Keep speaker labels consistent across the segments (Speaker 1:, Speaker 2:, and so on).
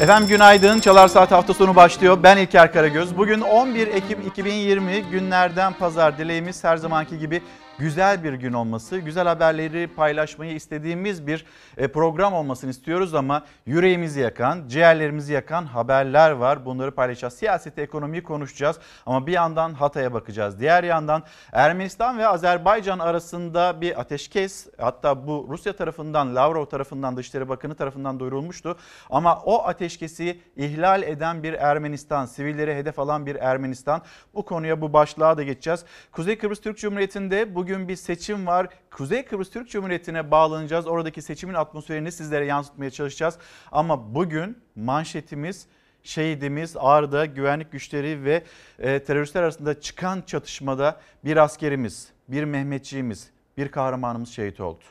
Speaker 1: Efendim günaydın. Çalar Saat hafta sonu başlıyor. Ben İlker Karagöz. Bugün 11 Ekim 2020 günlerden pazar. Dileğimiz her zamanki gibi güzel bir gün olması, güzel haberleri paylaşmayı istediğimiz bir e, program olmasını istiyoruz ama yüreğimizi yakan, ciğerlerimizi yakan haberler var. Bunları paylaşacağız. Siyaseti, ekonomiyi konuşacağız ama bir yandan Hatay'a bakacağız. Diğer yandan Ermenistan ve Azerbaycan arasında bir ateşkes hatta bu Rusya tarafından, Lavrov tarafından, Dışişleri Bakanı tarafından duyurulmuştu. Ama o ateşkesi ihlal eden bir Ermenistan, sivilleri hedef alan bir Ermenistan. Bu konuya bu başlığa da geçeceğiz. Kuzey Kıbrıs Türk Cumhuriyeti'nde bugün bugün bir seçim var. Kuzey Kıbrıs Türk Cumhuriyeti'ne bağlanacağız. Oradaki seçimin atmosferini sizlere yansıtmaya çalışacağız. Ama bugün manşetimiz şehidimiz Ağrı'da güvenlik güçleri ve e, teröristler arasında çıkan çatışmada bir askerimiz, bir Mehmetçiğimiz, bir kahramanımız şehit oldu.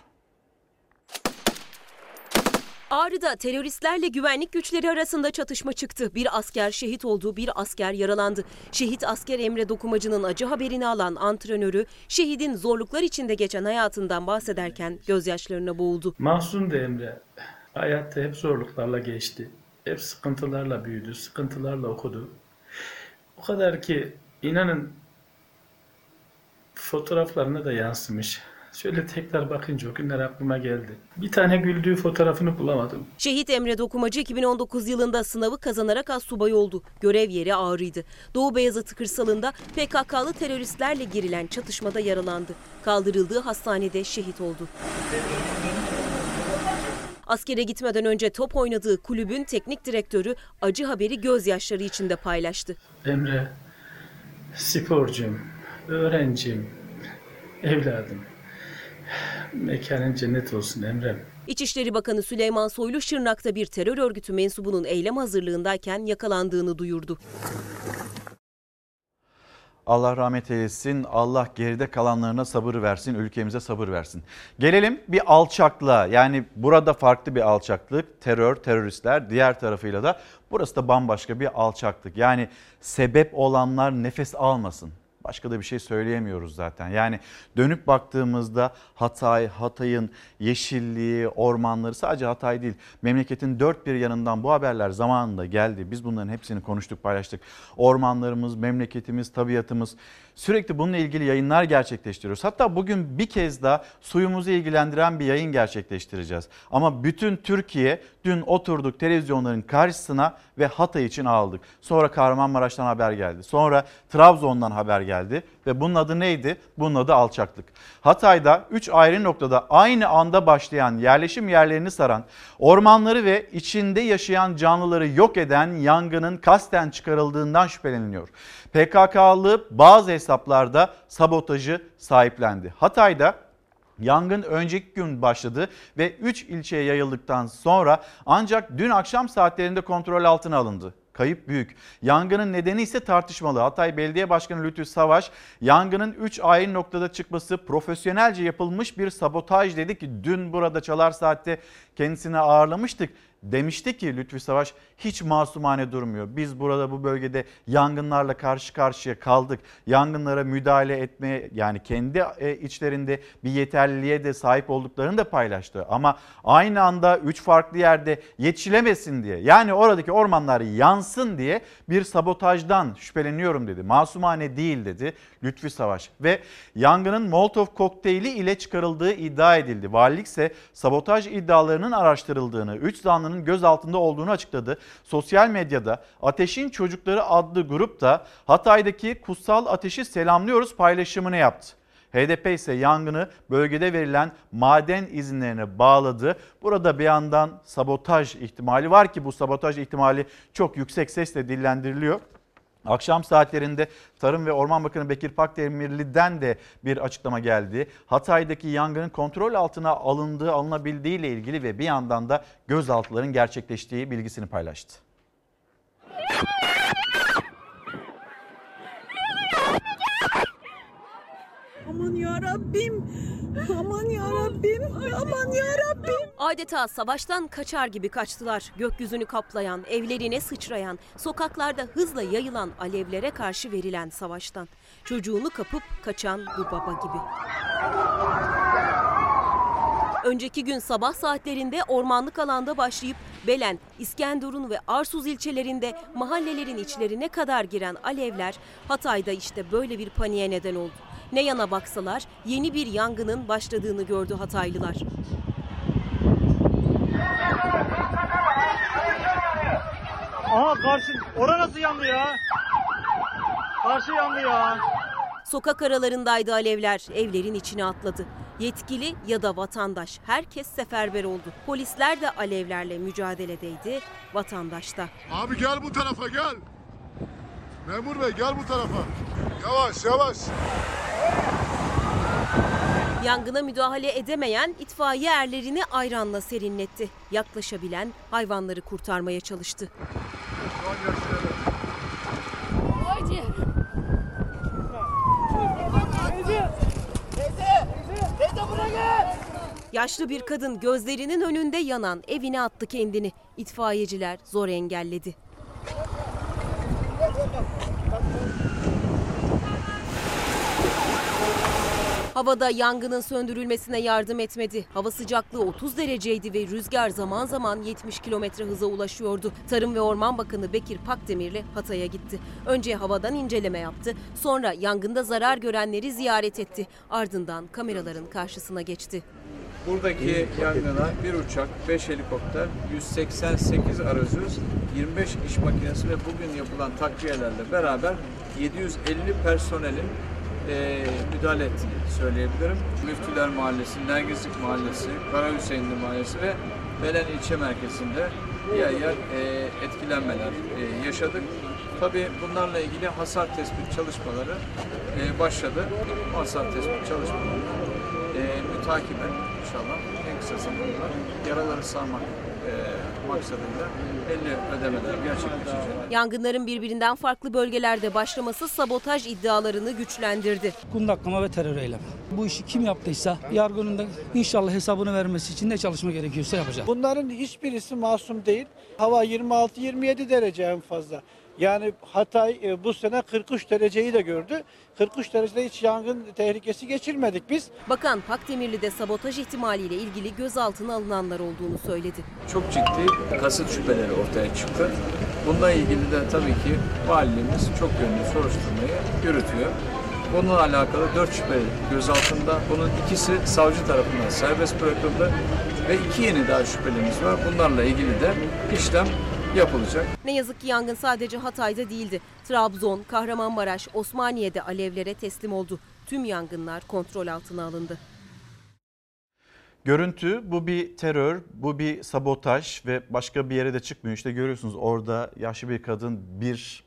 Speaker 2: Ağrı'da teröristlerle güvenlik güçleri arasında çatışma çıktı. Bir asker şehit oldu, bir asker yaralandı. Şehit asker Emre Dokumacı'nın acı haberini alan antrenörü şehidin zorluklar içinde geçen hayatından bahsederken gözyaşlarına boğuldu.
Speaker 3: Mahzun da Emre hayatta hep zorluklarla geçti. Hep sıkıntılarla büyüdü, sıkıntılarla okudu. O kadar ki inanın fotoğraflarına da yansımış. Şöyle tekrar bakınca o günler aklıma geldi. Bir tane güldüğü fotoğrafını bulamadım.
Speaker 2: Şehit Emre Dokumacı 2019 yılında sınavı kazanarak assubay oldu. Görev yeri Ağrı'ydı. Doğu Beyazıt kırsalında PKK'lı teröristlerle girilen çatışmada yaralandı. Kaldırıldığı hastanede şehit oldu. Askere gitmeden önce top oynadığı kulübün teknik direktörü acı haberi gözyaşları içinde paylaştı.
Speaker 3: Emre, sporcum, öğrencim, evladım. Mekanın cennet olsun Emrem.
Speaker 2: İçişleri Bakanı Süleyman Soylu Şırnak'ta bir terör örgütü mensubunun eylem hazırlığındayken yakalandığını duyurdu.
Speaker 1: Allah rahmet eylesin. Allah geride kalanlarına sabır versin. Ülkemize sabır versin. Gelelim bir alçaklığa. Yani burada farklı bir alçaklık. Terör, teröristler. Diğer tarafıyla da burası da bambaşka bir alçaklık. Yani sebep olanlar nefes almasın. Başka da bir şey söyleyemiyoruz zaten. Yani dönüp baktığımızda Hatay, Hatay'ın yeşilliği, ormanları sadece Hatay değil. Memleketin dört bir yanından bu haberler zamanında geldi. Biz bunların hepsini konuştuk, paylaştık. Ormanlarımız, memleketimiz, tabiatımız sürekli bununla ilgili yayınlar gerçekleştiriyoruz. Hatta bugün bir kez daha suyumuzu ilgilendiren bir yayın gerçekleştireceğiz. Ama bütün Türkiye dün oturduk televizyonların karşısına ve Hatay için aldık. Sonra Kahramanmaraş'tan haber geldi. Sonra Trabzon'dan haber geldi ve bunun adı neydi? Bunun adı alçaklık. Hatay'da 3 ayrı noktada aynı anda başlayan yerleşim yerlerini saran, ormanları ve içinde yaşayan canlıları yok eden yangının kasten çıkarıldığından şüpheleniliyor. PKK'lı bazı hesaplarda sabotajı sahiplendi. Hatay'da Yangın önceki gün başladı ve 3 ilçeye yayıldıktan sonra ancak dün akşam saatlerinde kontrol altına alındı kayıp büyük. Yangının nedeni ise tartışmalı. Hatay Belediye Başkanı Lütfü Savaş, yangının 3 ayrı noktada çıkması profesyonelce yapılmış bir sabotaj dedi ki dün burada Çalar Saat'te kendisini ağırlamıştık demişti ki Lütfü Savaş hiç masumane durmuyor. Biz burada bu bölgede yangınlarla karşı karşıya kaldık. Yangınlara müdahale etmeye yani kendi e, içlerinde bir yeterliliğe de sahip olduklarını da paylaştı. Ama aynı anda üç farklı yerde yetişilemesin diye yani oradaki ormanlar yansın diye bir sabotajdan şüpheleniyorum dedi. Masumane değil dedi Lütfü Savaş ve yangının Molotov kokteyli ile çıkarıldığı iddia edildi. Valilik ise sabotaj iddialarının araştırıldığını, 3 zanlının gözaltında olduğunu açıkladı. Sosyal medyada Ateşin Çocukları adlı grup da Hatay'daki kutsal ateşi selamlıyoruz paylaşımını yaptı. HDP ise yangını bölgede verilen maden izinlerine bağladı. Burada bir yandan sabotaj ihtimali var ki bu sabotaj ihtimali çok yüksek sesle dillendiriliyor. Akşam saatlerinde Tarım ve Orman Bakanı Bekir Pakdemirli'den de bir açıklama geldi. Hatay'daki yangının kontrol altına alındığı, alınabildiği ile ilgili ve bir yandan da gözaltıların gerçekleştiği bilgisini paylaştı.
Speaker 4: Aman ya Rabbim. Aman ya Rabbim. Aman ya Rabbim.
Speaker 2: Adeta savaştan kaçar gibi kaçtılar. Gökyüzünü kaplayan, evlerine sıçrayan, sokaklarda hızla yayılan alevlere karşı verilen savaştan. Çocuğunu kapıp kaçan bu baba gibi. Önceki gün sabah saatlerinde ormanlık alanda başlayıp Belen, İskenderun ve Arsuz ilçelerinde mahallelerin içlerine kadar giren alevler Hatay'da işte böyle bir paniğe neden oldu. Ne yana baksalar yeni bir yangının başladığını gördü Hataylılar.
Speaker 5: Aha karşı ora nasıl yandı ya? Karşı yandı ya.
Speaker 2: Sokak aralarındaydı alevler, evlerin içine atladı. Yetkili ya da vatandaş herkes seferber oldu. Polisler de alevlerle mücadeledeydi, vatandaş da.
Speaker 6: Abi gel bu tarafa gel. Memur bey gel bu tarafa. Yavaş yavaş.
Speaker 2: Yangına müdahale edemeyen itfaiye erlerini ayranla serinletti. Yaklaşabilen hayvanları kurtarmaya çalıştı. Yaşlı bir kadın gözlerinin önünde yanan evine attı kendini. İtfaiyeciler zor engelledi. Havada yangının söndürülmesine yardım etmedi. Hava sıcaklığı 30 dereceydi ve rüzgar zaman zaman 70 kilometre hıza ulaşıyordu. Tarım ve Orman Bakanı Bekir Pakdemirli Hatay'a gitti. Önce havadan inceleme yaptı, sonra yangında zarar görenleri ziyaret etti. Ardından kameraların karşısına geçti.
Speaker 7: Buradaki yangına bir uçak, 5 helikopter, 188 aracız, 25 iş makinesi ve bugün yapılan takviyelerle beraber 750 personelin e, müdahale ettiğini söyleyebilirim. Müftüler Mahallesi, Nergizlik Mahallesi, Kara Hüseyinli Mahallesi ve Belen ilçe merkezinde yer yer e, etkilenmeler e, yaşadık. Tabii bunlarla ilgili hasar tespit çalışmaları e, başladı. Hasar tespit çalışmaları e, mütakiben inşallah en kısa zamanda yaraları sarmak e, maksadıyla belli ödemeler gerçekleşecek.
Speaker 2: Yangınların birbirinden farklı bölgelerde başlaması sabotaj iddialarını güçlendirdi.
Speaker 8: kundaklama ve terör eylemi. Bu işi kim yaptıysa yargının da inşallah hesabını vermesi için ne çalışma gerekiyorsa yapacak.
Speaker 9: Bunların hiçbirisi masum değil. Hava 26-27 derece en fazla. Yani Hatay e, bu sene 43 dereceyi de gördü. 43 derecede hiç yangın tehlikesi geçirmedik biz.
Speaker 2: Bakan Pakdemirli de sabotaj ihtimaliyle ilgili gözaltına alınanlar olduğunu söyledi.
Speaker 7: Çok ciddi kasıt şüpheleri ortaya çıktı. Bununla ilgili de tabii ki valiliğimiz çok yönlü soruşturmayı yürütüyor. Bununla alakalı dört şüpheli gözaltında. Bunun ikisi savcı tarafından serbest bırakıldı ve iki yeni daha şüphelimiz var. Bunlarla ilgili de işlem yapılacak.
Speaker 2: Ne yazık ki yangın sadece Hatay'da değildi. Trabzon, Kahramanmaraş, Osmaniye'de alevlere teslim oldu. Tüm yangınlar kontrol altına alındı.
Speaker 1: Görüntü bu bir terör, bu bir sabotaj ve başka bir yere de çıkmıyor. İşte görüyorsunuz orada yaşlı bir kadın bir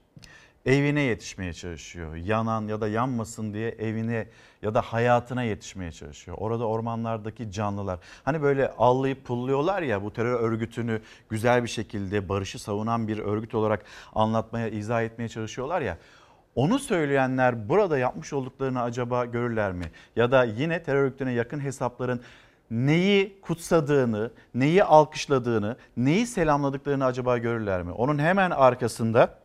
Speaker 1: evine yetişmeye çalışıyor. Yanan ya da yanmasın diye evine ya da hayatına yetişmeye çalışıyor. Orada ormanlardaki canlılar hani böyle allayıp pulluyorlar ya bu terör örgütünü güzel bir şekilde barışı savunan bir örgüt olarak anlatmaya, izah etmeye çalışıyorlar ya. Onu söyleyenler burada yapmış olduklarını acaba görürler mi? Ya da yine terör örgütüne yakın hesapların neyi kutsadığını, neyi alkışladığını, neyi selamladıklarını acaba görürler mi? Onun hemen arkasında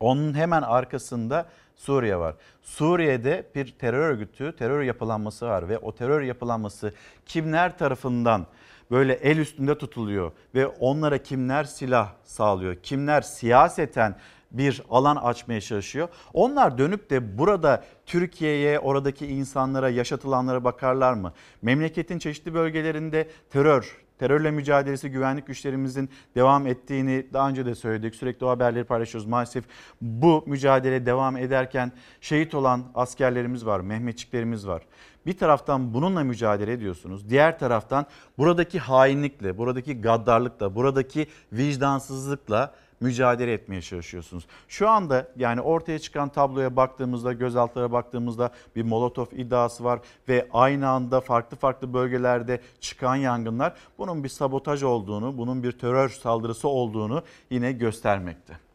Speaker 1: onun hemen arkasında Suriye var. Suriye'de bir terör örgütü, terör yapılanması var ve o terör yapılanması kimler tarafından böyle el üstünde tutuluyor ve onlara kimler silah sağlıyor, kimler siyaseten bir alan açmaya çalışıyor. Onlar dönüp de burada Türkiye'ye, oradaki insanlara, yaşatılanlara bakarlar mı? Memleketin çeşitli bölgelerinde terör, terörle mücadelesi güvenlik güçlerimizin devam ettiğini daha önce de söyledik. Sürekli o haberleri paylaşıyoruz. Maalesef bu mücadele devam ederken şehit olan askerlerimiz var, Mehmetçiklerimiz var. Bir taraftan bununla mücadele ediyorsunuz. Diğer taraftan buradaki hainlikle, buradaki gaddarlıkla, buradaki vicdansızlıkla mücadele etmeye çalışıyorsunuz. Şu anda yani ortaya çıkan tabloya baktığımızda, gözaltılara baktığımızda bir Molotov iddiası var ve aynı anda farklı farklı bölgelerde çıkan yangınlar bunun bir sabotaj olduğunu, bunun bir terör saldırısı olduğunu yine göstermekte.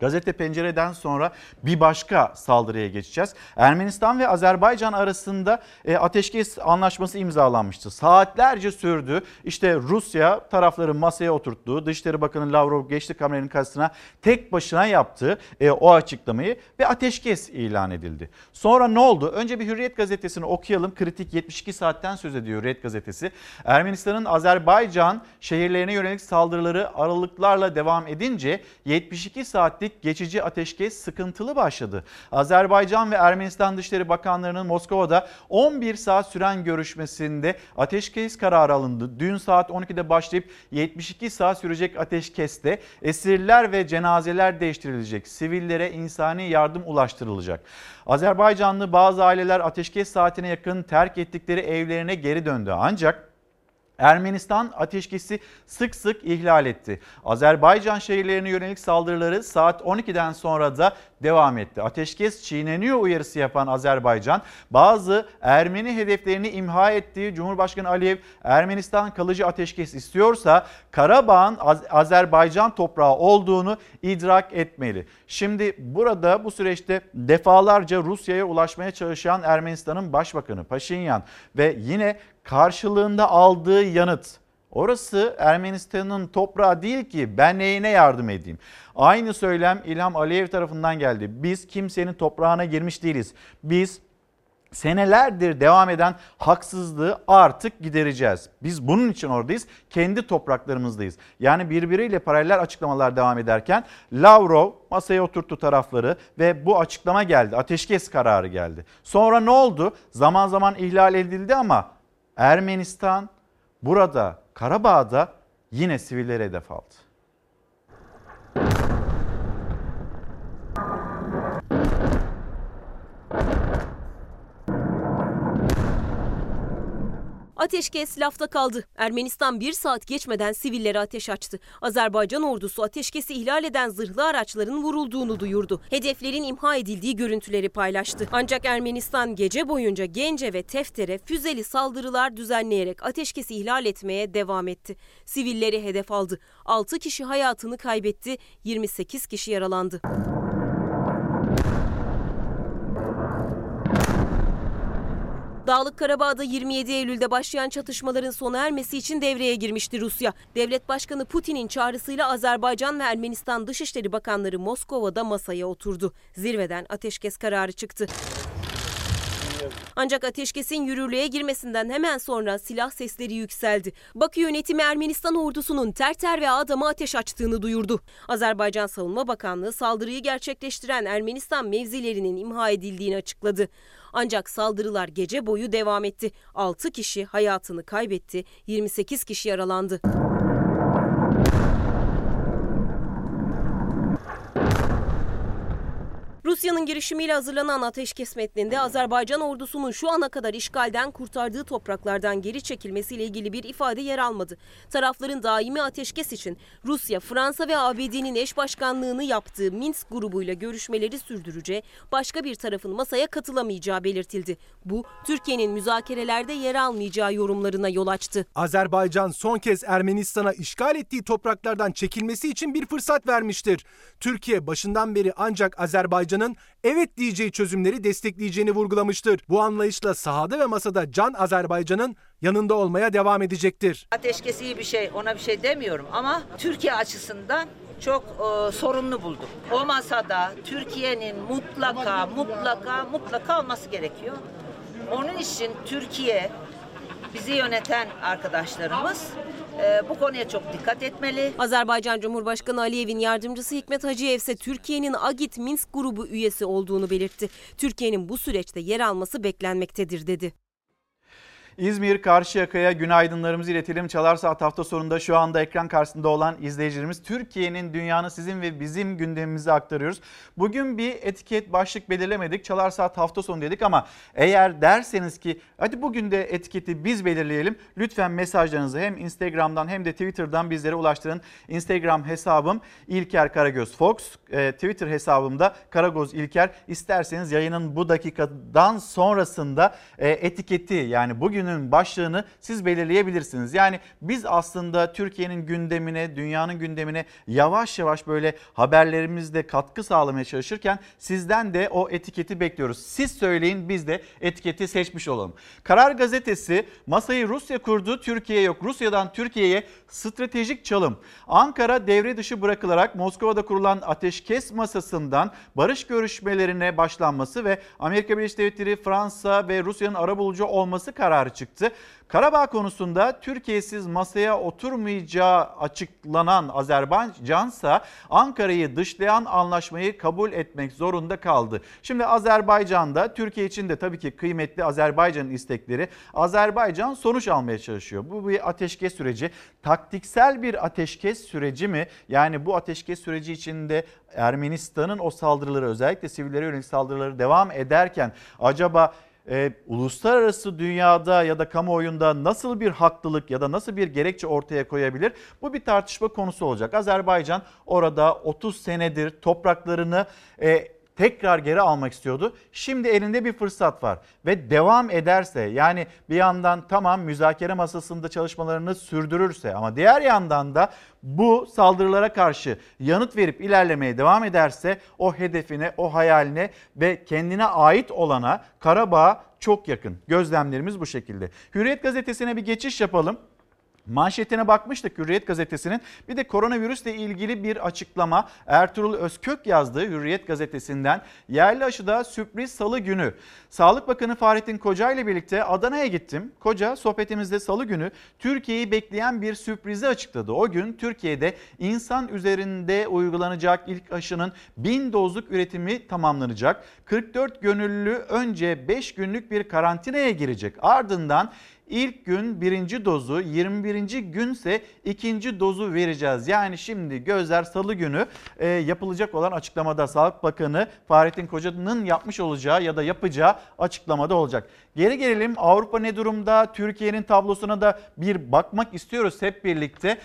Speaker 1: Gazete Pencere'den sonra bir başka saldırıya geçeceğiz. Ermenistan ve Azerbaycan arasında e, ateşkes anlaşması imzalanmıştı. Saatlerce sürdü. İşte Rusya tarafları masaya oturttu. Dışişleri Bakanı Lavrov geçti kameranın karşısına tek başına yaptı e, o açıklamayı ve ateşkes ilan edildi. Sonra ne oldu? Önce bir Hürriyet gazetesini okuyalım. Kritik 72 saatten söz ediyor Hürriyet gazetesi. Ermenistan'ın Azerbaycan şehirlerine yönelik saldırıları aralıklarla devam edince 72 saatlik geçici ateşkes sıkıntılı başladı. Azerbaycan ve Ermenistan Dışişleri Bakanlarının Moskova'da 11 saat süren görüşmesinde ateşkes kararı alındı. Dün saat 12'de başlayıp 72 saat sürecek ateşkeste esirler ve cenazeler değiştirilecek. Sivillere insani yardım ulaştırılacak. Azerbaycanlı bazı aileler ateşkes saatine yakın terk ettikleri evlerine geri döndü. Ancak Ermenistan ateşkesi sık sık ihlal etti. Azerbaycan şehirlerine yönelik saldırıları saat 12'den sonra da devam etti. Ateşkes çiğneniyor uyarısı yapan Azerbaycan bazı Ermeni hedeflerini imha ettiği Cumhurbaşkanı Aliyev Ermenistan kalıcı ateşkes istiyorsa Karabağ'ın Az- Azerbaycan toprağı olduğunu idrak etmeli. Şimdi burada bu süreçte defalarca Rusya'ya ulaşmaya çalışan Ermenistan'ın Başbakanı Paşinyan ve yine karşılığında aldığı yanıt Orası Ermenistan'ın toprağı değil ki ben neyine yardım edeyim. Aynı söylem İlham Aliyev tarafından geldi. Biz kimsenin toprağına girmiş değiliz. Biz senelerdir devam eden haksızlığı artık gidereceğiz. Biz bunun için oradayız. Kendi topraklarımızdayız. Yani birbiriyle paralel açıklamalar devam ederken Lavrov masaya oturttu tarafları ve bu açıklama geldi. Ateşkes kararı geldi. Sonra ne oldu? Zaman zaman ihlal edildi ama Ermenistan burada Karabağ'da yine sivillere hedef aldı.
Speaker 2: Ateşkes lafta kaldı. Ermenistan bir saat geçmeden sivillere ateş açtı. Azerbaycan ordusu ateşkesi ihlal eden zırhlı araçların vurulduğunu duyurdu. Hedeflerin imha edildiği görüntüleri paylaştı. Ancak Ermenistan gece boyunca Gence ve Tefter'e füzeli saldırılar düzenleyerek ateşkesi ihlal etmeye devam etti. Sivilleri hedef aldı. 6 kişi hayatını kaybetti, 28 kişi yaralandı. Dağlık Karabağ'da 27 Eylül'de başlayan çatışmaların sona ermesi için devreye girmişti Rusya. Devlet Başkanı Putin'in çağrısıyla Azerbaycan ve Ermenistan Dışişleri Bakanları Moskova'da masaya oturdu. Zirveden ateşkes kararı çıktı. Ancak ateşkesin yürürlüğe girmesinden hemen sonra silah sesleri yükseldi. Bakü yönetimi Ermenistan ordusunun Terter ve Adam'a ateş açtığını duyurdu. Azerbaycan Savunma Bakanlığı saldırıyı gerçekleştiren Ermenistan mevzilerinin imha edildiğini açıkladı. Ancak saldırılar gece boyu devam etti. 6 kişi hayatını kaybetti, 28 kişi yaralandı. Rusya'nın girişimiyle hazırlanan ateşkes metninde Azerbaycan ordusunun şu ana kadar işgalden kurtardığı topraklardan geri çekilmesiyle ilgili bir ifade yer almadı. Tarafların daimi ateşkes için Rusya, Fransa ve ABD'nin eş başkanlığını yaptığı Minsk grubuyla görüşmeleri sürdüreceği, başka bir tarafın masaya katılamayacağı belirtildi. Bu Türkiye'nin müzakerelerde yer almayacağı yorumlarına yol açtı.
Speaker 10: Azerbaycan son kez Ermenistan'a işgal ettiği topraklardan çekilmesi için bir fırsat vermiştir. Türkiye başından beri ancak Azerbaycan'ın evet diyeceği çözümleri destekleyeceğini vurgulamıştır. Bu anlayışla sahada ve masada Can Azerbaycan'ın yanında olmaya devam edecektir.
Speaker 11: Ateşkes iyi bir şey, ona bir şey demiyorum ama Türkiye açısından çok e, sorunlu buldum. O masada Türkiye'nin mutlaka, mutlaka, mutlaka olması gerekiyor. Onun için Türkiye, bizi yöneten arkadaşlarımız bu konuya çok dikkat etmeli.
Speaker 2: Azerbaycan Cumhurbaşkanı Aliyev'in yardımcısı Hikmet Hacıyev ise Türkiye'nin Agit Minsk grubu üyesi olduğunu belirtti. Türkiye'nin bu süreçte yer alması beklenmektedir dedi.
Speaker 1: İzmir Karşıyaka'ya günaydınlarımızı iletelim. Çalar Saat hafta sonunda şu anda ekran karşısında olan izleyicilerimiz Türkiye'nin, dünyanın sizin ve bizim gündemimizi aktarıyoruz. Bugün bir etiket başlık belirlemedik. Çalar Saat hafta sonu dedik ama eğer derseniz ki hadi bugün de etiketi biz belirleyelim. Lütfen mesajlarınızı hem Instagram'dan hem de Twitter'dan bizlere ulaştırın. Instagram hesabım İlker Karagöz Fox. E, Twitter hesabımda Karagöz İlker. İsterseniz yayının bu dakikadan sonrasında e, etiketi yani bugün bugünün başlığını siz belirleyebilirsiniz. Yani biz aslında Türkiye'nin gündemine, dünyanın gündemine yavaş yavaş böyle haberlerimizde katkı sağlamaya çalışırken sizden de o etiketi bekliyoruz. Siz söyleyin biz de etiketi seçmiş olalım. Karar Gazetesi masayı Rusya kurdu, Türkiye yok. Rusya'dan Türkiye'ye stratejik çalım. Ankara devre dışı bırakılarak Moskova'da kurulan ateşkes masasından barış görüşmelerine başlanması ve Amerika Birleşik Devletleri, Fransa ve Rusya'nın arabulucu olması kararı çıktı. Karabağ konusunda Türkiye'siz masaya oturmayacağı açıklanan Azerbaycan ise Ankara'yı dışlayan anlaşmayı kabul etmek zorunda kaldı. Şimdi Azerbaycan'da Türkiye için de tabii ki kıymetli Azerbaycan'ın istekleri. Azerbaycan sonuç almaya çalışıyor. Bu bir ateşkes süreci. Taktiksel bir ateşkes süreci mi? Yani bu ateşkes süreci içinde Ermenistan'ın o saldırıları özellikle sivillere yönelik saldırıları devam ederken acaba e, uluslararası dünyada ya da kamuoyunda nasıl bir haklılık ya da nasıl bir gerekçe ortaya koyabilir? Bu bir tartışma konusu olacak. Azerbaycan orada 30 senedir topraklarını e, tekrar geri almak istiyordu. Şimdi elinde bir fırsat var ve devam ederse yani bir yandan tamam müzakere masasında çalışmalarını sürdürürse ama diğer yandan da bu saldırılara karşı yanıt verip ilerlemeye devam ederse o hedefine, o hayaline ve kendine ait olana Karabağ çok yakın. Gözlemlerimiz bu şekilde. Hürriyet gazetesine bir geçiş yapalım. Manşetine bakmıştık Hürriyet gazetesinin. Bir de koronavirüsle ilgili bir açıklama Ertuğrul Özkök yazdığı Hürriyet gazetesinden. Yerli aşıda sürpriz salı günü. Sağlık Bakanı Fahrettin Koca ile birlikte Adana'ya gittim. Koca sohbetimizde salı günü Türkiye'yi bekleyen bir sürprizi açıkladı. O gün Türkiye'de insan üzerinde uygulanacak ilk aşının 1000 dozluk üretimi tamamlanacak. 44 gönüllü önce 5 günlük bir karantinaya girecek. Ardından İlk gün birinci dozu, 21. günse ikinci dozu vereceğiz. Yani şimdi gözler salı günü e, yapılacak olan açıklamada Sağlık Bakanı Fahrettin Koca'nın yapmış olacağı ya da yapacağı açıklamada olacak. Geri gelelim Avrupa ne durumda? Türkiye'nin tablosuna da bir bakmak istiyoruz hep birlikte.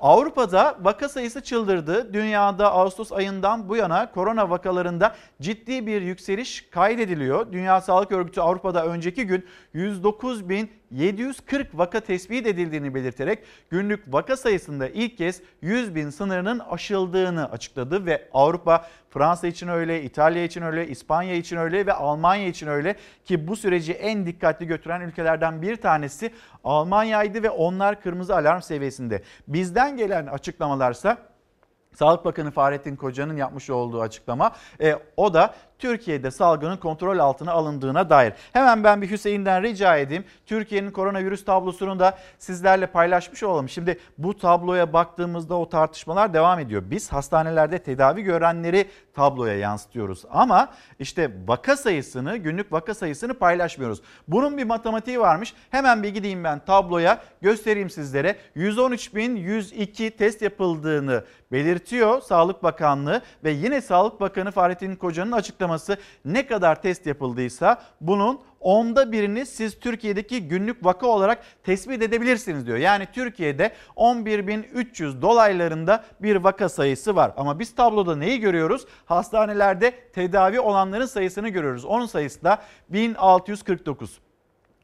Speaker 1: Avrupa'da vaka sayısı çıldırdı. Dünyada Ağustos ayından bu yana korona vakalarında ciddi bir yükseliş kaydediliyor. Dünya Sağlık Örgütü Avrupa'da önceki gün 109 bin 740 vaka tespit edildiğini belirterek günlük vaka sayısında ilk kez 100 bin sınırının aşıldığını açıkladı ve Avrupa Fransa için öyle, İtalya için öyle, İspanya için öyle ve Almanya için öyle ki bu süreci en dikkatli götüren ülkelerden bir tanesi Almanya'ydı ve onlar kırmızı alarm seviyesinde. Bizden gelen açıklamalarsa Sağlık Bakanı Fahrettin Koca'nın yapmış olduğu açıklama. E, o da Türkiye'de salgının kontrol altına alındığına dair. Hemen ben bir Hüseyin'den rica edeyim. Türkiye'nin koronavirüs tablosunu da sizlerle paylaşmış olalım. Şimdi bu tabloya baktığımızda o tartışmalar devam ediyor. Biz hastanelerde tedavi görenleri tabloya yansıtıyoruz. Ama işte vaka sayısını, günlük vaka sayısını paylaşmıyoruz. Bunun bir matematiği varmış. Hemen bir gideyim ben tabloya göstereyim sizlere. 113.102 test yapıldığını belirtiyor Sağlık Bakanlığı ve yine Sağlık Bakanı Fahrettin Koca'nın açıklaması ne kadar test yapıldıysa bunun onda birini siz Türkiye'deki günlük vaka olarak tespit edebilirsiniz diyor. Yani Türkiye'de 11.300 dolaylarında bir vaka sayısı var. Ama biz tabloda neyi görüyoruz? Hastanelerde tedavi olanların sayısını görüyoruz. Onun sayısı da 1649.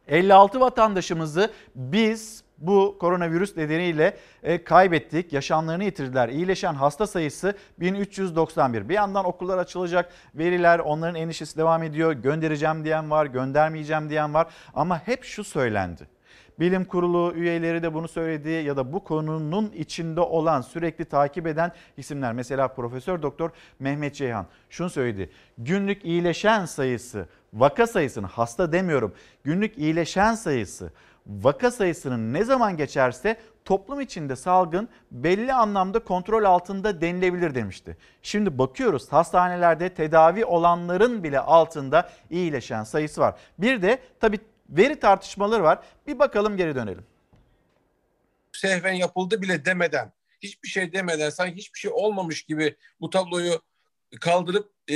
Speaker 1: 56 vatandaşımızı biz bu koronavirüs nedeniyle e, kaybettik. Yaşamlarını yitirdiler. İyileşen hasta sayısı 1391. Bir yandan okullar açılacak. Veriler onların endişesi devam ediyor. Göndereceğim diyen var, göndermeyeceğim diyen var. Ama hep şu söylendi. Bilim kurulu üyeleri de bunu söyledi ya da bu konunun içinde olan sürekli takip eden isimler mesela Profesör Doktor Mehmet Ceyhan şunu söyledi. Günlük iyileşen sayısı, vaka sayısını hasta demiyorum. Günlük iyileşen sayısı vaka sayısının ne zaman geçerse toplum içinde salgın belli anlamda kontrol altında denilebilir demişti. Şimdi bakıyoruz hastanelerde tedavi olanların bile altında iyileşen sayısı var. Bir de tabii veri tartışmaları var. Bir bakalım geri dönelim.
Speaker 12: Sehven yapıldı bile demeden, hiçbir şey demeden, sanki hiçbir şey olmamış gibi bu tabloyu kaldırıp e,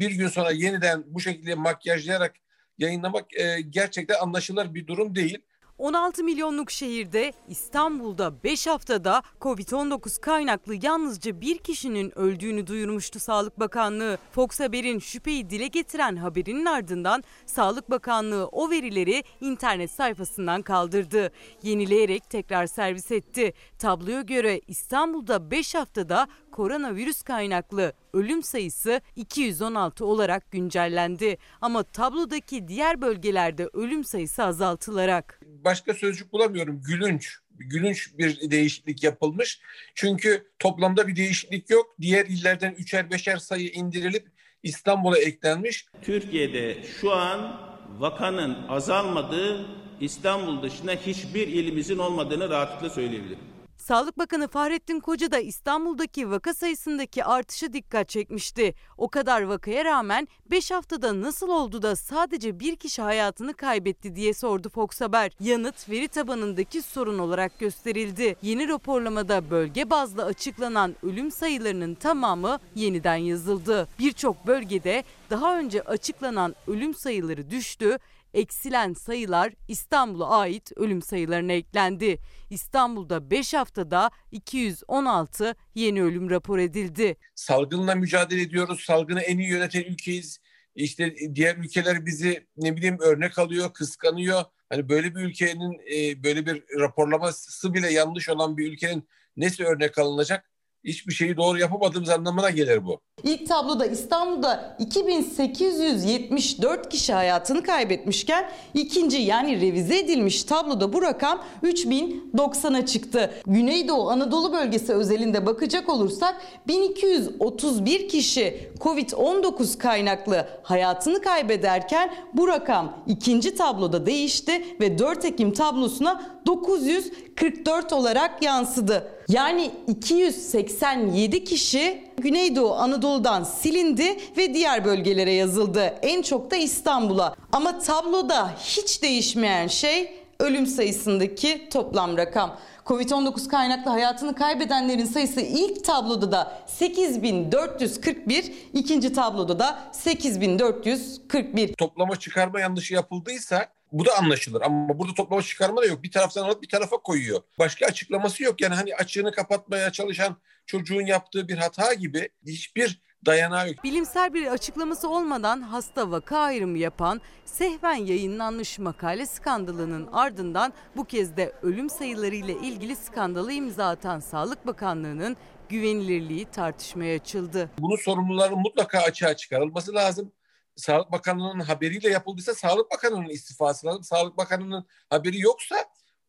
Speaker 12: bir gün sonra yeniden bu şekilde makyajlayarak yayınlamak e, gerçekten anlaşılır bir durum değil.
Speaker 13: 16 milyonluk şehirde İstanbul'da 5 haftada Covid-19 kaynaklı yalnızca bir kişinin öldüğünü duyurmuştu Sağlık Bakanlığı. Fox Haber'in şüpheyi dile getiren haberinin ardından Sağlık Bakanlığı o verileri internet sayfasından kaldırdı. Yenileyerek tekrar servis etti. Tabloya göre İstanbul'da 5 haftada koronavirüs kaynaklı ölüm sayısı 216 olarak güncellendi. Ama tablodaki diğer bölgelerde ölüm sayısı azaltılarak.
Speaker 12: Başka sözcük bulamıyorum. Gülünç. Gülünç bir değişiklik yapılmış. Çünkü toplamda bir değişiklik yok. Diğer illerden üçer beşer sayı indirilip İstanbul'a eklenmiş.
Speaker 14: Türkiye'de şu an vakanın azalmadığı İstanbul dışında hiçbir ilimizin olmadığını rahatlıkla söyleyebilirim.
Speaker 13: Sağlık Bakanı Fahrettin Koca da İstanbul'daki vaka sayısındaki artışı dikkat çekmişti. O kadar vakaya rağmen 5 haftada nasıl oldu da sadece bir kişi hayatını kaybetti diye sordu Fox Haber. Yanıt veri tabanındaki sorun olarak gösterildi. Yeni raporlamada bölge bazlı açıklanan ölüm sayılarının tamamı yeniden yazıldı. Birçok bölgede daha önce açıklanan ölüm sayıları düştü eksilen sayılar İstanbul'a ait ölüm sayılarına eklendi. İstanbul'da 5 haftada 216 yeni ölüm rapor edildi.
Speaker 12: Salgınla mücadele ediyoruz. Salgını en iyi yöneten ülkeyiz. İşte diğer ülkeler bizi ne bileyim örnek alıyor, kıskanıyor. Hani böyle bir ülkenin e, böyle bir raporlaması bile yanlış olan bir ülkenin nesi örnek alınacak? Hiçbir şeyi doğru yapamadığımız anlamına gelir bu.
Speaker 15: İlk tabloda İstanbul'da 2874 kişi hayatını kaybetmişken ikinci yani revize edilmiş tabloda bu rakam 3090'a çıktı. Güneydoğu Anadolu bölgesi özelinde bakacak olursak 1231 kişi Covid-19 kaynaklı hayatını kaybederken bu rakam ikinci tabloda değişti ve 4 Ekim tablosuna 944 olarak yansıdı. Yani 287 kişi Güneydoğu Anadolu'dan silindi ve diğer bölgelere yazıldı. En çok da İstanbul'a. Ama tabloda hiç değişmeyen şey ölüm sayısındaki toplam rakam. Covid-19 kaynaklı hayatını kaybedenlerin sayısı ilk tabloda da 8441, ikinci tabloda da 8441.
Speaker 12: Toplama çıkarma yanlışı yapıldıysa bu da anlaşılır ama burada toplama çıkarma da yok. Bir taraftan alıp bir tarafa koyuyor. Başka açıklaması yok. Yani hani açığını kapatmaya çalışan çocuğun yaptığı bir hata gibi hiçbir dayanağı yok.
Speaker 13: Bilimsel bir açıklaması olmadan hasta vaka ayrımı yapan sehven yayınlanmış makale skandalının ardından bu kez de ölüm sayıları ile ilgili skandalı imza atan Sağlık Bakanlığı'nın güvenilirliği tartışmaya açıldı.
Speaker 12: Bunun sorumluların mutlaka açığa çıkarılması lazım. Sağlık Bakanlığı'nın haberiyle yapıldıysa Sağlık Bakanlığı'nın istifası lazım. Sağlık Bakanlığı'nın haberi yoksa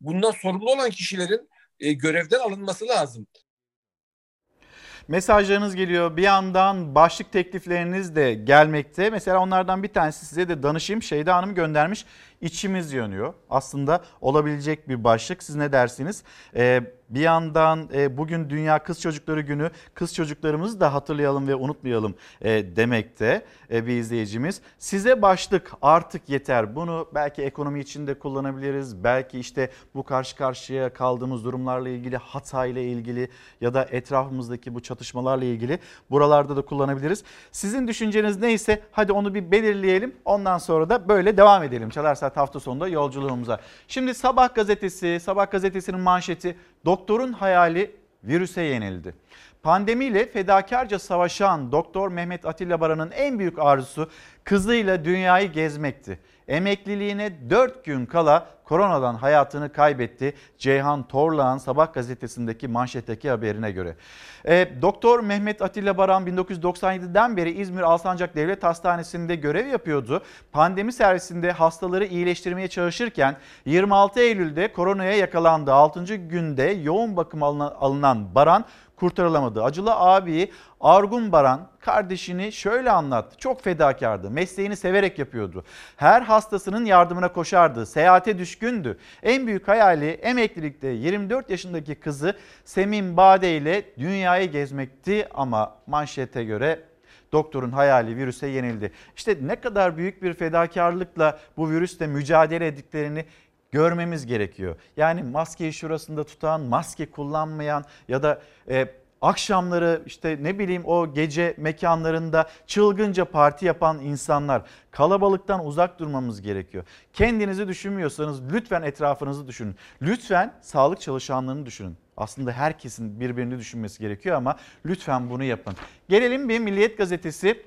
Speaker 12: bundan sorumlu olan kişilerin e, görevden alınması lazım.
Speaker 1: Mesajlarınız geliyor. Bir yandan başlık teklifleriniz de gelmekte. Mesela onlardan bir tanesi size de danışayım. Şeyda Hanım göndermiş. İçimiz yanıyor. Aslında olabilecek bir başlık. Siz ne dersiniz? Ee, bir yandan e, bugün Dünya Kız Çocukları Günü. Kız çocuklarımızı da hatırlayalım ve unutmayalım e, demekte e, bir izleyicimiz. Size başlık artık yeter. Bunu belki ekonomi için de kullanabiliriz. Belki işte bu karşı karşıya kaldığımız durumlarla ilgili, hata ile ilgili ya da etrafımızdaki bu çatışmalarla ilgili buralarda da kullanabiliriz. Sizin düşünceniz neyse hadi onu bir belirleyelim. Ondan sonra da böyle devam edelim. Çalar Saat hafta sonunda yolculuğumuza. Şimdi Sabah gazetesi, Sabah gazetesinin manşeti doktorun hayali virüse yenildi. Pandemiyle fedakarca savaşan Doktor Mehmet Atilla Baran'ın en büyük arzusu kızıyla dünyayı gezmekti. Emekliliğine 4 gün kala koronadan hayatını kaybetti. Ceyhan Torlağ'ın Sabah gazetesindeki manşetteki haberine göre. E, Doktor Mehmet Atilla Baran 1997'den beri İzmir Alsancak Devlet Hastanesi'nde görev yapıyordu. Pandemi servisinde hastaları iyileştirmeye çalışırken 26 Eylül'de koronaya yakalandı. 6. günde yoğun bakım alınan, Baran kurtarılamadı. Acılı abi Argun Baran kardeşini şöyle anlattı. Çok fedakardı. Mesleğini severek yapıyordu. Her hastasının yardımına koşardı. Seyahate düşkündü. En büyük hayali emeklilikte 24 yaşındaki kızı Semim Bade ile dünyayı gezmekti ama manşete göre doktorun hayali virüse yenildi. İşte ne kadar büyük bir fedakarlıkla bu virüsle mücadele ettiklerini görmemiz gerekiyor. Yani maskeyi şurasında tutan, maske kullanmayan ya da e, akşamları işte ne bileyim o gece mekanlarında çılgınca parti yapan insanlar kalabalıktan uzak durmamız gerekiyor. Kendinizi düşünmüyorsanız lütfen etrafınızı düşünün. Lütfen sağlık çalışanlarını düşünün. Aslında herkesin birbirini düşünmesi gerekiyor ama lütfen bunu yapın. Gelelim bir Milliyet Gazetesi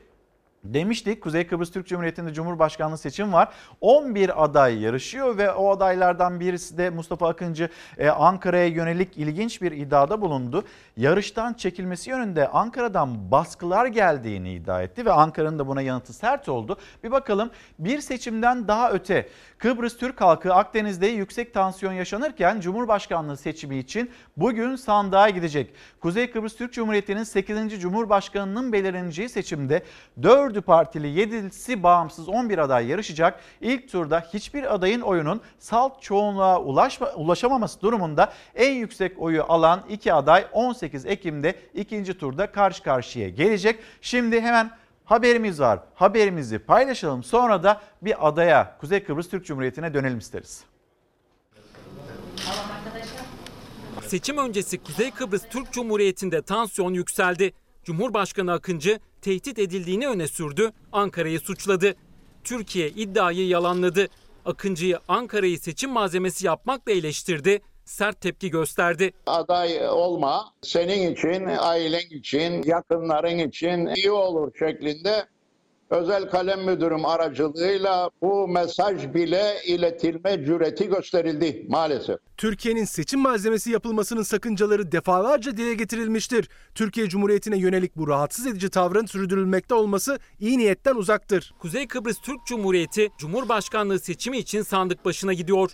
Speaker 1: Demiştik Kuzey Kıbrıs Türk Cumhuriyeti'nde Cumhurbaşkanlığı seçim var. 11 aday yarışıyor ve o adaylardan birisi de Mustafa Akıncı e, Ankara'ya yönelik ilginç bir iddiada bulundu. Yarıştan çekilmesi yönünde Ankara'dan baskılar geldiğini iddia etti ve Ankara'nın da buna yanıtı sert oldu. Bir bakalım bir seçimden daha öte Kıbrıs Türk halkı Akdeniz'de yüksek tansiyon yaşanırken Cumhurbaşkanlığı seçimi için bugün sandığa gidecek. Kuzey Kıbrıs Türk Cumhuriyeti'nin 8. Cumhurbaşkanının belirleneceği seçimde 4 dördü partili 7'si bağımsız 11 aday yarışacak. İlk turda hiçbir adayın oyunun salt çoğunluğa ulaşma, ulaşamaması durumunda en yüksek oyu alan iki aday 18 Ekim'de ikinci turda karşı karşıya gelecek. Şimdi hemen haberimiz var. Haberimizi paylaşalım. Sonra da bir adaya Kuzey Kıbrıs Türk Cumhuriyeti'ne dönelim isteriz.
Speaker 16: Seçim öncesi Kuzey Kıbrıs Türk Cumhuriyeti'nde tansiyon yükseldi. Cumhurbaşkanı Akıncı tehdit edildiğini öne sürdü, Ankara'yı suçladı. Türkiye iddiayı yalanladı. Akıncı'yı Ankara'yı seçim malzemesi yapmakla eleştirdi, sert tepki gösterdi.
Speaker 17: Aday olma senin için, ailen için, yakınların için iyi olur şeklinde özel kalem müdürüm aracılığıyla bu mesaj bile iletilme cüreti gösterildi maalesef.
Speaker 10: Türkiye'nin seçim malzemesi yapılmasının sakıncaları defalarca dile getirilmiştir. Türkiye Cumhuriyeti'ne yönelik bu rahatsız edici tavrın sürdürülmekte olması iyi niyetten uzaktır.
Speaker 16: Kuzey Kıbrıs Türk Cumhuriyeti Cumhurbaşkanlığı seçimi için sandık başına gidiyor.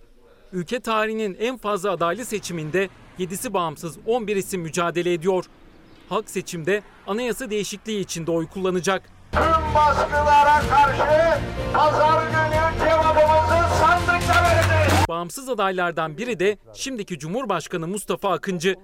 Speaker 16: Ülke tarihinin en fazla adaylı seçiminde 7'si bağımsız 11 isim mücadele ediyor. Halk seçimde anayasa değişikliği için de oy kullanacak.
Speaker 17: Tüm baskılara karşı pazar günü cevabımızı sandıkta vereceğiz.
Speaker 16: Bağımsız adaylardan biri de şimdiki Cumhurbaşkanı Mustafa Akıncı.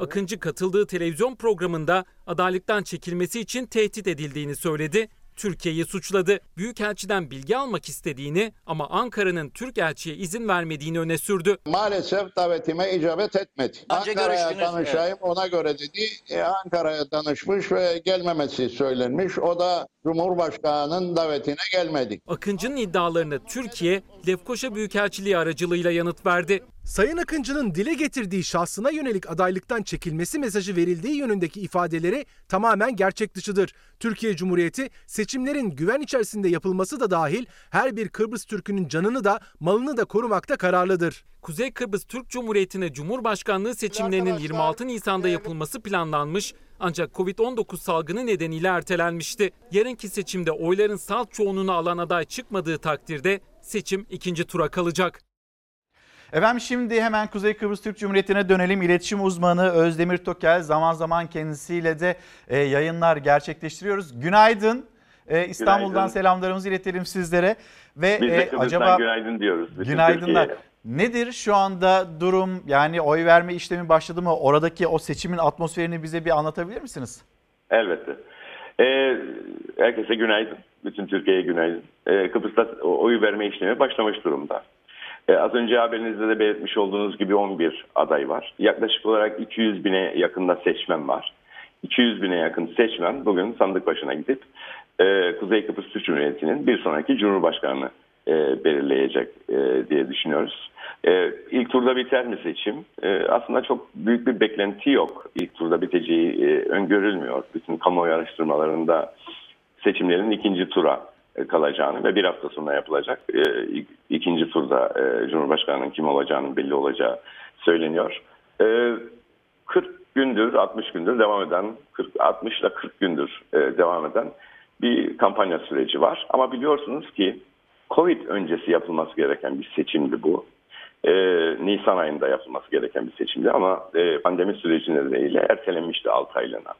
Speaker 16: Akıncı katıldığı televizyon programında adaylıktan çekilmesi için tehdit edildiğini söyledi. Türkiye'yi suçladı. Büyükelçiden bilgi almak istediğini ama Ankara'nın Türk elçiye izin vermediğini öne sürdü.
Speaker 17: Maalesef davetime icabet etmedi. Ankara'ya danışayım ona göre dedi. E, Ankara'ya danışmış ve gelmemesi söylenmiş. O da Cumhurbaşkanı'nın davetine gelmedi.
Speaker 16: Akıncı'nın iddialarını Türkiye, Lefkoşa Büyükelçiliği aracılığıyla yanıt verdi.
Speaker 10: Sayın Akıncı'nın dile getirdiği şahsına yönelik adaylıktan çekilmesi mesajı verildiği yönündeki ifadeleri tamamen gerçek dışıdır. Türkiye Cumhuriyeti seçimlerin güven içerisinde yapılması da dahil her bir Kıbrıs Türk'ünün canını da malını da korumakta kararlıdır.
Speaker 16: Kuzey Kıbrıs Türk Cumhuriyeti'ne Cumhurbaşkanlığı seçimlerinin 26 Nisan'da yapılması planlanmış ancak Covid-19 salgını nedeniyle ertelenmişti. Yarınki seçimde oyların salt çoğunluğunu alan aday çıkmadığı takdirde seçim ikinci tura kalacak.
Speaker 1: Efendim şimdi hemen Kuzey Kıbrıs Türk Cumhuriyeti'ne dönelim. İletişim uzmanı Özdemir Tokel zaman zaman kendisiyle de e, yayınlar gerçekleştiriyoruz. Günaydın. E, İstanbul'dan günaydın. selamlarımızı iletelim sizlere.
Speaker 18: Ve Biz de e, acaba günaydın diyoruz.
Speaker 1: Günaydınlar. Nedir şu anda durum? Yani oy verme işlemi başladı mı? Oradaki o seçimin atmosferini bize bir anlatabilir misiniz?
Speaker 18: Elbette. Ee, herkese günaydın. Bütün Türkiye'ye günaydın. Ee, Kıbrıs'ta oy verme işlemi başlamış durumda. Ee, az önce haberinizde de belirtmiş olduğunuz gibi 11 aday var. Yaklaşık olarak 200 bine yakında seçmen var. 200 bine yakın seçmen bugün sandık başına gidip e, Kuzey Kıbrıs Türk Cumhuriyeti'nin bir sonraki Cumhurbaşkanı e, belirleyecek e, diye düşünüyoruz. E, ilk turda biter mi seçim? E, aslında çok büyük bir beklenti yok. İlk turda biteceği e, öngörülmüyor. Bütün kamuoyu araştırmalarında seçimlerin ikinci tura e, kalacağını ve bir hafta sonra yapılacak e, ikinci turda e, Cumhurbaşkanı'nın kim olacağının belli olacağı söyleniyor. E, 40 gündür, 60 gündür devam eden, 40, 60 ile 40 gündür e, devam eden bir kampanya süreci var. Ama biliyorsunuz ki Covid öncesi yapılması gereken bir seçimdi bu. Ee, Nisan ayında yapılması gereken bir seçimdi ama e, pandemi süreci nedeniyle ertelenmişti 6 aylığına.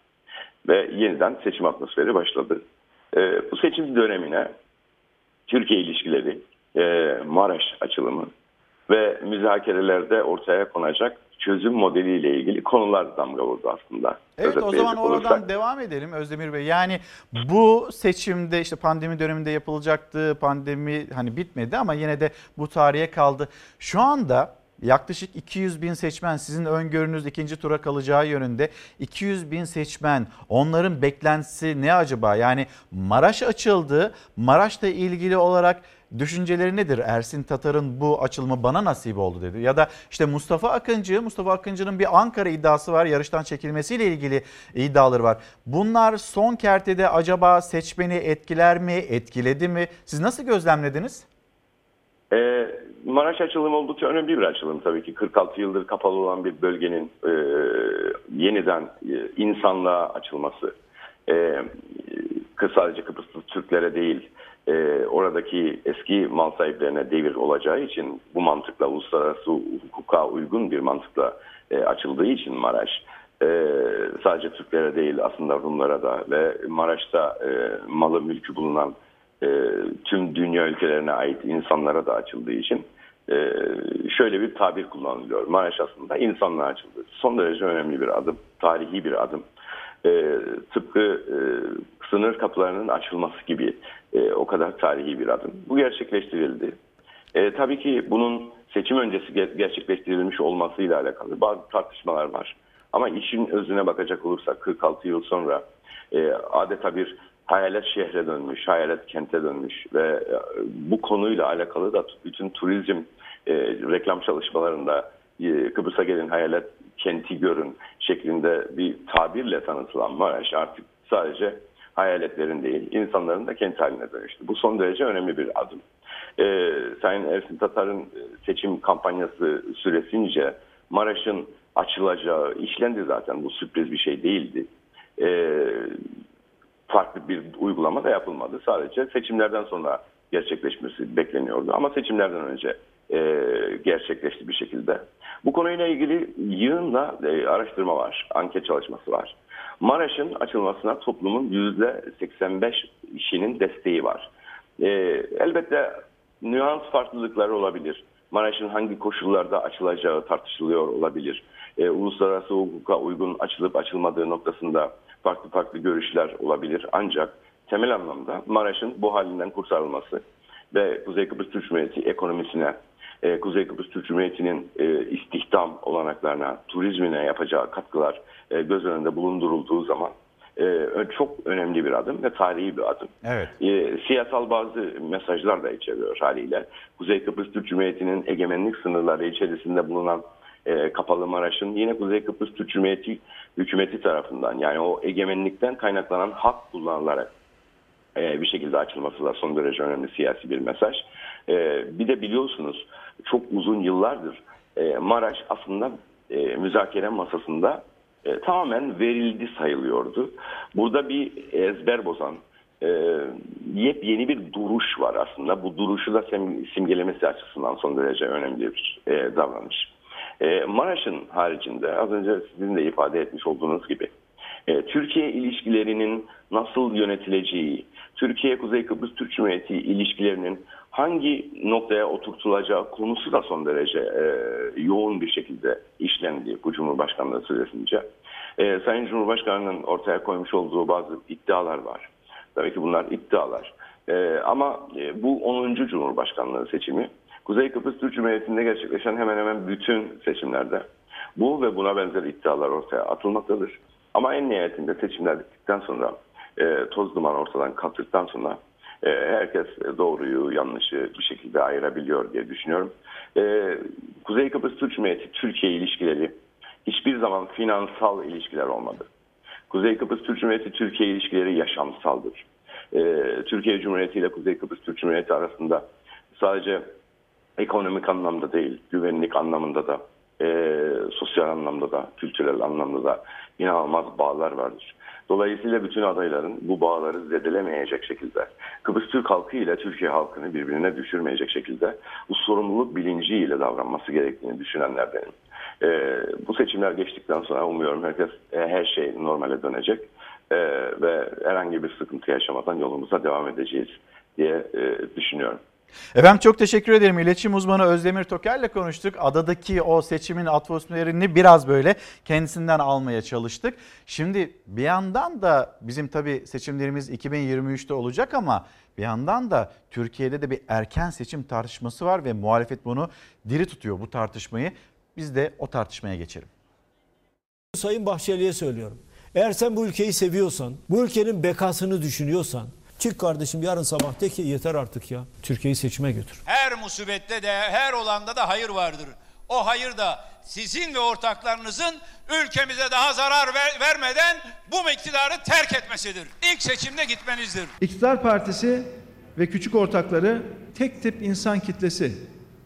Speaker 18: Ve yeniden seçim atmosferi başladı. E, bu seçim dönemine Türkiye ilişkileri, e, Maraş açılımı ve müzakerelerde ortaya konacak çözüm modeliyle ilgili konular damga vurdu aslında.
Speaker 1: Evet o zaman oradan olursak. devam edelim Özdemir Bey. Yani bu seçimde işte pandemi döneminde yapılacaktı. Pandemi hani bitmedi ama yine de bu tarihe kaldı. Şu anda yaklaşık 200 bin seçmen sizin öngörünüz ikinci tura kalacağı yönünde 200 bin seçmen onların beklentisi ne acaba? Yani Maraş açıldı. Maraş'la ilgili olarak düşünceleri nedir? Ersin Tatar'ın bu açılımı bana nasip oldu dedi. Ya da işte Mustafa Akıncı, Mustafa Akıncı'nın bir Ankara iddiası var. Yarıştan çekilmesiyle ilgili iddiaları var. Bunlar son kertede acaba seçmeni etkiler mi, etkiledi mi? Siz nasıl gözlemlediniz?
Speaker 18: Ee, Maraş açılımı oldukça önemli bir açılım tabii ki. 46 yıldır kapalı olan bir bölgenin e, yeniden e, insanlığa açılması. E, sadece Kıbrıslı Türklere değil, e, oradaki eski mal sahiplerine devir olacağı için bu mantıkla uluslararası hukuka uygun bir mantıkla e, açıldığı için Maraş e, sadece Türklere değil aslında Rumlara da ve Maraş'ta e, malı mülkü bulunan e, tüm dünya ülkelerine ait insanlara da açıldığı için e, şöyle bir tabir kullanılıyor. Maraş aslında insanlığa açıldı. Son derece önemli bir adım, tarihi bir adım. E, tıpkı e, sınır kapılarının açılması gibi e, o kadar tarihi bir adım. Bu gerçekleştirildi. E, tabii ki bunun seçim öncesi gerçekleştirilmiş olmasıyla alakalı bazı tartışmalar var. Ama işin özüne bakacak olursak 46 yıl sonra e, adeta bir hayalet şehre dönmüş, hayalet kente dönmüş ve e, bu konuyla alakalı da bütün turizm e, reklam çalışmalarında e, Kıbrıs'a gelin hayalet kenti görün şeklinde bir tabirle tanıtılan Maraş artık sadece hayaletlerin değil insanların da kent haline dönüştü. Bu son derece önemli bir adım. Ee, Sayın Ersin Tatar'ın seçim kampanyası süresince Maraş'ın açılacağı işlendi zaten bu sürpriz bir şey değildi. Ee, farklı bir uygulama da yapılmadı. Sadece seçimlerden sonra gerçekleşmesi bekleniyordu. Ama seçimlerden önce e, gerçekleşti bir şekilde. Bu konuyla ilgili yığınla e, araştırma var, anket çalışması var. Maraş'ın açılmasına toplumun %85 işinin desteği var. E, elbette nüans farklılıkları olabilir. Maraş'ın hangi koşullarda açılacağı tartışılıyor olabilir. E, uluslararası hukuka uygun açılıp açılmadığı noktasında farklı farklı görüşler olabilir. Ancak temel anlamda Maraş'ın bu halinden kurtarılması ve Kuzey Kıbrıs Türk Cumhuriyeti ekonomisine, e, Kuzey Kıbrıs Türk Cumhuriyeti'nin e, istihdam olanaklarına, turizmine yapacağı katkılar e, göz önünde bulundurulduğu zaman e, çok önemli bir adım ve tarihi bir adım.
Speaker 1: Evet.
Speaker 18: E, siyasal bazı mesajlar da içeriyor haliyle. Kuzey Kıbrıs Türk Cumhuriyeti'nin egemenlik sınırları içerisinde bulunan e, Kapalı Maraş'ın yine Kuzey Kıbrıs Türk Cumhuriyeti hükümeti tarafından yani o egemenlikten kaynaklanan hak kullanılarak e, bir şekilde açılması da son derece önemli siyasi bir mesaj. E, bir de biliyorsunuz çok uzun yıllardır e, Maraş aslında e, müzakere masasında e, tamamen verildi sayılıyordu. Burada bir ezber bozan, e, yepyeni bir duruş var aslında. Bu duruşu da simgelemesi açısından son derece önemli bir e, davranış. E, Maraş'ın haricinde az önce sizin de ifade etmiş olduğunuz gibi e, Türkiye ilişkilerinin nasıl yönetileceği, Türkiye-Kuzey Kıbrıs Türk Cumhuriyeti ilişkilerinin hangi noktaya oturtulacağı konusu da son derece e, yoğun bir şekilde işlendi bu Cumhurbaşkanlığı süresince. E, Sayın Cumhurbaşkanı'nın ortaya koymuş olduğu bazı iddialar var. Tabii ki bunlar iddialar. E, ama e, bu 10. Cumhurbaşkanlığı seçimi Kuzey Kıbrıs Türk Cumhuriyeti'nde gerçekleşen hemen hemen bütün seçimlerde bu ve buna benzer iddialar ortaya atılmaktadır. Ama en nihayetinde seçimler bittikten sonra e, toz duman ortadan kalktıktan sonra herkes doğruyu yanlışı bir şekilde ayırabiliyor diye düşünüyorum. E, Kuzey Kıbrıs Türk Cumhuriyeti Türkiye ilişkileri hiçbir zaman finansal ilişkiler olmadı. Kuzey Kıbrıs Türk Cumhuriyeti Türkiye ilişkileri yaşamsaldır. E, Türkiye Cumhuriyeti ile Kuzey Kıbrıs Türk Cumhuriyeti arasında sadece ekonomik anlamda değil, güvenlik anlamında da, e, sosyal anlamda da, kültürel anlamda da inanılmaz bağlar vardır. Dolayısıyla bütün adayların bu bağları zedelemeyecek şekilde, Kıbrıs Türk halkı ile Türkiye halkını birbirine düşürmeyecek şekilde bu sorumluluk bilinciyle davranması gerektiğini düşünenlerdenim. Ee, bu seçimler geçtikten sonra umuyorum herkes e, her şey normale dönecek e, ve herhangi bir sıkıntı yaşamadan yolumuza devam edeceğiz diye e, düşünüyorum.
Speaker 1: Efendim çok teşekkür ederim. İletişim uzmanı Özdemir Toker'le konuştuk. Adadaki o seçimin atmosferini biraz böyle kendisinden almaya çalıştık. Şimdi bir yandan da bizim tabii seçimlerimiz 2023'te olacak ama bir yandan da Türkiye'de de bir erken seçim tartışması var ve muhalefet bunu diri tutuyor bu tartışmayı. Biz de o tartışmaya geçelim.
Speaker 19: Sayın Bahçeli'ye söylüyorum. Eğer sen bu ülkeyi seviyorsan, bu ülkenin bekasını düşünüyorsan çık kardeşim yarın sabah de ki yeter artık ya. Türkiye'yi seçime götür.
Speaker 20: Her musibette de her olanda da hayır vardır. O hayır da sizin ve ortaklarınızın ülkemize daha zarar ver, vermeden bu iktidarı terk etmesidir. İlk seçimde gitmenizdir.
Speaker 21: İktidar Partisi ve küçük ortakları tek tip insan kitlesi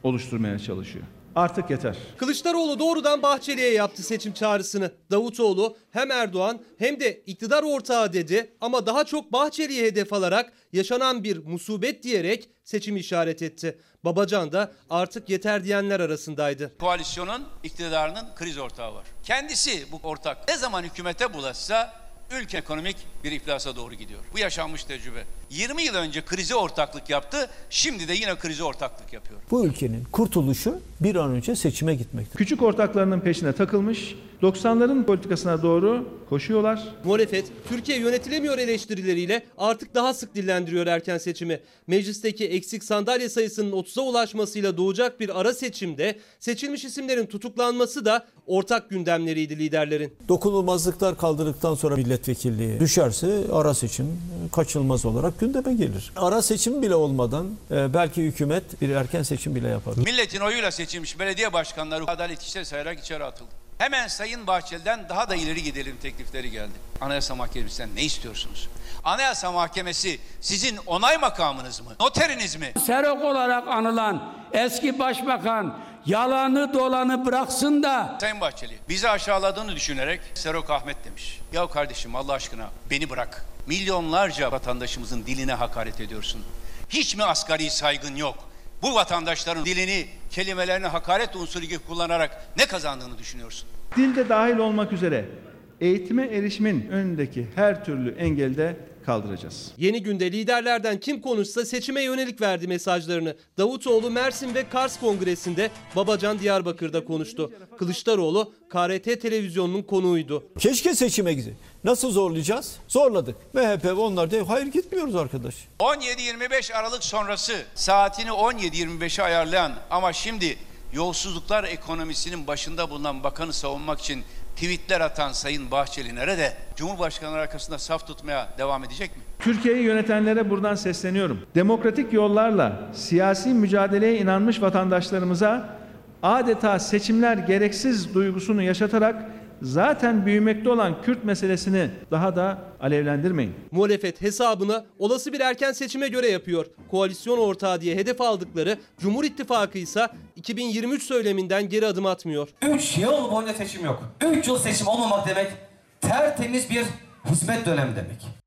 Speaker 21: oluşturmaya çalışıyor. Artık yeter.
Speaker 22: Kılıçdaroğlu doğrudan Bahçeli'ye yaptı seçim çağrısını. Davutoğlu hem Erdoğan hem de iktidar ortağı dedi ama daha çok Bahçeli'ye hedef alarak yaşanan bir musibet diyerek seçim işaret etti. Babacan da artık yeter diyenler arasındaydı.
Speaker 20: Koalisyonun iktidarının kriz ortağı var. Kendisi bu ortak ne zaman hükümete bulaşsa ülke ekonomik bir iflasa doğru gidiyor. Bu yaşanmış tecrübe. 20 yıl önce krize ortaklık yaptı, şimdi de yine krize ortaklık yapıyor.
Speaker 19: Bu ülkenin kurtuluşu bir an önce seçime gitmektir.
Speaker 21: Küçük ortaklarının peşine takılmış, 90'ların politikasına doğru koşuyorlar.
Speaker 22: Muhalefet Türkiye yönetilemiyor eleştirileriyle artık daha sık dillendiriyor erken seçimi. Meclisteki eksik sandalye sayısının 30'a ulaşmasıyla doğacak bir ara seçimde seçilmiş isimlerin tutuklanması da ortak gündemleriydi liderlerin.
Speaker 19: Dokunulmazlıklar kaldırdıktan sonra milletvekilliği düşerse ara seçim kaçınılmaz olarak gündeme gelir. Ara seçim bile olmadan e, belki hükümet bir erken seçim bile yapar.
Speaker 20: Milletin oyuyla seçilmiş belediye başkanları adalet işleri sayarak içeri atıldı. Hemen Sayın Bahçeli'den daha da ileri gidelim teklifleri geldi. Anayasa Mahkemesi'nden ne istiyorsunuz? Anayasa Mahkemesi sizin onay makamınız mı? Noteriniz mi?
Speaker 23: Serok olarak anılan eski başbakan yalanı dolanı bıraksın da.
Speaker 20: Sayın Bahçeli bizi aşağıladığını düşünerek Serok Ahmet demiş. Ya kardeşim Allah aşkına beni bırak. Milyonlarca vatandaşımızın diline hakaret ediyorsun. Hiç mi asgari saygın yok? Bu vatandaşların dilini, kelimelerini hakaret unsuru gibi kullanarak ne kazandığını düşünüyorsun?
Speaker 21: Dilde dahil olmak üzere eğitime erişimin önündeki her türlü engelde kaldıracağız.
Speaker 22: Yeni günde liderlerden kim konuşsa seçime yönelik verdi mesajlarını. Davutoğlu Mersin ve Kars Kongresi'nde, Babacan Diyarbakır'da konuştu. Kılıçdaroğlu KRT televizyonunun konuğuydu.
Speaker 19: Keşke seçime gidin. Nasıl zorlayacağız? Zorladık. MHP onlar da hayır gitmiyoruz arkadaş.
Speaker 20: 17-25 Aralık sonrası saatini 17-25'e ayarlayan ama şimdi yolsuzluklar ekonomisinin başında bulunan bakanı savunmak için tweetler atan Sayın Bahçeli nerede? Cumhurbaşkanı arkasında saf tutmaya devam edecek mi?
Speaker 21: Türkiye'yi yönetenlere buradan sesleniyorum. Demokratik yollarla siyasi mücadeleye inanmış vatandaşlarımıza adeta seçimler gereksiz duygusunu yaşatarak zaten büyümekte olan Kürt meselesini daha da alevlendirmeyin.
Speaker 22: Muhalefet hesabını olası bir erken seçime göre yapıyor. Koalisyon ortağı diye hedef aldıkları Cumhur İttifakı ise 2023 söyleminden geri adım atmıyor.
Speaker 24: 3 yıl boyunca seçim yok. 3 yıl seçim olmamak demek tertemiz bir hizmet dönemi demek.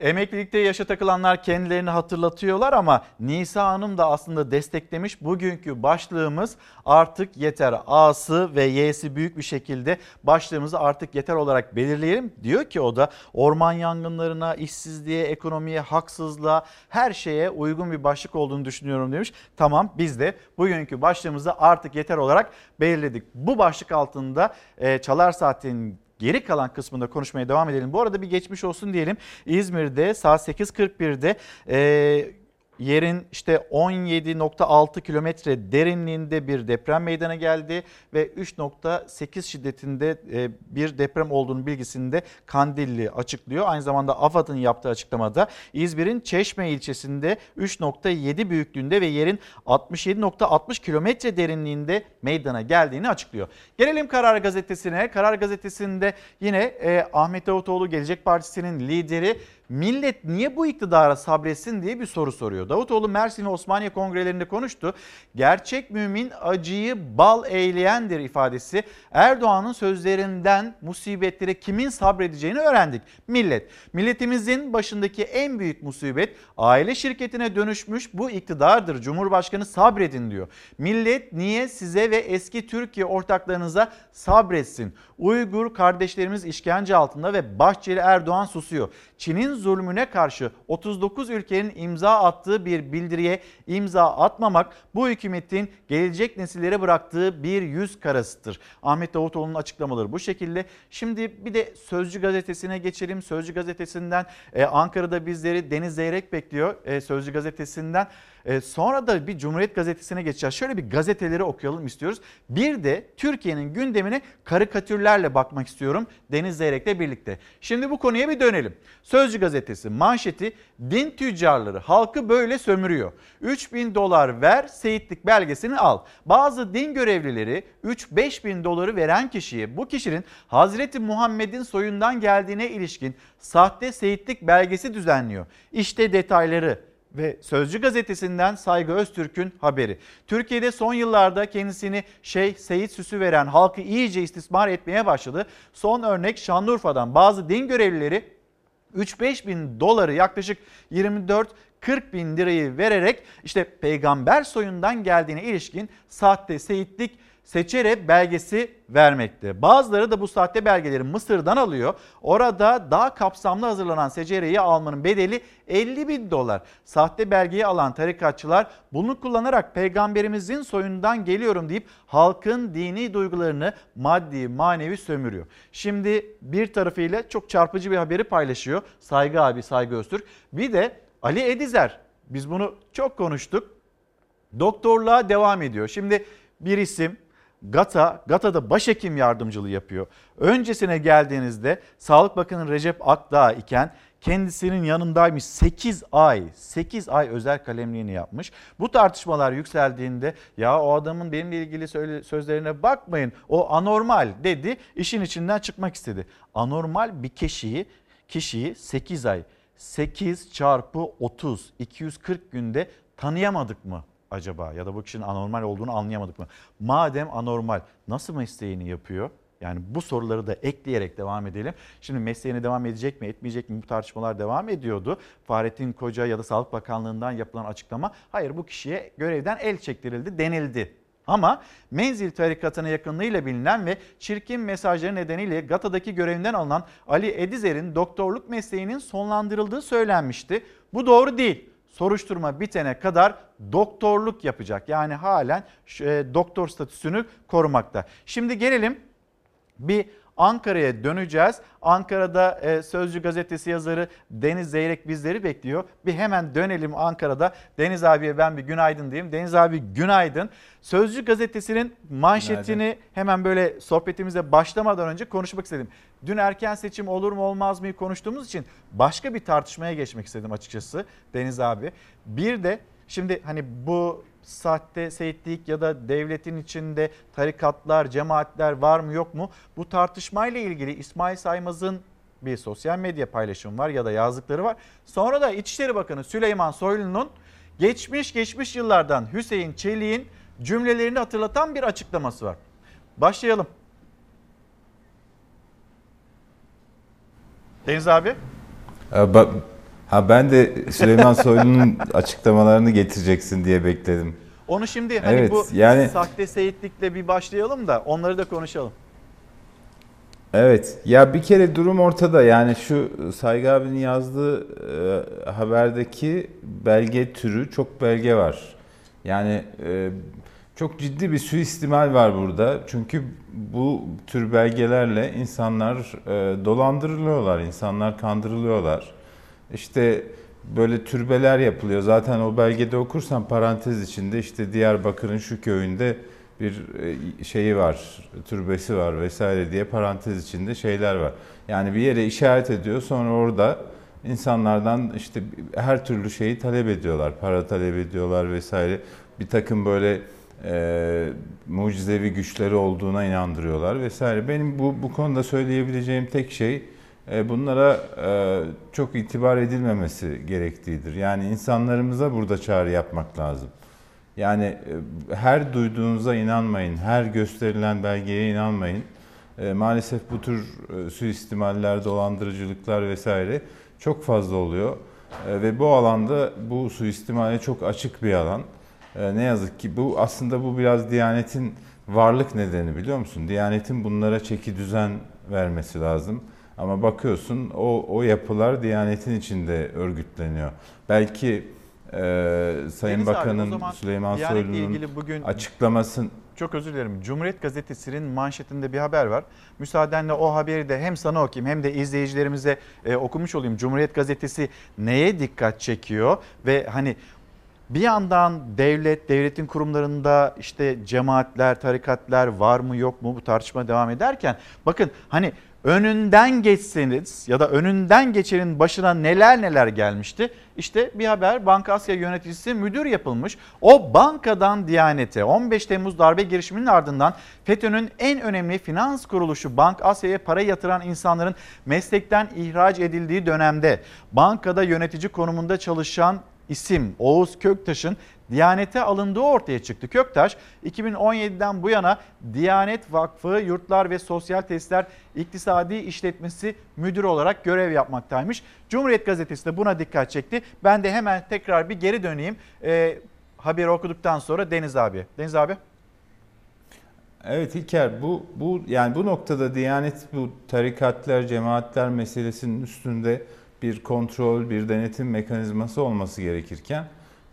Speaker 1: Emeklilikte yaşa takılanlar kendilerini hatırlatıyorlar ama Nisa Hanım da aslında desteklemiş. Bugünkü başlığımız artık yeter. A'sı ve Y'si büyük bir şekilde başlığımızı artık yeter olarak belirleyelim. Diyor ki o da orman yangınlarına, işsizliğe, ekonomiye, haksızlığa her şeye uygun bir başlık olduğunu düşünüyorum demiş. Tamam biz de bugünkü başlığımızı artık yeter olarak belirledik. Bu başlık altında e, Çalar Saat'in geri kalan kısmında konuşmaya devam edelim. Bu arada bir geçmiş olsun diyelim. İzmir'de saat 8.41'de e, yerin işte 17.6 kilometre derinliğinde bir deprem meydana geldi ve 3.8 şiddetinde e, bir deprem olduğunu bilgisini de Kandilli açıklıyor. Aynı zamanda AFAD'ın yaptığı açıklamada İzmir'in Çeşme ilçesinde 3.7 büyüklüğünde ve yerin 67.60 kilometre derinliğinde meydana geldiğini açıklıyor. Gelelim Karar Gazetesi'ne. Karar Gazetesi'nde yine e, Ahmet Davutoğlu Gelecek Partisi'nin lideri millet niye bu iktidara sabretsin diye bir soru soruyor. Davutoğlu Mersin ve Osmaniye kongrelerinde konuştu. Gerçek mümin acıyı bal eyleyendir ifadesi Erdoğan'ın sözlerinden musibetlere kimin sabredeceğini öğrendik. Millet. Milletimizin başındaki en büyük musibet aile şirketine dönüşmüş bu iktidardır. Cumhurbaşkanı sabredin diyor. Millet niye size ve eski Türkiye ortaklarınıza sabretsin? Uygur kardeşlerimiz işkence altında ve Bahçeli Erdoğan susuyor. Çin'in zulmüne karşı 39 ülkenin imza attığı bir bildiriye imza atmamak bu hükümetin gelecek nesillere bıraktığı bir yüz karasıdır. Ahmet Davutoğlu'nun açıklamaları bu şekilde. Şimdi bir de Sözcü gazetesine geçelim. Sözcü gazetesinden e, Ankara'da bizleri Deniz Zeyrek bekliyor. E, Sözcü gazetesinden. E, sonra da bir Cumhuriyet gazetesine geçeceğiz. Şöyle bir gazeteleri okuyalım istiyoruz. Bir de Türkiye'nin gündemine karikatürlerle bakmak istiyorum Deniz Zeyrek'le birlikte. Şimdi bu konuya bir dönelim. Sözcü gazetesi manşeti din tüccarları halkı böyle sömürüyor. 3000 dolar ver seyitlik belgesini al. Bazı din görevlileri 3-5 bin doları veren kişiye bu kişinin Hazreti Muhammed'in soyundan geldiğine ilişkin sahte seyitlik belgesi düzenliyor. İşte detayları ve Sözcü gazetesinden Saygı Öztürk'ün haberi. Türkiye'de son yıllarda kendisini Şeyh Seyit süsü veren halkı iyice istismar etmeye başladı. Son örnek Şanlıurfa'dan bazı din görevlileri 3-5 bin doları yaklaşık 24 40 bin lirayı vererek işte peygamber soyundan geldiğine ilişkin sahte seyitlik seçerek belgesi vermekte. Bazıları da bu sahte belgeleri Mısır'dan alıyor. Orada daha kapsamlı hazırlanan secereyi almanın bedeli 50 bin dolar. Sahte belgeyi alan tarikatçılar bunu kullanarak peygamberimizin soyundan geliyorum deyip halkın dini duygularını maddi manevi sömürüyor. Şimdi bir tarafıyla çok çarpıcı bir haberi paylaşıyor Saygı abi Saygı Öztürk. Bir de Ali Edizer biz bunu çok konuştuk. Doktorluğa devam ediyor. Şimdi bir isim GATA, GATA'da başhekim yardımcılığı yapıyor. Öncesine geldiğinizde Sağlık Bakanı Recep Akdağ iken kendisinin yanındaymış 8 ay 8 ay özel kalemliğini yapmış. Bu tartışmalar yükseldiğinde ya o adamın benimle ilgili sözlerine bakmayın o anormal dedi işin içinden çıkmak istedi. Anormal bir kişiyi kişiyi 8 ay 8 çarpı 30 240 günde tanıyamadık mı acaba ya da bu kişinin anormal olduğunu anlayamadık mı? Madem anormal nasıl mesleğini yapıyor? Yani bu soruları da ekleyerek devam edelim. Şimdi mesleğine devam edecek mi etmeyecek mi bu tartışmalar devam ediyordu. Fahrettin Koca ya da Sağlık Bakanlığı'ndan yapılan açıklama hayır bu kişiye görevden el çektirildi denildi. Ama menzil tarikatına yakınlığıyla bilinen ve çirkin mesajları nedeniyle GATA'daki görevinden alınan Ali Edizer'in doktorluk mesleğinin sonlandırıldığı söylenmişti. Bu doğru değil soruşturma bitene kadar doktorluk yapacak. Yani halen e, doktor statüsünü korumakta. Şimdi gelelim bir Ankara'ya döneceğiz. Ankara'da e, Sözcü gazetesi yazarı Deniz Zeyrek bizleri bekliyor. Bir hemen dönelim Ankara'da. Deniz abiye ben bir günaydın diyeyim. Deniz abi günaydın. Sözcü gazetesinin manşetini günaydın. hemen böyle sohbetimize başlamadan önce konuşmak istedim. Dün erken seçim olur mu olmaz mı konuştuğumuz için başka bir tartışmaya geçmek istedim açıkçası Deniz abi. Bir de şimdi hani bu sahte seyitlik ya da devletin içinde tarikatlar, cemaatler var mı yok mu? Bu tartışmayla ilgili İsmail Saymaz'ın bir sosyal medya paylaşımı var ya da yazdıkları var. Sonra da İçişleri Bakanı Süleyman Soylu'nun geçmiş geçmiş yıllardan Hüseyin Çelik'in cümlelerini hatırlatan bir açıklaması var. Başlayalım. Deniz abi.
Speaker 25: Ha ben de Süleyman Soylu'nun açıklamalarını getireceksin diye bekledim.
Speaker 1: Onu şimdi hani evet, bu yani, sahte seyitlikle bir başlayalım da onları da konuşalım.
Speaker 25: Evet ya bir kere durum ortada yani şu Saygı abinin yazdığı e, haberdeki belge türü çok belge var. Yani e, çok ciddi bir suistimal var burada. Çünkü bu tür belgelerle insanlar e, dolandırılıyorlar, insanlar kandırılıyorlar. İşte böyle türbeler yapılıyor. Zaten o belgede okursan parantez içinde işte Diyarbakır'ın şu köyünde bir e, şeyi var, türbesi var vesaire diye parantez içinde şeyler var. Yani bir yere işaret ediyor sonra orada insanlardan işte her türlü şeyi talep ediyorlar. Para talep ediyorlar vesaire. Bir takım böyle e, mucizevi güçleri olduğuna inandırıyorlar vesaire. Benim bu, bu konuda söyleyebileceğim tek şey e, bunlara e, çok itibar edilmemesi gerektiğidir. Yani insanlarımıza burada çağrı yapmak lazım. Yani e, her duyduğunuza inanmayın, her gösterilen belgeye inanmayın. Maalesef bu tür suistimaller, dolandırıcılıklar vesaire çok fazla oluyor. Ve bu alanda bu suistimale çok açık bir alan. Ne yazık ki bu aslında bu biraz Diyanet'in varlık nedeni biliyor musun? Diyanet'in bunlara çeki düzen vermesi lazım Ama bakıyorsun o, o yapılar Diyanet'in içinde örgütleniyor. Belki e, Sayın
Speaker 1: Deniz abi,
Speaker 25: Bakan'ın
Speaker 1: zaman
Speaker 25: Süleyman Soylu'nun
Speaker 1: bugün-
Speaker 25: açıklamasın
Speaker 1: Çok özür dilerim. Cumhuriyet Gazetesi'nin manşetinde bir haber var. Müsaadenle o haberi de hem sana okuyayım hem de izleyicilerimize e, okumuş olayım. Cumhuriyet Gazetesi neye dikkat çekiyor ve hani bir yandan devlet, devletin kurumlarında işte cemaatler, tarikatlar var mı yok mu bu tartışma devam ederken bakın hani önünden geçseniz ya da önünden geçenin başına neler neler gelmişti. İşte bir haber Banka Asya yöneticisi müdür yapılmış. O bankadan Diyanet'e 15 Temmuz darbe girişiminin ardından FETÖ'nün en önemli finans kuruluşu Bank Asya'ya para yatıran insanların meslekten ihraç edildiği dönemde bankada yönetici konumunda çalışan isim Oğuz Köktaş'ın Diyanet'e alındığı ortaya çıktı. Köktaş 2017'den bu yana Diyanet Vakfı Yurtlar ve Sosyal Tesisler İktisadi İşletmesi Müdürü olarak görev yapmaktaymış. Cumhuriyet Gazetesi de buna dikkat çekti. Ben de hemen tekrar bir geri döneyim. Ee, haberi okuduktan sonra Deniz abi. Deniz abi.
Speaker 25: Evet İlker bu bu yani bu noktada Diyanet bu tarikatlar, cemaatler meselesinin üstünde bir kontrol, bir denetim mekanizması olması gerekirken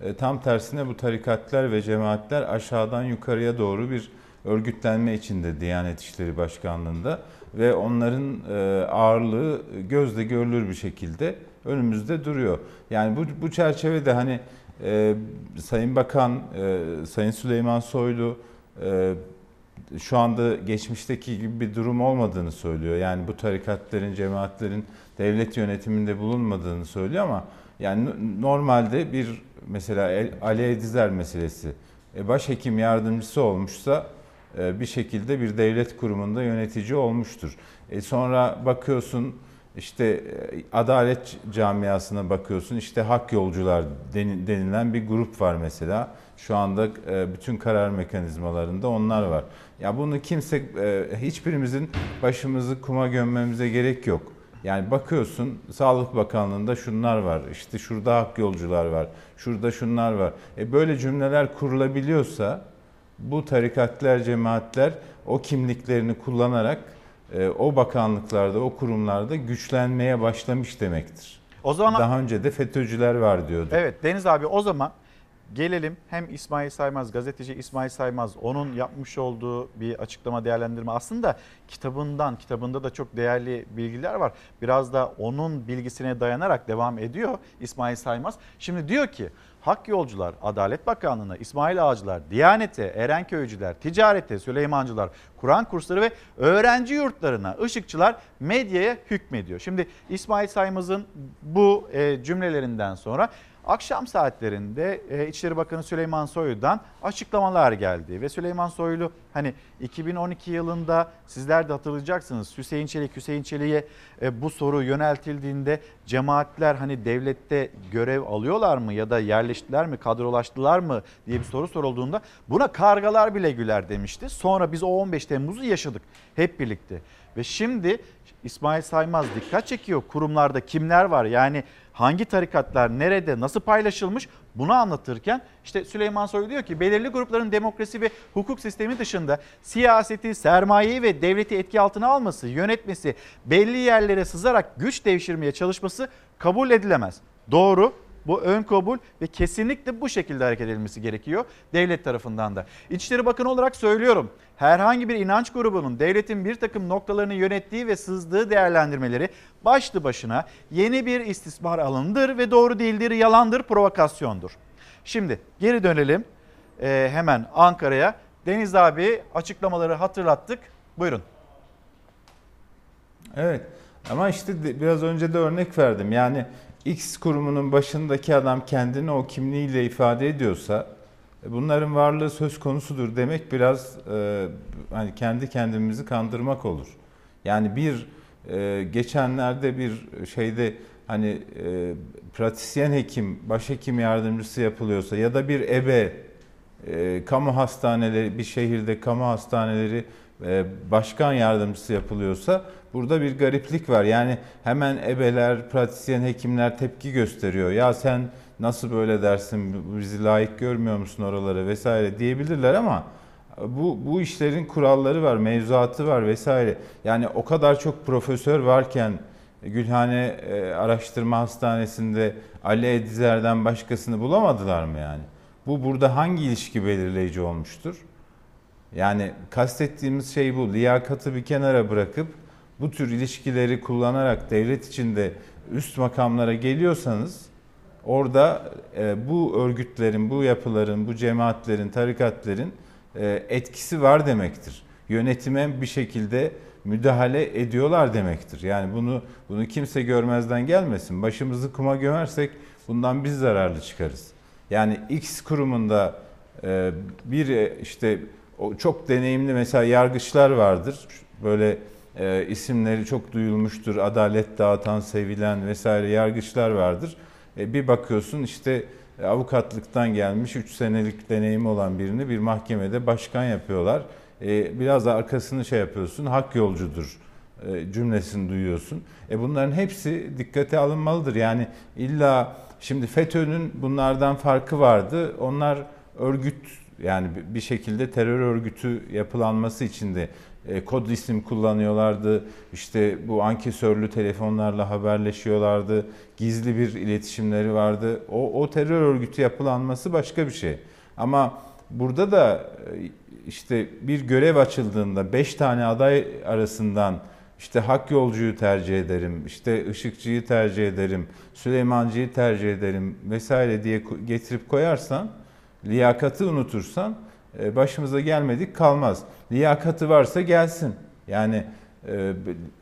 Speaker 25: e, tam tersine bu tarikatlar ve cemaatler aşağıdan yukarıya doğru bir örgütlenme içinde Diyanet İşleri Başkanlığı'nda ve onların e, ağırlığı gözle görülür bir şekilde önümüzde duruyor. Yani bu, bu çerçevede hani e, Sayın Bakan, e, Sayın Süleyman Soylu e, şu anda geçmişteki gibi bir durum olmadığını söylüyor. Yani bu tarikatların, cemaatlerin devlet yönetiminde bulunmadığını söylüyor ama yani normalde bir mesela Ali Edizer meselesi e, başhekim yardımcısı olmuşsa e, bir şekilde bir devlet kurumunda yönetici olmuştur. E sonra bakıyorsun işte adalet camiasına bakıyorsun işte hak yolcular denilen bir grup var mesela. Şu anda bütün karar mekanizmalarında onlar var. Ya bunu kimse hiçbirimizin başımızı kuma gömmemize gerek yok. Yani bakıyorsun Sağlık Bakanlığı'nda şunlar var, işte şurada hak yolcular var, şurada şunlar var. E böyle cümleler kurulabiliyorsa bu tarikatlar, cemaatler o kimliklerini kullanarak e, o bakanlıklarda, o kurumlarda güçlenmeye başlamış demektir. O zaman daha önce de FETÖ'cüler var diyordu.
Speaker 1: Evet Deniz abi o zaman Gelelim hem İsmail Saymaz, gazeteci İsmail Saymaz onun yapmış olduğu bir açıklama değerlendirme aslında kitabından, kitabında da çok değerli bilgiler var. Biraz da onun bilgisine dayanarak devam ediyor İsmail Saymaz. Şimdi diyor ki Hak Yolcular, Adalet Bakanlığı'na, İsmail Ağacılar, Diyanet'e, Erenköycüler, ticarete, Süleymancılar, Kur'an kursları ve öğrenci yurtlarına, ışıkçılar medyaya hükmediyor. Şimdi İsmail Saymaz'ın bu e, cümlelerinden sonra Akşam saatlerinde e, İçişleri Bakanı Süleyman Soylu'dan açıklamalar geldi ve Süleyman Soylu hani 2012 yılında sizler de hatırlayacaksınız Hüseyin Çelik Hüseyin Çelik'e e, bu soru yöneltildiğinde cemaatler hani devlette görev alıyorlar mı ya da yerleştiler mi kadrolaştılar mı diye bir soru sorulduğunda buna kargalar bile güler demişti. Sonra biz o 15 Temmuz'u yaşadık hep birlikte ve şimdi İsmail Saymaz dikkat çekiyor kurumlarda kimler var yani hangi tarikatlar nerede nasıl paylaşılmış bunu anlatırken işte Süleyman Soylu diyor ki belirli grupların demokrasi ve hukuk sistemi dışında siyaseti, sermayeyi ve devleti etki altına alması, yönetmesi, belli yerlere sızarak güç devşirmeye çalışması kabul edilemez. Doğru bu ön kabul ve kesinlikle bu şekilde hareket edilmesi gerekiyor devlet tarafından da. İçişleri Bakanı olarak söylüyorum. Herhangi bir inanç grubunun devletin bir takım noktalarını yönettiği ve sızdığı değerlendirmeleri başlı başına yeni bir istismar alanıdır ve doğru değildir, yalandır, provokasyondur. Şimdi geri dönelim ee, hemen Ankara'ya. Deniz abi açıklamaları hatırlattık. Buyurun.
Speaker 25: Evet ama işte biraz önce de örnek verdim. Yani X kurumunun başındaki adam kendini o kimliğiyle ifade ediyorsa bunların varlığı söz konusudur demek biraz e, hani kendi kendimizi kandırmak olur. Yani bir e, geçenlerde bir şeyde hani e, pratisyen hekim, başhekim yardımcısı yapılıyorsa ya da bir ebe e, kamu hastaneleri bir şehirde kamu hastaneleri e, başkan yardımcısı yapılıyorsa burada bir gariplik var. Yani hemen ebeler, pratisyen hekimler tepki gösteriyor. Ya sen nasıl böyle dersin, bizi layık görmüyor musun oraları vesaire diyebilirler ama Bu, bu işlerin kuralları var, mevzuatı var vesaire. Yani o kadar çok profesör varken Gülhane e, Araştırma Hastanesi'nde Ali Edizer'den başkasını bulamadılar mı yani? Bu burada hangi ilişki belirleyici olmuştur? Yani kastettiğimiz şey bu. Liyakatı bir kenara bırakıp bu tür ilişkileri kullanarak devlet içinde üst makamlara geliyorsanız orada e, bu örgütlerin, bu yapıların, bu cemaatlerin, tarikatlerin e, etkisi var demektir. Yönetime bir şekilde müdahale ediyorlar demektir. Yani bunu bunu kimse görmezden gelmesin. Başımızı kuma gömersek bundan biz zararlı çıkarız. Yani X kurumunda e, bir e, işte o çok deneyimli mesela yargıçlar vardır. Böyle e, isimleri çok duyulmuştur. Adalet dağıtan, sevilen vesaire yargıçlar vardır. E, bir bakıyorsun işte avukatlıktan gelmiş 3 senelik deneyimi olan birini bir mahkemede başkan yapıyorlar. E, biraz da arkasını şey yapıyorsun, hak yolcudur e, cümlesini duyuyorsun. E bunların hepsi dikkate alınmalıdır. Yani illa şimdi FETÖ'nün bunlardan farkı vardı. Onlar örgüt yani bir şekilde terör örgütü yapılanması için de e, kod isim kullanıyorlardı. İşte bu ankesörlü telefonlarla haberleşiyorlardı. Gizli bir iletişimleri vardı. O, o terör örgütü yapılanması başka bir şey. Ama burada da e, işte bir görev açıldığında 5 tane aday arasından işte Hak Yolcu'yu tercih ederim, işte Işıkçı'yı tercih ederim, Süleymancı'yı tercih ederim vesaire diye getirip koyarsan, liyakatı unutursan başımıza gelmedik kalmaz. Liyakatı varsa gelsin. Yani e,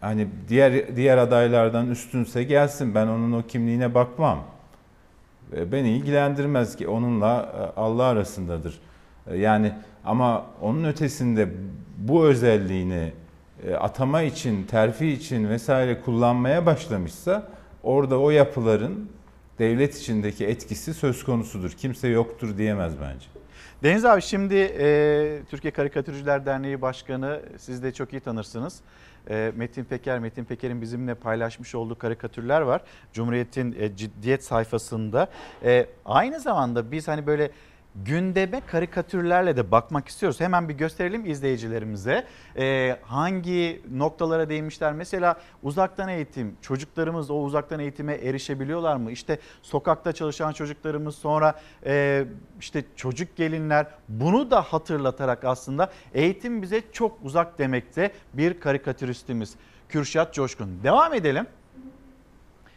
Speaker 25: hani diğer diğer adaylardan üstünse gelsin. Ben onun o kimliğine bakmam. E, beni ilgilendirmez ki onunla Allah arasındadır. Yani ama onun ötesinde bu özelliğini atama için, terfi için vesaire kullanmaya başlamışsa orada o yapıların devlet içindeki etkisi söz konusudur. Kimse yoktur diyemez bence.
Speaker 1: Deniz abi şimdi e, Türkiye Karikatürcüler Derneği Başkanı siz de çok iyi tanırsınız. E, Metin Peker, Metin Peker'in bizimle paylaşmış olduğu karikatürler var. Cumhuriyet'in e, ciddiyet sayfasında. E, aynı zamanda biz hani böyle gündeme karikatürlerle de bakmak istiyoruz. Hemen bir gösterelim izleyicilerimize. Ee, hangi noktalara değinmişler? Mesela uzaktan eğitim, çocuklarımız o uzaktan eğitime erişebiliyorlar mı? İşte sokakta çalışan çocuklarımız sonra e, işte çocuk gelinler bunu da hatırlatarak aslında eğitim bize çok uzak demekte bir karikatüristimiz. Kürşat Coşkun. Devam edelim.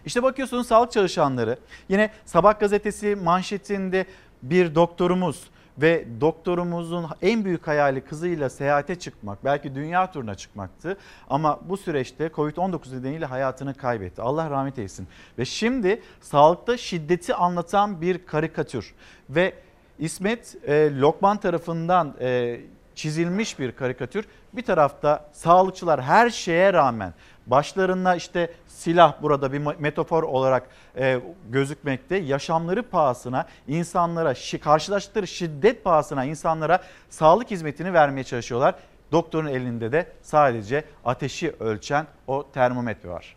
Speaker 1: İşte bakıyorsunuz sağlık çalışanları. Yine Sabah gazetesi manşetinde bir doktorumuz ve doktorumuzun en büyük hayali kızıyla seyahate çıkmak, belki dünya turuna çıkmaktı. Ama bu süreçte Covid-19 nedeniyle hayatını kaybetti. Allah rahmet eylesin. Ve şimdi sağlıkta şiddeti anlatan bir karikatür ve İsmet e, Lokman tarafından e, çizilmiş bir karikatür. Bir tarafta sağlıkçılar her şeye rağmen başlarında işte silah burada bir metafor olarak e, gözükmekte. Yaşamları pahasına insanlara karşılaştıkları şiddet pahasına insanlara sağlık hizmetini vermeye çalışıyorlar. Doktorun elinde de sadece ateşi ölçen o termometre var.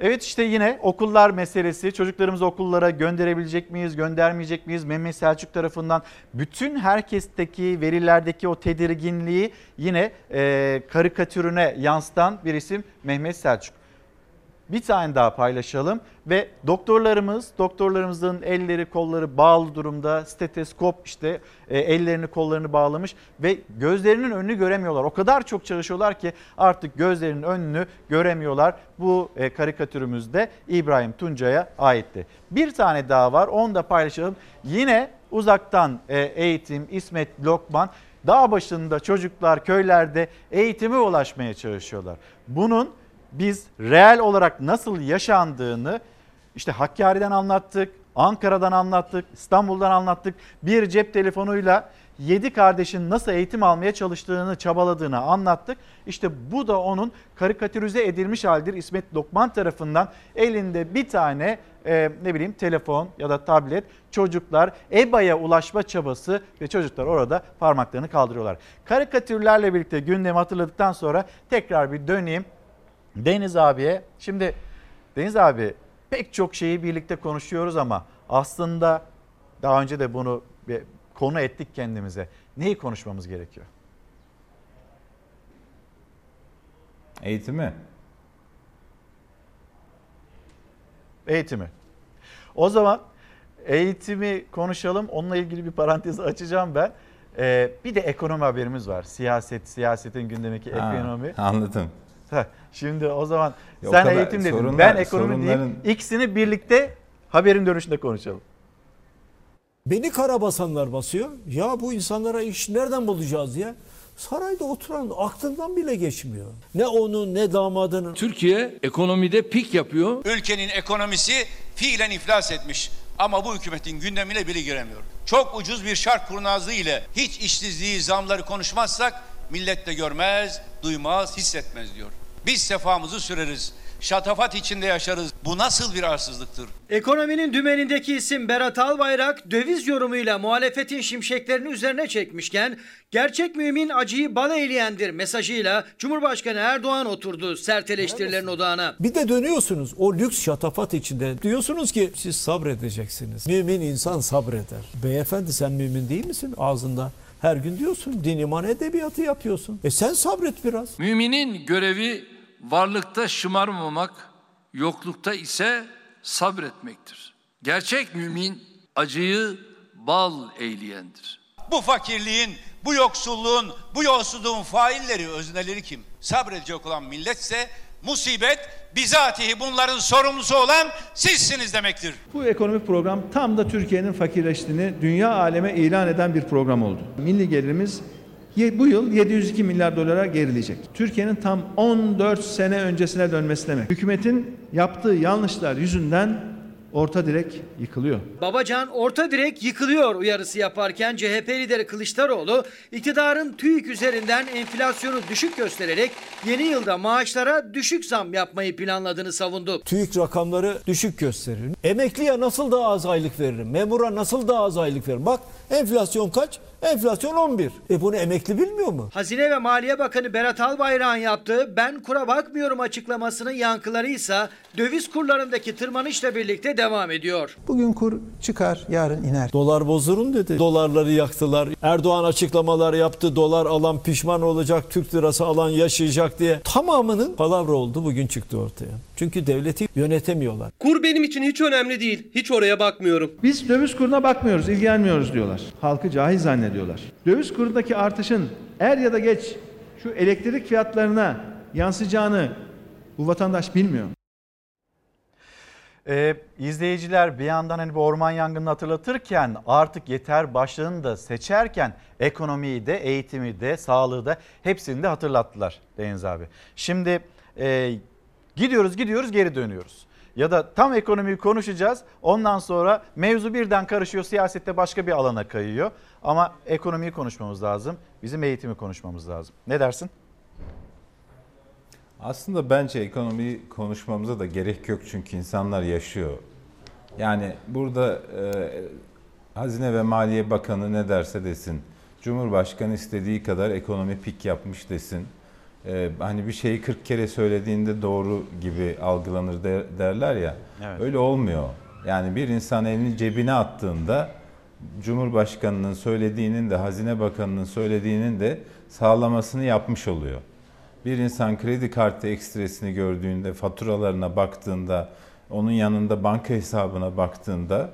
Speaker 1: Evet işte yine okullar meselesi. Çocuklarımızı okullara gönderebilecek miyiz, göndermeyecek miyiz? Mehmet Selçuk tarafından bütün herkesteki verilerdeki o tedirginliği yine e, karikatürüne yansıtan bir isim Mehmet Selçuk bir tane daha paylaşalım ve doktorlarımız, doktorlarımızın elleri kolları bağlı durumda, steteskop işte e, ellerini kollarını bağlamış ve gözlerinin önünü göremiyorlar. O kadar çok çalışıyorlar ki artık gözlerinin önünü göremiyorlar. Bu e, karikatürümüzde İbrahim Tuncay'a aitti. Bir tane daha var onu da paylaşalım. Yine uzaktan e, eğitim İsmet Lokman dağ başında çocuklar köylerde eğitime ulaşmaya çalışıyorlar. Bunun biz reel olarak nasıl yaşandığını işte Hakkari'den anlattık, Ankara'dan anlattık, İstanbul'dan anlattık. Bir cep telefonuyla 7 kardeşin nasıl eğitim almaya çalıştığını, çabaladığını anlattık. İşte bu da onun karikatürize edilmiş haldir İsmet Lokman tarafından elinde bir tane e, ne bileyim telefon ya da tablet çocuklar EBA'ya ulaşma çabası ve çocuklar orada parmaklarını kaldırıyorlar. Karikatürlerle birlikte gündemi hatırladıktan sonra tekrar bir döneyim Deniz abiye şimdi Deniz abi pek çok şeyi birlikte konuşuyoruz ama aslında daha önce de bunu konu ettik kendimize. Neyi konuşmamız gerekiyor?
Speaker 25: Eğitimi.
Speaker 1: Eğitimi. O zaman eğitimi konuşalım. Onunla ilgili bir parantez açacağım ben. Ee, bir de ekonomi haberimiz var. Siyaset, siyasetin gündemindeki
Speaker 25: Ha,
Speaker 1: ekonomi.
Speaker 25: Anladım.
Speaker 1: Şimdi o zaman
Speaker 25: Ya o
Speaker 1: sen
Speaker 25: kadar
Speaker 1: eğitim dedin.
Speaker 25: sorunlar-
Speaker 1: ben ekonomi
Speaker 25: sorunların-
Speaker 1: diyeyim. İkisini birlikte haberin dönüşünde konuşalım.
Speaker 19: Beni karabasanlar basıyor. Ya bu insanlara iş nereden bulacağız ya? Sarayda oturan aklından bile geçmiyor. Ne onun ne damadının.
Speaker 26: Türkiye ekonomide pik yapıyor.
Speaker 20: Ülkenin ekonomisi fiilen iflas etmiş. Ama bu hükümetin gündemine bile giremiyor. Çok ucuz bir şark kurnazlığı ile hiç işsizliği, zamları konuşmazsak millet de görmez, duymaz, hissetmez diyor. Biz sefamızı süreriz. Şatafat içinde yaşarız. Bu nasıl bir arsızlıktır?
Speaker 27: Ekonominin dümenindeki isim Berat Albayrak döviz yorumuyla muhalefetin şimşeklerini üzerine çekmişken gerçek mümin acıyı bal eyleyendir mesajıyla Cumhurbaşkanı Erdoğan oturdu sert eleştirilerin odağına.
Speaker 19: Bir de dönüyorsunuz o lüks şatafat içinde. Diyorsunuz ki siz sabredeceksiniz. Mümin insan sabreder. Beyefendi sen mümin değil misin ağzında? Her gün diyorsun din iman edebiyatı yapıyorsun. E sen sabret biraz.
Speaker 26: Müminin görevi varlıkta şımarmamak, yoklukta ise sabretmektir. Gerçek mümin acıyı bal eyleyendir.
Speaker 20: Bu fakirliğin, bu yoksulluğun, bu yolsuzluğun failleri, özneleri kim? Sabredecek olan milletse musibet bizatihi bunların sorumlusu olan sizsiniz demektir.
Speaker 21: Bu ekonomik program tam da Türkiye'nin fakirleştiğini dünya aleme ilan eden bir program oldu. Milli gelirimiz bu yıl 702 milyar dolara gerileyecek. Türkiye'nin tam 14 sene öncesine dönmesi demek. Hükümetin yaptığı yanlışlar yüzünden orta direk yıkılıyor.
Speaker 27: Babacan orta direk yıkılıyor uyarısı yaparken CHP lideri Kılıçdaroğlu iktidarın TÜİK üzerinden enflasyonu düşük göstererek yeni yılda maaşlara düşük zam yapmayı planladığını savundu.
Speaker 19: TÜİK rakamları düşük gösterir. Emekliye nasıl daha az aylık veririm? Memura nasıl daha az aylık veririm? Bak enflasyon kaç? Enflasyon 11. E bunu emekli bilmiyor mu?
Speaker 27: Hazine ve Maliye Bakanı Berat Albayrak'ın yaptığı ben kura bakmıyorum açıklamasının yankıları ise döviz kurlarındaki tırmanışla birlikte devam ediyor.
Speaker 28: Bugün kur çıkar, yarın iner.
Speaker 19: Dolar bozdurun dedi. Dolarları yaktılar. Erdoğan açıklamalar yaptı. Dolar alan pişman olacak, Türk lirası alan yaşayacak diye. Tamamının palavra oldu bugün çıktı ortaya. Çünkü devleti yönetemiyorlar.
Speaker 22: Kur benim için hiç önemli değil. Hiç oraya bakmıyorum.
Speaker 21: Biz döviz kuruna bakmıyoruz, ilgilenmiyoruz diyorlar. Halkı cahil zannediyorlar. Döviz kurundaki artışın er ya da geç şu elektrik fiyatlarına yansıyacağını bu vatandaş bilmiyor.
Speaker 1: Ee, izleyiciler bir yandan hani bu orman yangınını hatırlatırken artık yeter başlığını da seçerken ekonomiyi de eğitimi de sağlığı da hepsini de hatırlattılar Deniz abi. Şimdi e, gidiyoruz gidiyoruz geri dönüyoruz. Ya da tam ekonomiyi konuşacağız ondan sonra mevzu birden karışıyor siyasette başka bir alana kayıyor. Ama ekonomiyi konuşmamız lazım bizim eğitimi konuşmamız lazım. Ne dersin?
Speaker 25: Aslında bence ekonomiyi konuşmamıza da gerek yok çünkü insanlar yaşıyor. Yani burada e, Hazine ve Maliye Bakanı ne derse desin, Cumhurbaşkanı istediği kadar ekonomi pik yapmış desin. E, hani bir şeyi 40 kere söylediğinde doğru gibi algılanır der- derler ya.
Speaker 1: Evet.
Speaker 25: Öyle olmuyor. Yani bir insan elini cebine attığında Cumhurbaşkanının söylediğinin de Hazine Bakanının söylediğinin de sağlamasını yapmış oluyor. Bir insan kredi kartı ekstresini gördüğünde, faturalarına baktığında, onun yanında banka hesabına baktığında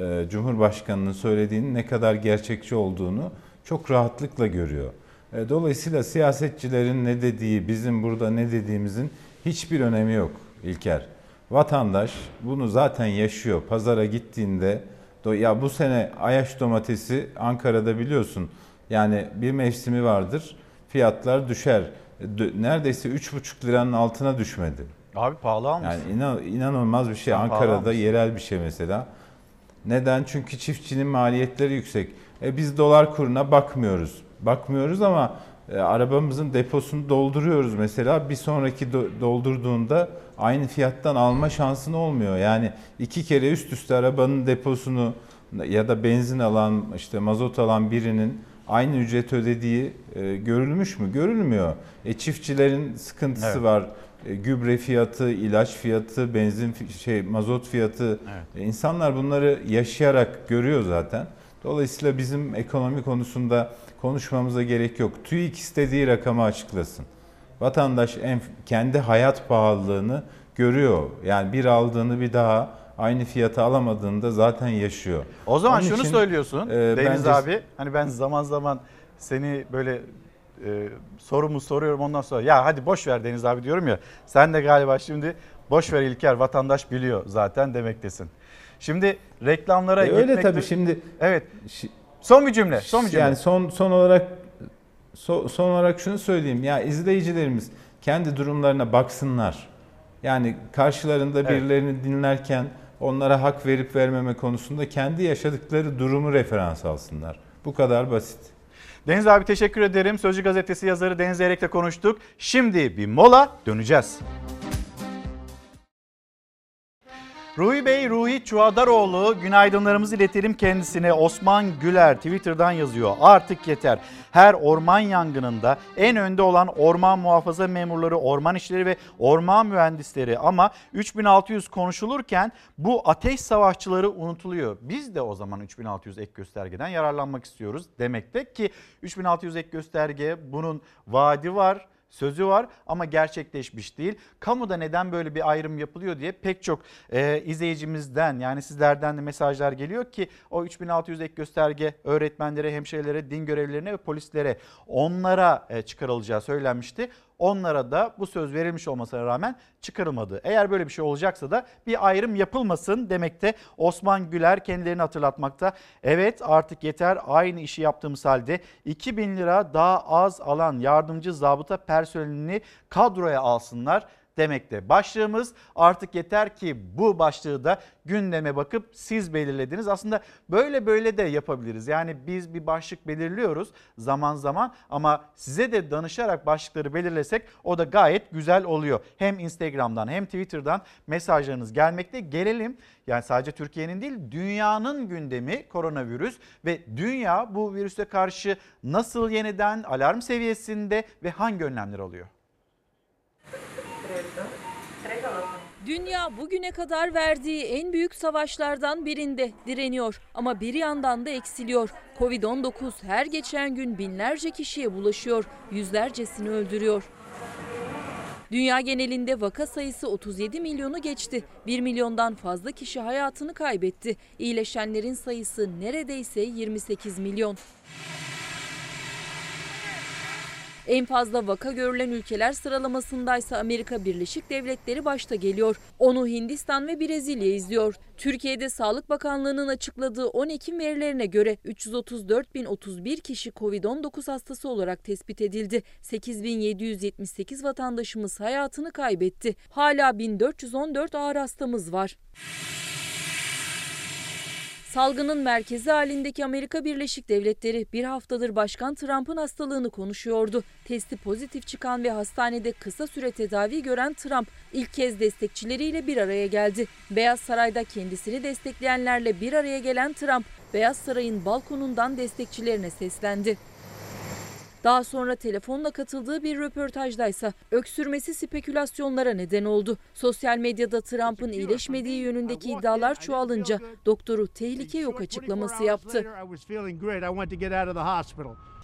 Speaker 25: e, Cumhurbaşkanının söylediğinin ne kadar gerçekçi olduğunu çok rahatlıkla görüyor. E, dolayısıyla siyasetçilerin ne dediği, bizim burada ne dediğimizin hiçbir önemi yok İlker. Vatandaş bunu zaten yaşıyor. Pazara gittiğinde ya bu sene Ayaş domatesi Ankara'da biliyorsun. Yani bir mevsimi vardır. Fiyatlar düşer. Dö- Neredeyse 3,5 liranın altına düşmedi.
Speaker 1: Abi pahalı almış.
Speaker 25: Yani inan, inanılmaz bir şey.
Speaker 1: Sen
Speaker 25: Ankara'da
Speaker 1: almışsın.
Speaker 25: yerel bir şey mesela. Neden? Çünkü çiftçinin maliyetleri yüksek. E biz dolar kuruna bakmıyoruz. Bakmıyoruz ama e, arabamızın deposunu dolduruyoruz mesela. Bir sonraki do- doldurduğunda aynı fiyattan alma şansın olmuyor. Yani iki kere üst üste arabanın deposunu ya da benzin alan işte mazot alan birinin aynı ücret ödediği e, görülmüş mü? Görülmüyor. E çiftçilerin sıkıntısı
Speaker 1: Evet.
Speaker 25: var. E, gübre fiyatı, ilaç fiyatı, benzin fi- şey mazot fiyatı. E, insanlar bunları yaşayarak görüyor zaten. Dolayısıyla bizim ekonomi konusunda konuşmamıza gerek yok. TÜİK istediği rakamı açıklasın. Vatandaş en, kendi hayat pahalılığını görüyor. Yani bir aldığını bir daha aynı fiyata alamadığında zaten yaşıyor.
Speaker 1: O zaman
Speaker 25: Onun
Speaker 1: şunu
Speaker 25: için,
Speaker 1: söylüyorsun
Speaker 25: e,
Speaker 1: Deniz
Speaker 25: bence-
Speaker 1: abi. Hani ben zaman zaman seni böyle e, sorumu soruyorum ondan sonra ya hadi boş ver Deniz abi diyorum ya. Sen de galiba şimdi boş ver İlker vatandaş biliyor zaten demektesin. Şimdi reklamlara
Speaker 25: E, öyle
Speaker 1: gitmekte-
Speaker 25: tabii şimdi.
Speaker 1: Evet. Son bir cümle. Son bir cümle.
Speaker 25: Yani son son olarak so- son olarak şunu söyleyeyim. Ya izleyicilerimiz kendi durumlarına baksınlar. Yani karşılarında
Speaker 1: Evet.
Speaker 25: birilerini dinlerken onlara hak verip vermeme konusunda kendi yaşadıkları durumu referans alsınlar. Bu kadar basit.
Speaker 1: Deniz abi teşekkür ederim. Sözcü gazetesi yazarı Deniz Eyrek'le konuştuk. Şimdi bir mola döneceğiz. Ruhi Bey, Ruhi Çuadaroğlu günaydınlarımızı iletelim kendisine. Osman Güler Twitter'dan yazıyor. Artık yeter. Her orman yangınında en önde olan orman muhafaza memurları, orman işleri ve orman mühendisleri ama 3600 konuşulurken bu ateş savaşçıları unutuluyor. Biz de o zaman 3600 ek göstergeden yararlanmak istiyoruz demekte ki 3600 ek gösterge bunun vaadi var sözü var ama gerçekleşmiş değil. Kamuda neden böyle bir ayrım yapılıyor diye pek çok e, izleyicimizden yani sizlerden de mesajlar geliyor ki o 3600 ek gösterge öğretmenlere, hemşirelere, din görevlilerine ve polislere onlara e, çıkarılacağı söylenmişti. Onlara da bu söz verilmiş olmasına rağmen çıkarılmadı. Eğer böyle bir şey olacaksa da bir ayrım yapılmasın demekte. Osman Güler kendilerini hatırlatmakta. Evet artık yeter aynı işi yaptığımız halde 2000 lira daha az alan yardımcı zabıta personelini kadroya alsınlar demekte. Başlığımız artık yeter ki bu başlığı da gündeme bakıp siz belirlediniz. Aslında böyle böyle de yapabiliriz. Yani biz bir başlık belirliyoruz zaman zaman ama size de danışarak başlıkları belirlesek o da gayet güzel oluyor. Hem Instagram'dan hem Twitter'dan mesajlarınız gelmekte. Gelelim yani sadece Türkiye'nin değil dünyanın gündemi koronavirüs ve dünya bu virüse karşı nasıl yeniden alarm seviyesinde ve hangi önlemler alıyor?
Speaker 29: Dünya bugüne kadar verdiği en büyük savaşlardan birinde direniyor ama bir yandan da eksiliyor. Covid-19 her geçen gün binlerce kişiye bulaşıyor, yüzlercesini öldürüyor. Dünya genelinde vaka sayısı 37 milyonu geçti. 1 milyondan fazla kişi hayatını kaybetti. İyileşenlerin sayısı neredeyse 28 milyon. En fazla vaka görülen ülkeler sıralamasındaysa Amerika Birleşik Devletleri başta geliyor. Onu Hindistan ve Brezilya izliyor. Türkiye'de Sağlık Bakanlığı'nın açıkladığı 10 Ekim verilerine göre 334.031 kişi Covid-19 hastası olarak tespit edildi. 8.778 vatandaşımız hayatını kaybetti. Hala 1414 ağır hastamız var. Salgının merkezi halindeki Amerika Birleşik Devletleri bir haftadır Başkan Trump'ın hastalığını konuşuyordu. Testi pozitif çıkan ve hastanede kısa süre tedavi gören Trump ilk kez destekçileriyle bir araya geldi. Beyaz Saray'da kendisini destekleyenlerle bir araya gelen Trump, Beyaz Saray'ın balkonundan destekçilerine seslendi. Daha sonra telefonla katıldığı bir röportajdaysa öksürmesi spekülasyonlara neden oldu. Sosyal medyada Trump'ın iyileşmediği yönündeki iddialar çoğalınca doktoru tehlike yok açıklaması yaptı.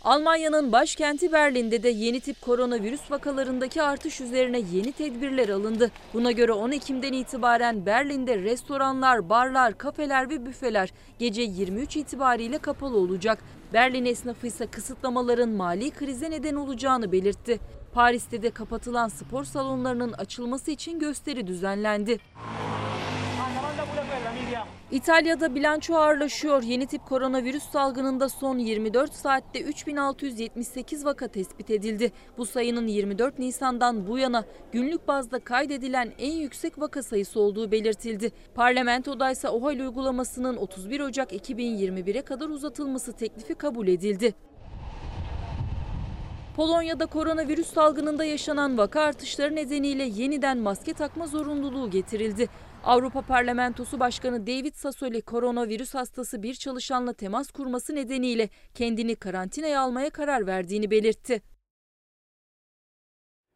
Speaker 29: Almanya'nın başkenti Berlin'de de yeni tip koronavirüs vakalarındaki artış üzerine yeni tedbirler alındı. Buna göre 10 Ekim'den itibaren Berlin'de restoranlar, barlar, kafeler ve büfeler gece 23 itibariyle kapalı olacak. Berlin esnafı ise kısıtlamaların mali krize neden olacağını belirtti. Paris'te de kapatılan spor salonlarının açılması için gösteri düzenlendi. İtalya'da bilanço ağırlaşıyor. Yeni tip koronavirüs salgınında son 24 saatte 3678 vaka tespit edildi. Bu sayının 24 Nisan'dan bu yana günlük bazda kaydedilen en yüksek vaka sayısı olduğu belirtildi. Parlamentoda ise OHAL uygulamasının 31 Ocak 2021'e kadar uzatılması teklifi kabul edildi. Polonya'da koronavirüs salgınında yaşanan vaka artışları nedeniyle yeniden maske takma zorunluluğu getirildi. Avrupa Parlamentosu Başkanı David Sassoli koronavirüs hastası bir çalışanla temas kurması nedeniyle kendini karantinaya almaya karar verdiğini belirtti.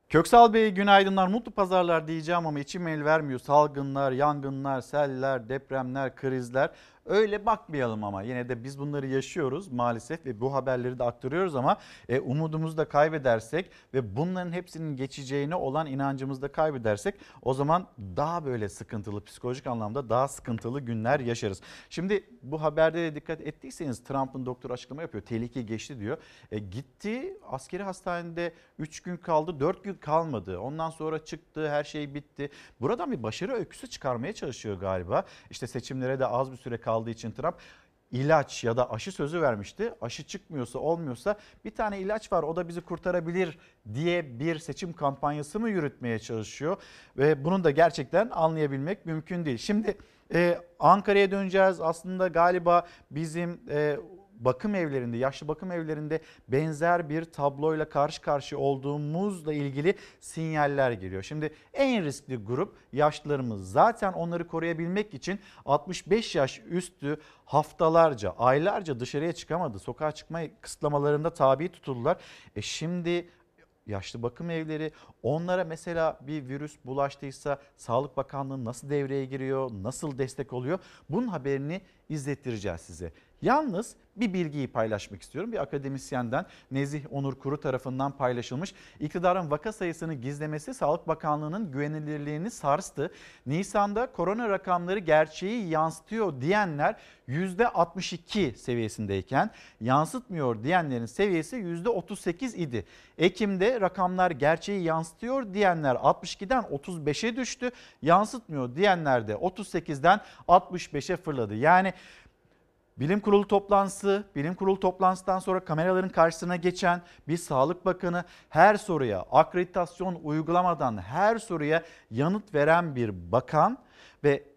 Speaker 1: Köksal Bey günaydınlar, mutlu pazarlar diyeceğim ama içim el vermiyor. Salgınlar, yangınlar, seller, depremler, krizler. Öyle bakmayalım ama yine de biz bunları yaşıyoruz maalesef ve bu haberleri de aktarıyoruz ama e, umudumuzu da kaybedersek ve bunların hepsinin geçeceğine olan inancımızı da kaybedersek o zaman daha böyle sıkıntılı psikolojik anlamda daha sıkıntılı günler yaşarız. Şimdi bu haberde de dikkat ettiyseniz Trump'ın doktor açıklama yapıyor. Tehlike geçti diyor. E, gitti askeri hastanede 3 gün kaldı 4 gün kalmadı. Ondan sonra çıktı her şey bitti. Buradan bir başarı öyküsü çıkarmaya çalışıyor galiba. İşte seçimlere de az bir süre kaldığı için Trump ilaç ya da aşı sözü vermişti. Aşı çıkmıyorsa olmuyorsa bir tane ilaç var o da bizi kurtarabilir diye bir seçim kampanyası mı yürütmeye çalışıyor? Ve bunun da gerçekten anlayabilmek mümkün değil. Şimdi e, Ankara'ya döneceğiz. Aslında galiba bizim e, bakım evlerinde, yaşlı bakım evlerinde benzer bir tabloyla karşı karşıya olduğumuzla ilgili sinyaller geliyor. Şimdi en riskli grup yaşlılarımız. Zaten onları koruyabilmek için 65 yaş üstü haftalarca, aylarca dışarıya çıkamadı. Sokağa çıkma kısıtlamalarında tabi tutuldular. E şimdi yaşlı bakım evleri onlara mesela bir virüs bulaştıysa Sağlık Bakanlığı nasıl devreye giriyor, nasıl destek oluyor? Bunun haberini izlettireceğiz size. Yalnız bir bilgiyi paylaşmak istiyorum. Bir akademisyenden Nezih Onur Kuru tarafından paylaşılmış. İktidarın vaka sayısını gizlemesi Sağlık Bakanlığı'nın güvenilirliğini sarstı. Nisan'da korona rakamları gerçeği yansıtıyor diyenler %62 seviyesindeyken yansıtmıyor diyenlerin seviyesi %38 idi. Ekim'de rakamlar gerçeği yansıtıyor diyenler 62'den 35'e düştü. Yansıtmıyor diyenler de 38'den 65'e fırladı. Yani Bilim kurulu toplantısı, bilim kurulu toplantısından sonra kameraların karşısına geçen bir sağlık bakanı her soruya akreditasyon uygulamadan her soruya yanıt veren bir bakan ve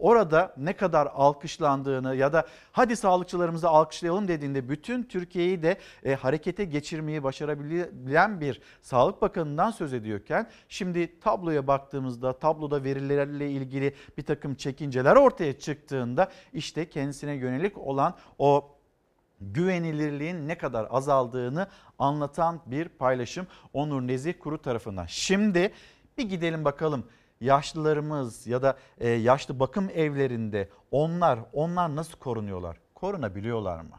Speaker 1: orada ne kadar alkışlandığını ya da hadi sağlıkçılarımızı alkışlayalım dediğinde bütün Türkiye'yi de e, harekete geçirmeyi başarabilen bir Sağlık Bakanı'ndan söz ediyorken şimdi tabloya baktığımızda tabloda verilerle ilgili bir takım çekinceler ortaya çıktığında işte kendisine yönelik olan o güvenilirliğin ne kadar azaldığını anlatan bir paylaşım Onur Nezih Kuru tarafından. Şimdi bir gidelim bakalım yaşlılarımız ya da e, yaşlı bakım evlerinde onlar onlar nasıl korunuyorlar? Korunabiliyorlar mı?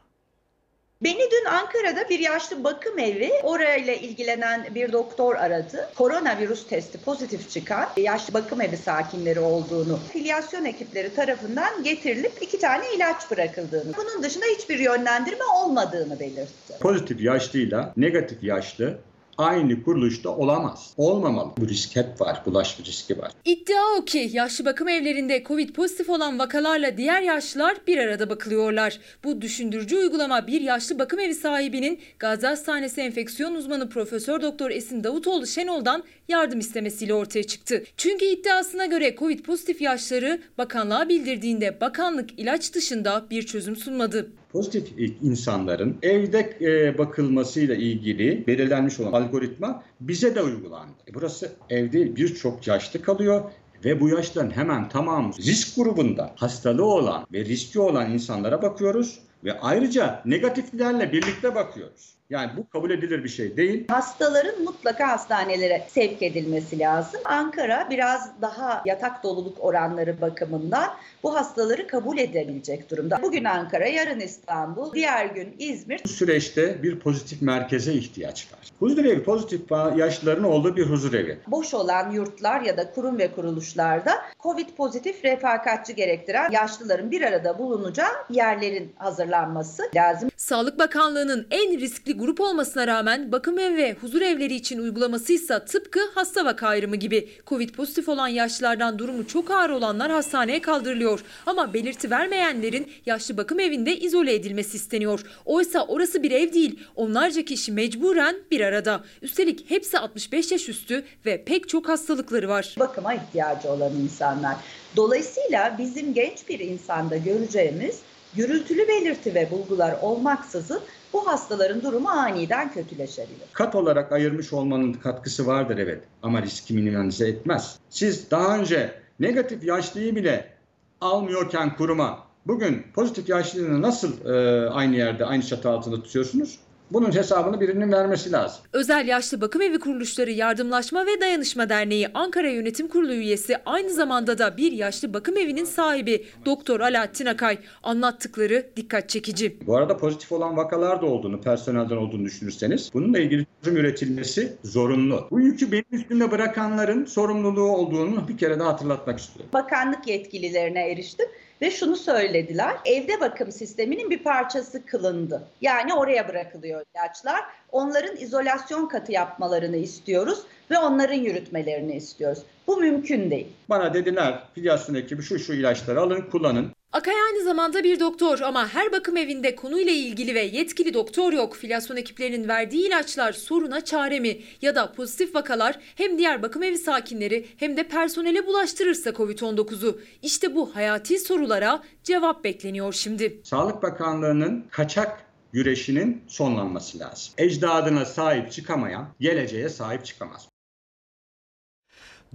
Speaker 30: Beni dün Ankara'da bir yaşlı bakım evi orayla ilgilenen bir doktor aradı. Koronavirüs testi pozitif çıkan yaşlı bakım evi sakinleri olduğunu filyasyon ekipleri tarafından getirilip iki tane ilaç bırakıldığını. Bunun dışında hiçbir yönlendirme olmadığını belirtti.
Speaker 31: Pozitif yaşlıyla negatif yaşlı aynı kuruluşta olamaz. Olmamalı. Bu risk hep var. Bulaşma riski var.
Speaker 32: İddia o ki yaşlı bakım evlerinde Covid pozitif olan vakalarla diğer yaşlılar bir arada bakılıyorlar. Bu düşündürücü uygulama bir yaşlı bakım evi sahibinin Gazi Hastanesi enfeksiyon uzmanı Profesör Doktor Esin Davutoğlu Şenol'dan yardım istemesiyle ortaya çıktı. Çünkü iddiasına göre Covid pozitif yaşları bakanlığa bildirdiğinde bakanlık ilaç dışında bir çözüm sunmadı
Speaker 31: pozitif insanların evde e, bakılmasıyla ilgili belirlenmiş olan algoritma bize de uygulandı. E burası evde birçok yaşlı kalıyor ve bu yaşların hemen tamamı risk grubunda hastalığı olan ve riski olan insanlara bakıyoruz ve ayrıca negatiflerle birlikte bakıyoruz. Yani bu kabul edilir bir şey değil.
Speaker 30: Hastaların mutlaka hastanelere sevk edilmesi lazım. Ankara biraz daha yatak doluluk oranları bakımından bu hastaları kabul edebilecek durumda. Bugün Ankara, yarın İstanbul, diğer gün İzmir.
Speaker 31: Bu süreçte bir pozitif merkeze ihtiyaç var. Huzur evi pozitif yaşlıların olduğu bir huzur evi.
Speaker 30: Boş olan yurtlar ya da kurum ve kuruluşlarda Covid pozitif refakatçi gerektiren yaşlıların bir arada bulunacağı yerlerin hazırlanması lazım.
Speaker 32: Sağlık Bakanlığı'nın en riskli grup olmasına rağmen bakım ev ve huzur evleri için uygulaması ise tıpkı hasta vaka ayrımı gibi. Covid pozitif olan yaşlılardan durumu çok ağır olanlar hastaneye kaldırılıyor. Ama belirti vermeyenlerin yaşlı bakım evinde izole edilmesi isteniyor. Oysa orası bir ev değil. Onlarca kişi mecburen bir arada. Üstelik hepsi 65 yaş üstü ve pek çok hastalıkları var.
Speaker 30: Bakıma ihtiyacı olan insanlar. Dolayısıyla bizim genç bir insanda göreceğimiz gürültülü belirti ve bulgular olmaksızın bu hastaların durumu aniden kötüleşebilir.
Speaker 31: Kat olarak ayırmış olmanın katkısı vardır evet ama riski minimize etmez. Siz daha önce negatif yaşlıyı bile almıyorken kuruma bugün pozitif yaşlılığını nasıl e, aynı yerde aynı çatı altında tutuyorsunuz? Bunun hesabını birinin vermesi lazım.
Speaker 32: Özel Yaşlı Bakım Evi Kuruluşları Yardımlaşma ve Dayanışma Derneği Ankara Yönetim Kurulu üyesi aynı zamanda da bir yaşlı bakım evinin sahibi Doktor Alaaddin Akay anlattıkları dikkat çekici.
Speaker 31: Bu arada pozitif olan vakalar da olduğunu, personelden olduğunu düşünürseniz bununla ilgili çözüm üretilmesi zorunlu. Bu yükü benim üstümde bırakanların sorumluluğu olduğunu bir kere daha hatırlatmak istiyorum.
Speaker 30: Bakanlık yetkililerine eriştim ve şunu söylediler. Evde bakım sisteminin bir parçası kılındı. Yani oraya bırakılıyor ilaçlar. Onların izolasyon katı yapmalarını istiyoruz ve onların yürütmelerini istiyoruz. Bu mümkün değil.
Speaker 31: Bana dediler filyasyon ekibi şu şu ilaçları alın kullanın.
Speaker 32: Akay aynı zamanda bir doktor ama her bakım evinde konuyla ilgili ve yetkili doktor yok. Filyasyon ekiplerinin verdiği ilaçlar soruna çare mi? Ya da pozitif vakalar hem diğer bakım evi sakinleri hem de personele bulaştırırsa Covid-19'u. İşte bu hayati sorulara cevap bekleniyor şimdi.
Speaker 31: Sağlık Bakanlığı'nın kaçak güreşinin sonlanması lazım. Ecdadına sahip çıkamayan geleceğe sahip çıkamaz.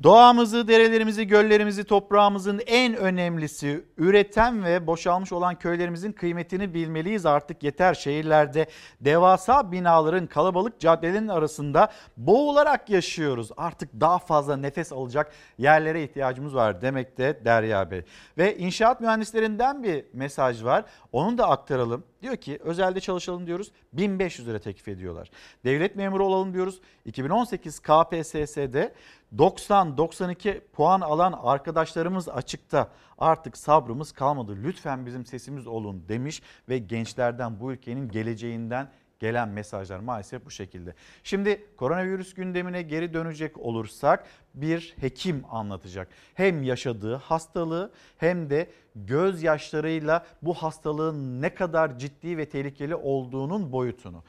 Speaker 1: Doğamızı, derelerimizi, göllerimizi, toprağımızın en önemlisi üreten ve boşalmış olan köylerimizin kıymetini bilmeliyiz artık yeter. Şehirlerde devasa binaların kalabalık caddelerin arasında boğularak yaşıyoruz. Artık daha fazla nefes alacak yerlere ihtiyacımız var demekte Derya Bey. Ve inşaat mühendislerinden bir mesaj var. Onu da aktaralım. Diyor ki özelde çalışalım diyoruz 1500 lira teklif ediyorlar. Devlet memuru olalım diyoruz. 2018 KPSS'de 90-92 puan alan arkadaşlarımız açıkta. Artık sabrımız kalmadı. Lütfen bizim sesimiz olun demiş ve gençlerden bu ülkenin geleceğinden gelen mesajlar maalesef bu şekilde. Şimdi koronavirüs gündemine geri dönecek olursak bir hekim anlatacak. Hem yaşadığı hastalığı hem de gözyaşlarıyla bu hastalığın ne kadar ciddi ve tehlikeli olduğunun boyutunu.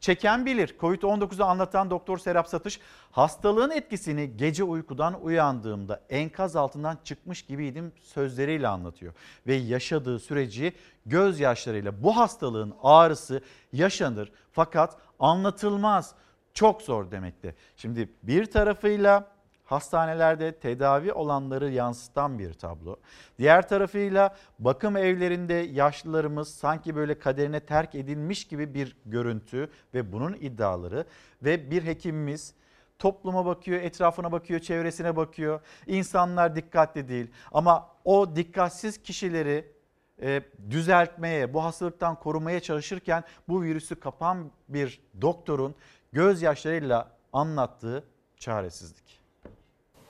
Speaker 1: Çeken bilir. Covid-19'u anlatan Doktor Serap Satış hastalığın etkisini gece uykudan uyandığımda enkaz altından çıkmış gibiydim sözleriyle anlatıyor. Ve yaşadığı süreci gözyaşlarıyla bu hastalığın ağrısı yaşanır fakat anlatılmaz. Çok zor demekte. Şimdi bir tarafıyla hastanelerde tedavi olanları yansıtan bir tablo. Diğer tarafıyla bakım evlerinde yaşlılarımız sanki böyle kaderine terk edilmiş gibi bir görüntü ve bunun iddiaları ve bir hekimimiz topluma bakıyor, etrafına bakıyor, çevresine bakıyor. İnsanlar dikkatli değil ama o dikkatsiz kişileri e, düzeltmeye, bu hastalıktan korumaya çalışırken bu virüsü kapan bir doktorun gözyaşlarıyla anlattığı çaresizlik.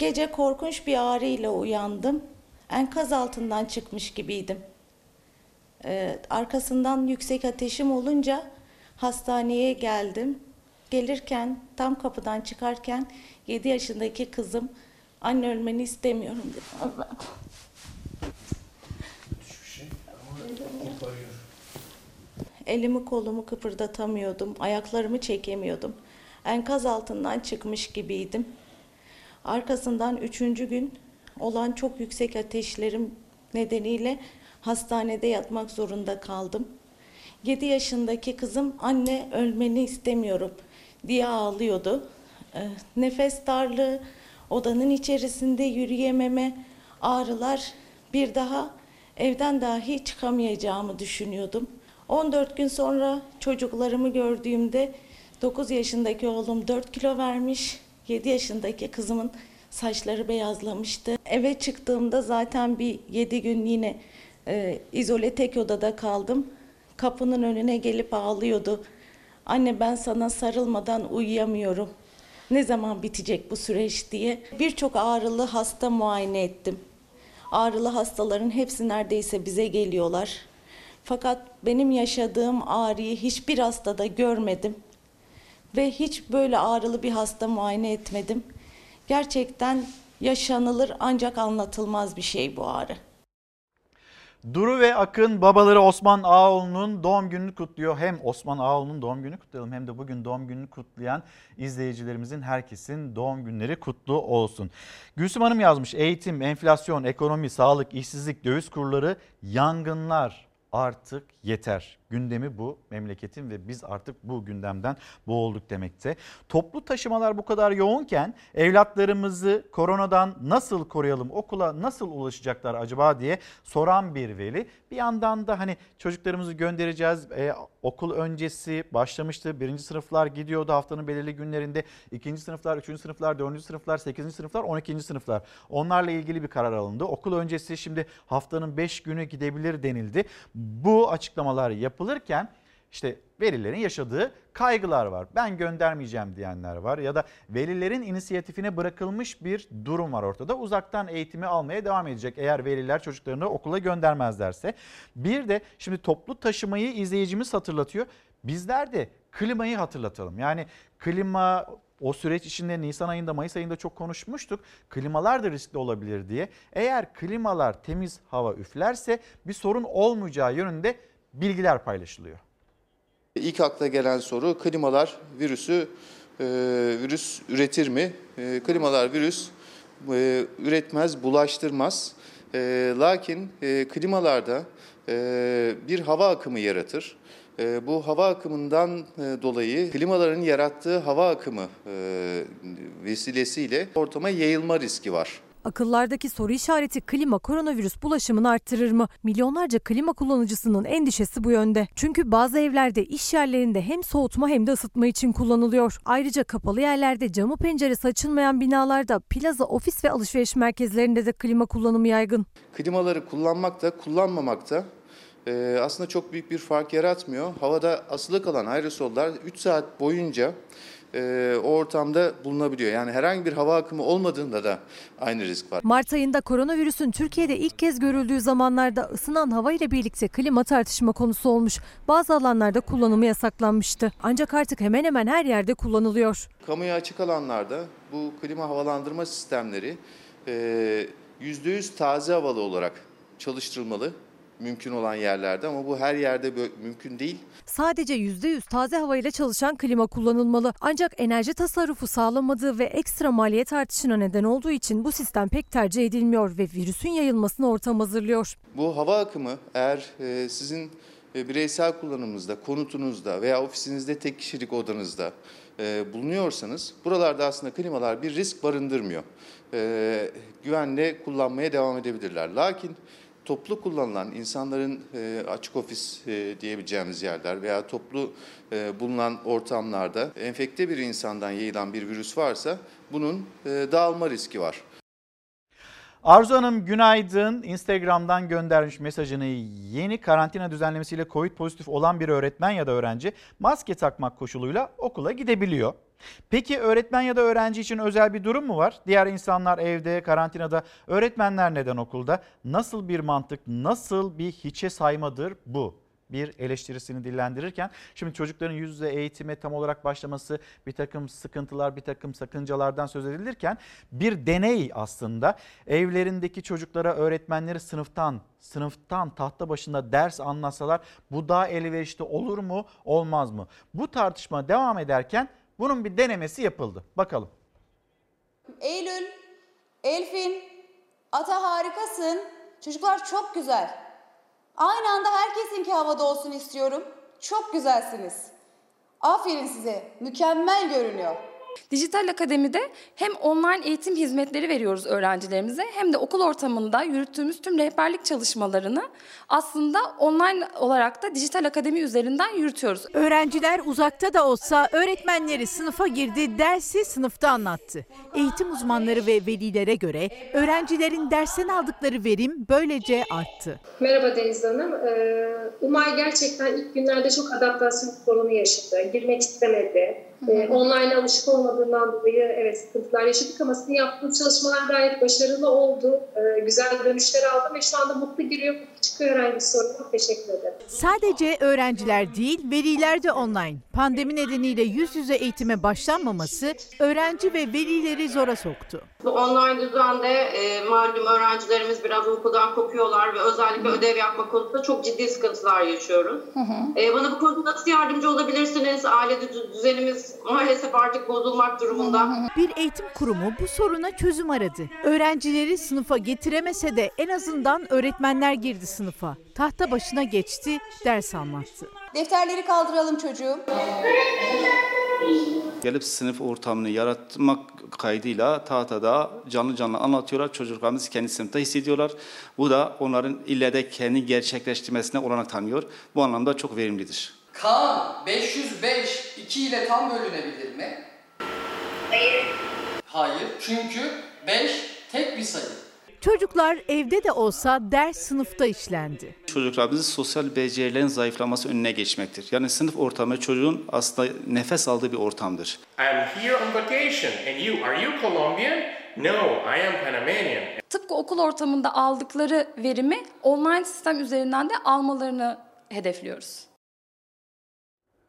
Speaker 33: Gece korkunç bir ağrıyla uyandım. Enkaz altından çıkmış gibiydim. Ee, arkasından yüksek ateşim olunca hastaneye geldim. Gelirken tam kapıdan çıkarken 7 yaşındaki kızım anne ölmeni istemiyorum dedi. Elimi kolumu kıpırdatamıyordum, ayaklarımı çekemiyordum. Enkaz altından çıkmış gibiydim. Arkasından üçüncü gün olan çok yüksek ateşlerim nedeniyle hastanede yatmak zorunda kaldım. 7 yaşındaki kızım anne ölmeni istemiyorum diye ağlıyordu. Nefes darlığı, odanın içerisinde yürüyememe, ağrılar bir daha evden dahi çıkamayacağımı düşünüyordum. 14 gün sonra çocuklarımı gördüğümde 9 yaşındaki oğlum 4 kilo vermiş, 7 yaşındaki kızımın saçları beyazlamıştı. Eve çıktığımda zaten bir 7 gün yine e, izole tek odada kaldım. Kapının önüne gelip ağlıyordu. Anne ben sana sarılmadan uyuyamıyorum. Ne zaman bitecek bu süreç diye. Birçok ağrılı hasta muayene ettim. Ağrılı hastaların hepsi neredeyse bize geliyorlar. Fakat benim yaşadığım ağrıyı hiçbir hastada görmedim ve hiç böyle ağrılı bir hasta muayene etmedim. Gerçekten yaşanılır ancak anlatılmaz bir şey bu ağrı.
Speaker 1: Duru ve Akın babaları Osman Ağoğlu'nun doğum gününü kutluyor. Hem Osman Ağoğlu'nun doğum gününü kutlayalım hem de bugün doğum gününü kutlayan izleyicilerimizin herkesin doğum günleri kutlu olsun. Gülsüm Hanım yazmış eğitim, enflasyon, ekonomi, sağlık, işsizlik, döviz kurları, yangınlar artık yeter. Gündemi bu memleketin ve biz artık bu gündemden boğulduk demekte. Toplu taşımalar bu kadar yoğunken evlatlarımızı koronadan nasıl koruyalım, okula nasıl ulaşacaklar acaba diye soran bir veli. Bir yandan da hani çocuklarımızı göndereceğiz. E, okul öncesi başlamıştı. Birinci sınıflar gidiyordu haftanın belirli günlerinde. ikinci sınıflar, üçüncü sınıflar, dördüncü sınıflar, sekizinci sınıflar, on ikinci sınıflar. Onlarla ilgili bir karar alındı. Okul öncesi şimdi haftanın beş günü gidebilir denildi. Bu açıklamalar yapılırken işte velilerin yaşadığı kaygılar var. Ben göndermeyeceğim diyenler var ya da velilerin inisiyatifine bırakılmış bir durum var ortada. Uzaktan eğitimi almaya devam edecek eğer veliler çocuklarını okula göndermezlerse. Bir de şimdi toplu taşımayı izleyicimiz hatırlatıyor. Bizler de klimayı hatırlatalım. Yani klima o süreç içinde Nisan ayında Mayıs ayında çok konuşmuştuk. Klimalar da riskli olabilir diye. Eğer klimalar temiz hava üflerse bir sorun olmayacağı yönünde bilgiler paylaşılıyor.
Speaker 34: İlk akla gelen soru klimalar virüsü e, virüs üretir mi? E, klimalar virüs e, üretmez, bulaştırmaz. Lakin klimalarda bir hava akımı yaratır. Bu hava akımından dolayı klimaların yarattığı hava akımı vesilesiyle ortama yayılma riski var.
Speaker 35: Akıllardaki soru işareti klima koronavirüs bulaşımını arttırır mı? Milyonlarca klima kullanıcısının endişesi bu yönde. Çünkü bazı evlerde, iş yerlerinde hem soğutma hem de ısıtma için kullanılıyor. Ayrıca kapalı yerlerde, camı penceresi açılmayan binalarda, plaza, ofis ve alışveriş merkezlerinde de klima kullanımı yaygın.
Speaker 34: Klimaları kullanmak da kullanmamak da e, aslında çok büyük bir fark yaratmıyor. Havada asılı kalan aerosollar 3 saat boyunca e, o ortamda bulunabiliyor. Yani herhangi bir hava akımı olmadığında da aynı risk var.
Speaker 35: Mart ayında koronavirüsün Türkiye'de ilk kez görüldüğü zamanlarda ısınan hava ile birlikte klima tartışma konusu olmuş. Bazı alanlarda kullanımı yasaklanmıştı. Ancak artık hemen hemen her yerde kullanılıyor.
Speaker 34: Kamuya açık alanlarda bu klima havalandırma sistemleri e, %100 taze havalı olarak çalıştırılmalı mümkün olan yerlerde ama bu her yerde mümkün değil.
Speaker 35: Sadece %100 taze havayla çalışan klima kullanılmalı. Ancak enerji tasarrufu sağlamadığı ve ekstra maliyet artışına neden olduğu için bu sistem pek tercih edilmiyor ve virüsün yayılmasına ortam hazırlıyor.
Speaker 34: Bu hava akımı eğer e, sizin e, bireysel kullanımınızda, konutunuzda veya ofisinizde tek kişilik odanızda e, bulunuyorsanız buralarda aslında klimalar bir risk barındırmıyor. Güvenle kullanmaya devam edebilirler. Lakin toplu kullanılan insanların e, açık ofis e, diyebileceğimiz yerler veya toplu e, bulunan ortamlarda enfekte bir insandan yayılan bir virüs varsa bunun e, dağılma riski var.
Speaker 1: Arzu Hanım günaydın. Instagram'dan göndermiş mesajını yeni karantina düzenlemesiyle Covid pozitif olan bir öğretmen ya da öğrenci maske takmak koşuluyla okula gidebiliyor. Peki öğretmen ya da öğrenci için özel bir durum mu var? Diğer insanlar evde, karantinada, öğretmenler neden okulda? Nasıl bir mantık, nasıl bir hiçe saymadır bu? bir eleştirisini dillendirirken şimdi çocukların yüz yüze eğitime tam olarak başlaması bir takım sıkıntılar bir takım sakıncalardan söz edilirken bir deney aslında evlerindeki çocuklara öğretmenleri sınıftan sınıftan tahta başında ders anlatsalar bu daha elverişli olur mu olmaz mı? Bu tartışma devam ederken bunun bir denemesi yapıldı. Bakalım.
Speaker 36: Eylül, Elfin, Ata harikasın. Çocuklar çok güzel. Aynı anda herkesinki havada olsun istiyorum. Çok güzelsiniz. Aferin size. Mükemmel görünüyor.
Speaker 37: Dijital Akademi'de hem online eğitim hizmetleri veriyoruz öğrencilerimize hem de okul ortamında yürüttüğümüz tüm rehberlik çalışmalarını aslında online olarak da Dijital Akademi üzerinden yürütüyoruz.
Speaker 38: Öğrenciler uzakta da olsa öğretmenleri sınıfa girdi, dersi sınıfta anlattı. Eğitim uzmanları ve velilere göre öğrencilerin dersten aldıkları verim böylece arttı.
Speaker 39: Merhaba Deniz Hanım. Ee, Umay gerçekten ilk günlerde çok adaptasyon sorunu yaşadı. Girmek istemedi. Ee, online alışık olmadığından dolayı evet sıkıntılar yaşadık ama sizin yaptığınız çalışmalar gayet başarılı oldu. Ee, güzel dönüşler aldım ve şu anda mutlu giriyor, mutlu çıkıyor öğrenci sorunu. Çok teşekkür ederim.
Speaker 38: Sadece öğrenciler değil, veliler de online. Pandemi nedeniyle yüz yüze eğitime başlanmaması öğrenci ve velileri zora soktu.
Speaker 40: Bu online düzende e, malum öğrencilerimiz biraz okuldan kopuyorlar ve özellikle hı. ödev yapma konusunda çok ciddi sıkıntılar yaşıyoruz. Hı hı. E, bana bu konuda nasıl yardımcı olabilirsiniz? Aile düzenimiz maalesef artık bozulmak durumunda.
Speaker 38: Bir eğitim kurumu bu soruna çözüm aradı. Öğrencileri sınıfa getiremese de en azından öğretmenler girdi sınıfa. Tahta başına geçti, ders anlattı.
Speaker 41: Defterleri kaldıralım çocuğum.
Speaker 42: Gelip sınıf ortamını yaratmak kaydıyla tahtada canlı canlı anlatıyorlar. Çocuklarımız kendi sınıfta hissediyorlar. Bu da onların ileride kendi gerçekleştirmesine olanak tanıyor. Bu anlamda çok verimlidir.
Speaker 43: Kaan 505 2 ile tam bölünebilir mi?
Speaker 39: Hayır.
Speaker 43: Hayır. Çünkü 5 tek bir sayı.
Speaker 44: Çocuklar evde de olsa ders sınıfta işlendi.
Speaker 42: Çocuklarımızın sosyal becerilerin zayıflaması önüne geçmektir. Yani sınıf ortamı çocuğun aslında nefes aldığı bir ortamdır.
Speaker 45: I'm here on vacation and you, are you Colombian? No, I am Panamanian.
Speaker 37: Tıpkı okul ortamında aldıkları verimi online sistem üzerinden de almalarını hedefliyoruz.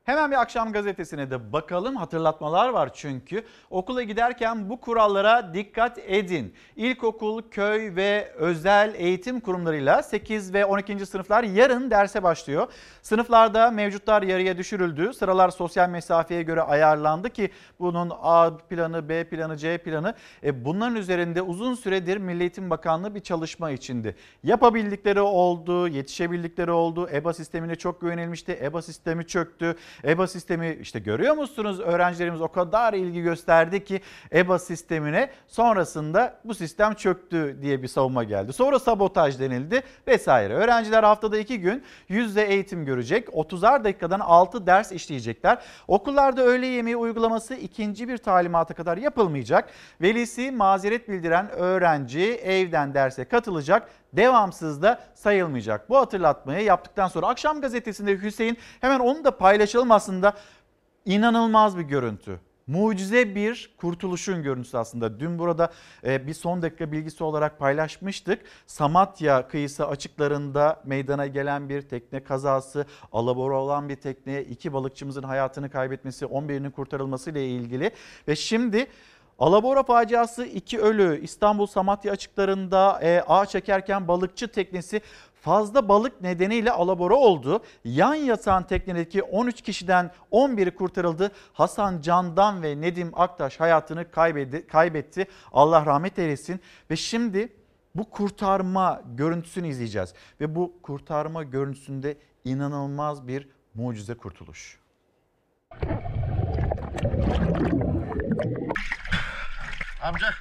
Speaker 1: Hemen bir akşam gazetesine de bakalım. Hatırlatmalar var çünkü. Okula giderken bu kurallara dikkat edin. İlkokul, köy ve özel eğitim kurumlarıyla 8 ve 12. sınıflar yarın derse başlıyor. Sınıflarda mevcutlar yarıya düşürüldü. Sıralar sosyal mesafeye göre ayarlandı ki bunun A planı, B planı, C planı. E bunların üzerinde uzun süredir Milli Eğitim Bakanlığı bir çalışma içindi. Yapabildikleri oldu, yetişebildikleri oldu. EBA sistemine çok güvenilmişti. EBA sistemi çöktü. EBA sistemi işte görüyor musunuz öğrencilerimiz o kadar ilgi gösterdi ki EBA sistemine sonrasında bu sistem çöktü diye bir savunma geldi. Sonra sabotaj denildi vesaire. Öğrenciler haftada iki gün yüzde eğitim görecek. 30'ar dakikadan 6 ders işleyecekler. Okullarda öğle yemeği uygulaması ikinci bir talimata kadar yapılmayacak. Velisi mazeret bildiren öğrenci evden derse katılacak devamsız da sayılmayacak. Bu hatırlatmayı yaptıktan sonra akşam gazetesinde Hüseyin hemen onu da paylaşalım aslında inanılmaz bir görüntü. Mucize bir kurtuluşun görüntüsü aslında. Dün burada e, bir son dakika bilgisi olarak paylaşmıştık. Samatya kıyısı açıklarında meydana gelen bir tekne kazası, alabora olan bir tekneye iki balıkçımızın hayatını kaybetmesi, 11'inin kurtarılması ile ilgili ve şimdi Alabora faciası iki ölü İstanbul Samatya açıklarında e, ağ çekerken balıkçı teknesi fazla balık nedeniyle alabora oldu. Yan yatan teknedeki 13 kişiden 11'i kurtarıldı. Hasan Candan ve Nedim Aktaş hayatını kaybetti. kaybetti. Allah rahmet eylesin ve şimdi bu kurtarma görüntüsünü izleyeceğiz. Ve bu kurtarma görüntüsünde inanılmaz bir mucize kurtuluş.
Speaker 46: Amca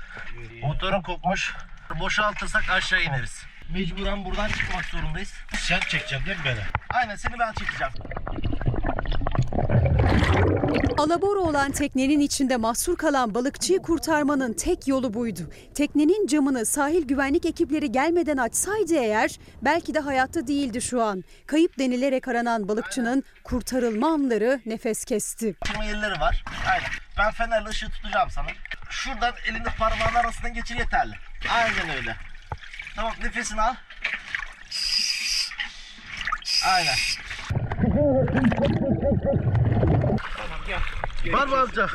Speaker 46: motorun kopmuş. Boşaltırsak aşağı ineriz. Mecburen buradan çıkmak zorundayız. Sen çekeceksin değil mi beni? Aynen seni ben çekeceğim.
Speaker 47: Alabora olan teknenin içinde mahsur kalan balıkçıyı kurtarmanın tek yolu buydu. Teknenin camını sahil güvenlik ekipleri gelmeden açsaydı eğer belki de hayatta değildi şu an. Kayıp denilerek aranan balıkçının kurtarılma anları nefes kesti.
Speaker 46: Çıkma yerleri var. Aynen. Ben fenerle ışığı tutacağım sana. Şuradan elini parmağın arasından geçir yeterli. Aynen öyle. Tamam nefesini al. Aynen. Var mı amca?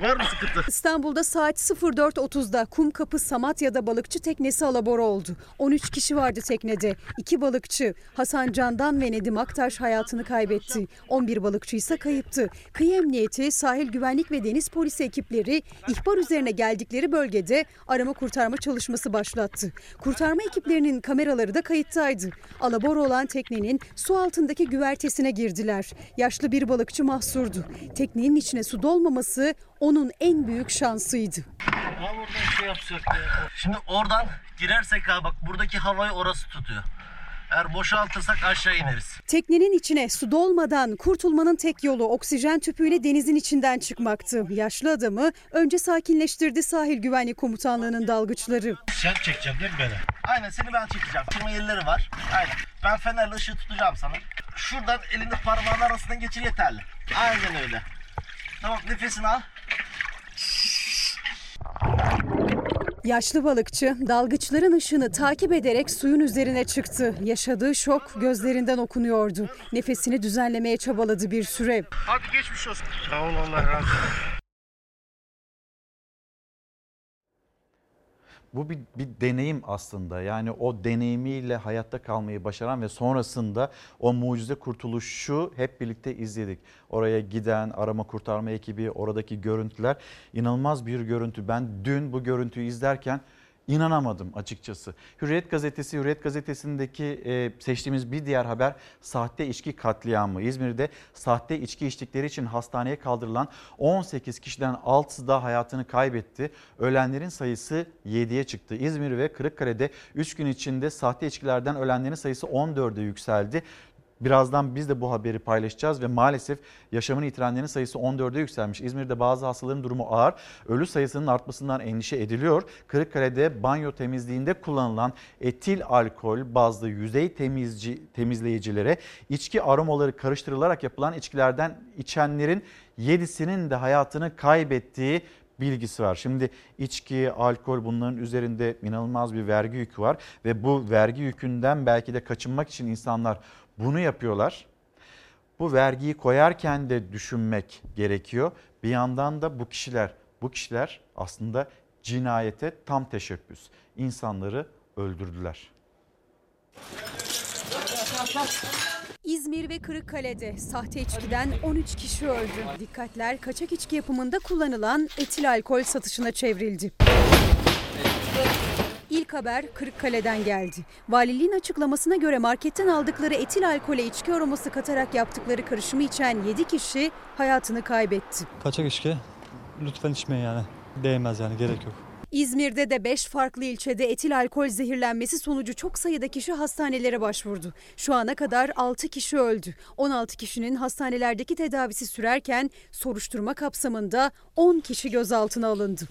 Speaker 46: Var mı sıkıntı?
Speaker 47: İstanbul'da saat 04.30'da Kumkapı Samatya'da balıkçı teknesi alabora oldu. 13 kişi vardı teknede. 2 balıkçı Hasan Candan ve Nedim Aktaş hayatını kaybetti. 11 balıkçı ise kayıptı. Kıyı Emniyeti, Sahil Güvenlik ve Deniz Polisi ekipleri ihbar üzerine geldikleri bölgede arama kurtarma çalışması başlattı. Kurtarma ekiplerinin kameraları da kayıttaydı. Alabora olan teknenin su altındaki güvertesine girdiler. Yaşlı bir balıkçı mahsurdu. Teknenin içine su dolmaması onun en büyük şansıydı.
Speaker 46: Ha buradan şey yapsak ya. Şimdi oradan girersek ha bak buradaki havayı orası tutuyor. Eğer boşaltırsak aşağı ineriz.
Speaker 47: Teknenin içine su dolmadan kurtulmanın tek yolu oksijen tüpüyle denizin içinden çıkmaktı. Yaşlı adamı önce sakinleştirdi sahil güvenlik komutanlığının dalgıçları.
Speaker 46: Sen çekeceksin değil mi beni? Aynen seni ben çekeceğim. Çıkma yerleri var. Aynen. Ben fenerle ışığı tutacağım sana. Şuradan elini parmağın arasından geçir yeterli. Aynen öyle. Tamam nefesini al.
Speaker 47: Yaşlı balıkçı dalgıçların ışını takip ederek suyun üzerine çıktı. Yaşadığı şok gözlerinden okunuyordu. Nefesini düzenlemeye çabaladı bir süre.
Speaker 46: Hadi geçmiş olsun. Sağ ol Allah razı olsun.
Speaker 1: Bu bir, bir deneyim aslında. Yani o deneyimiyle hayatta kalmayı başaran ve sonrasında o mucize kurtuluşu hep birlikte izledik. Oraya giden arama kurtarma ekibi, oradaki görüntüler inanılmaz bir görüntü. Ben dün bu görüntüyü izlerken inanamadım açıkçası. Hürriyet gazetesi, Hürriyet gazetesindeki e, seçtiğimiz bir diğer haber sahte içki katliamı. İzmir'de sahte içki içtikleri için hastaneye kaldırılan 18 kişiden 6'sı da hayatını kaybetti. Ölenlerin sayısı 7'ye çıktı. İzmir ve Kırıkkale'de 3 gün içinde sahte içkilerden ölenlerin sayısı 14'e yükseldi. Birazdan biz de bu haberi paylaşacağız ve maalesef yaşamını yitirenlerin sayısı 14'e yükselmiş. İzmir'de bazı hastaların durumu ağır. Ölü sayısının artmasından endişe ediliyor. Kırıkkale'de banyo temizliğinde kullanılan etil alkol bazlı yüzey temizci, temizleyicilere içki aromaları karıştırılarak yapılan içkilerden içenlerin 7'sinin de hayatını kaybettiği bilgisi var. Şimdi içki, alkol bunların üzerinde inanılmaz bir vergi yükü var ve bu vergi yükünden belki de kaçınmak için insanlar bunu yapıyorlar. Bu vergiyi koyarken de düşünmek gerekiyor. Bir yandan da bu kişiler, bu kişiler aslında cinayete tam teşebbüs. İnsanları öldürdüler.
Speaker 47: İzmir ve Kırıkkale'de sahte içkiden 13 kişi öldü. Dikkatler kaçak içki yapımında kullanılan etil alkol satışına çevrildi. İlk haber Kırıkkale'den geldi. Valiliğin açıklamasına göre marketten aldıkları etil alkole içki aroması katarak yaptıkları karışımı içen 7 kişi hayatını kaybetti.
Speaker 48: Kaçak içki lütfen içmeyin yani. Değmez yani gerek yok.
Speaker 47: İzmir'de de 5 farklı ilçede etil alkol zehirlenmesi sonucu çok sayıda kişi hastanelere başvurdu. Şu ana kadar 6 kişi öldü. 16 kişinin hastanelerdeki tedavisi sürerken soruşturma kapsamında 10 kişi gözaltına alındı.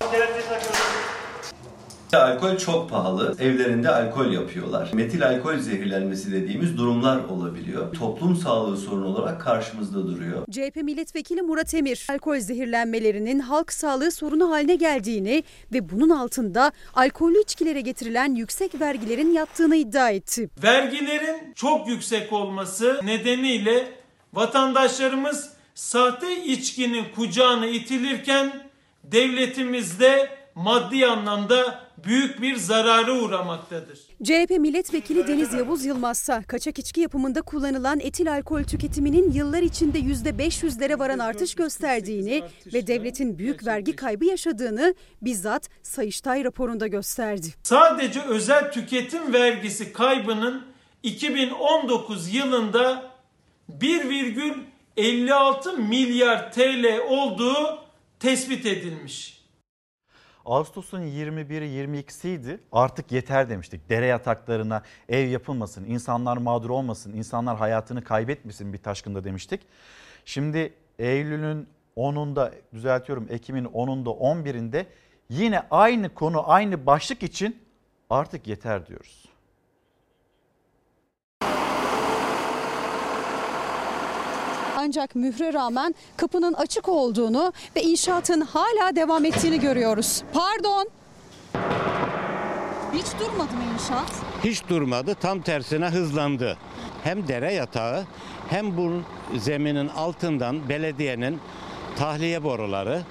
Speaker 49: Alkol çok pahalı. Evlerinde alkol yapıyorlar. Metil alkol zehirlenmesi dediğimiz durumlar olabiliyor. Toplum sağlığı sorunu olarak karşımızda duruyor.
Speaker 47: CHP milletvekili Murat Emir, alkol zehirlenmelerinin halk sağlığı sorunu haline geldiğini ve bunun altında alkollü içkilere getirilen yüksek vergilerin yattığını iddia etti.
Speaker 50: Vergilerin çok yüksek olması nedeniyle vatandaşlarımız sahte içkinin kucağına itilirken devletimizde maddi anlamda büyük bir zarara uğramaktadır.
Speaker 47: CHP milletvekili Deniz Yavuz Yılmazsa kaçak içki yapımında kullanılan etil alkol tüketiminin yıllar içinde %500'lere varan artış gösterdiğini ve devletin büyük vergi kaybı yaşadığını bizzat Sayıştay raporunda gösterdi.
Speaker 50: Sadece özel tüketim vergisi kaybının 2019 yılında 1,56 milyar TL olduğu tespit edilmiş.
Speaker 1: Ağustos'un 21'i 22'siydi. Artık yeter demiştik. Dere yataklarına ev yapılmasın, insanlar mağdur olmasın, insanlar hayatını kaybetmesin bir taşkında demiştik. Şimdi Eylül'ün 10'unda düzeltiyorum Ekim'in 10'unda 11'inde yine aynı konu aynı başlık için artık yeter diyoruz.
Speaker 47: Ancak mühre rağmen kapının açık olduğunu ve inşaatın hala devam ettiğini görüyoruz. Pardon. Hiç durmadı mı inşaat?
Speaker 51: Hiç durmadı. Tam tersine hızlandı. Hem dere yatağı hem bu zeminin altından belediyenin tahliye boruları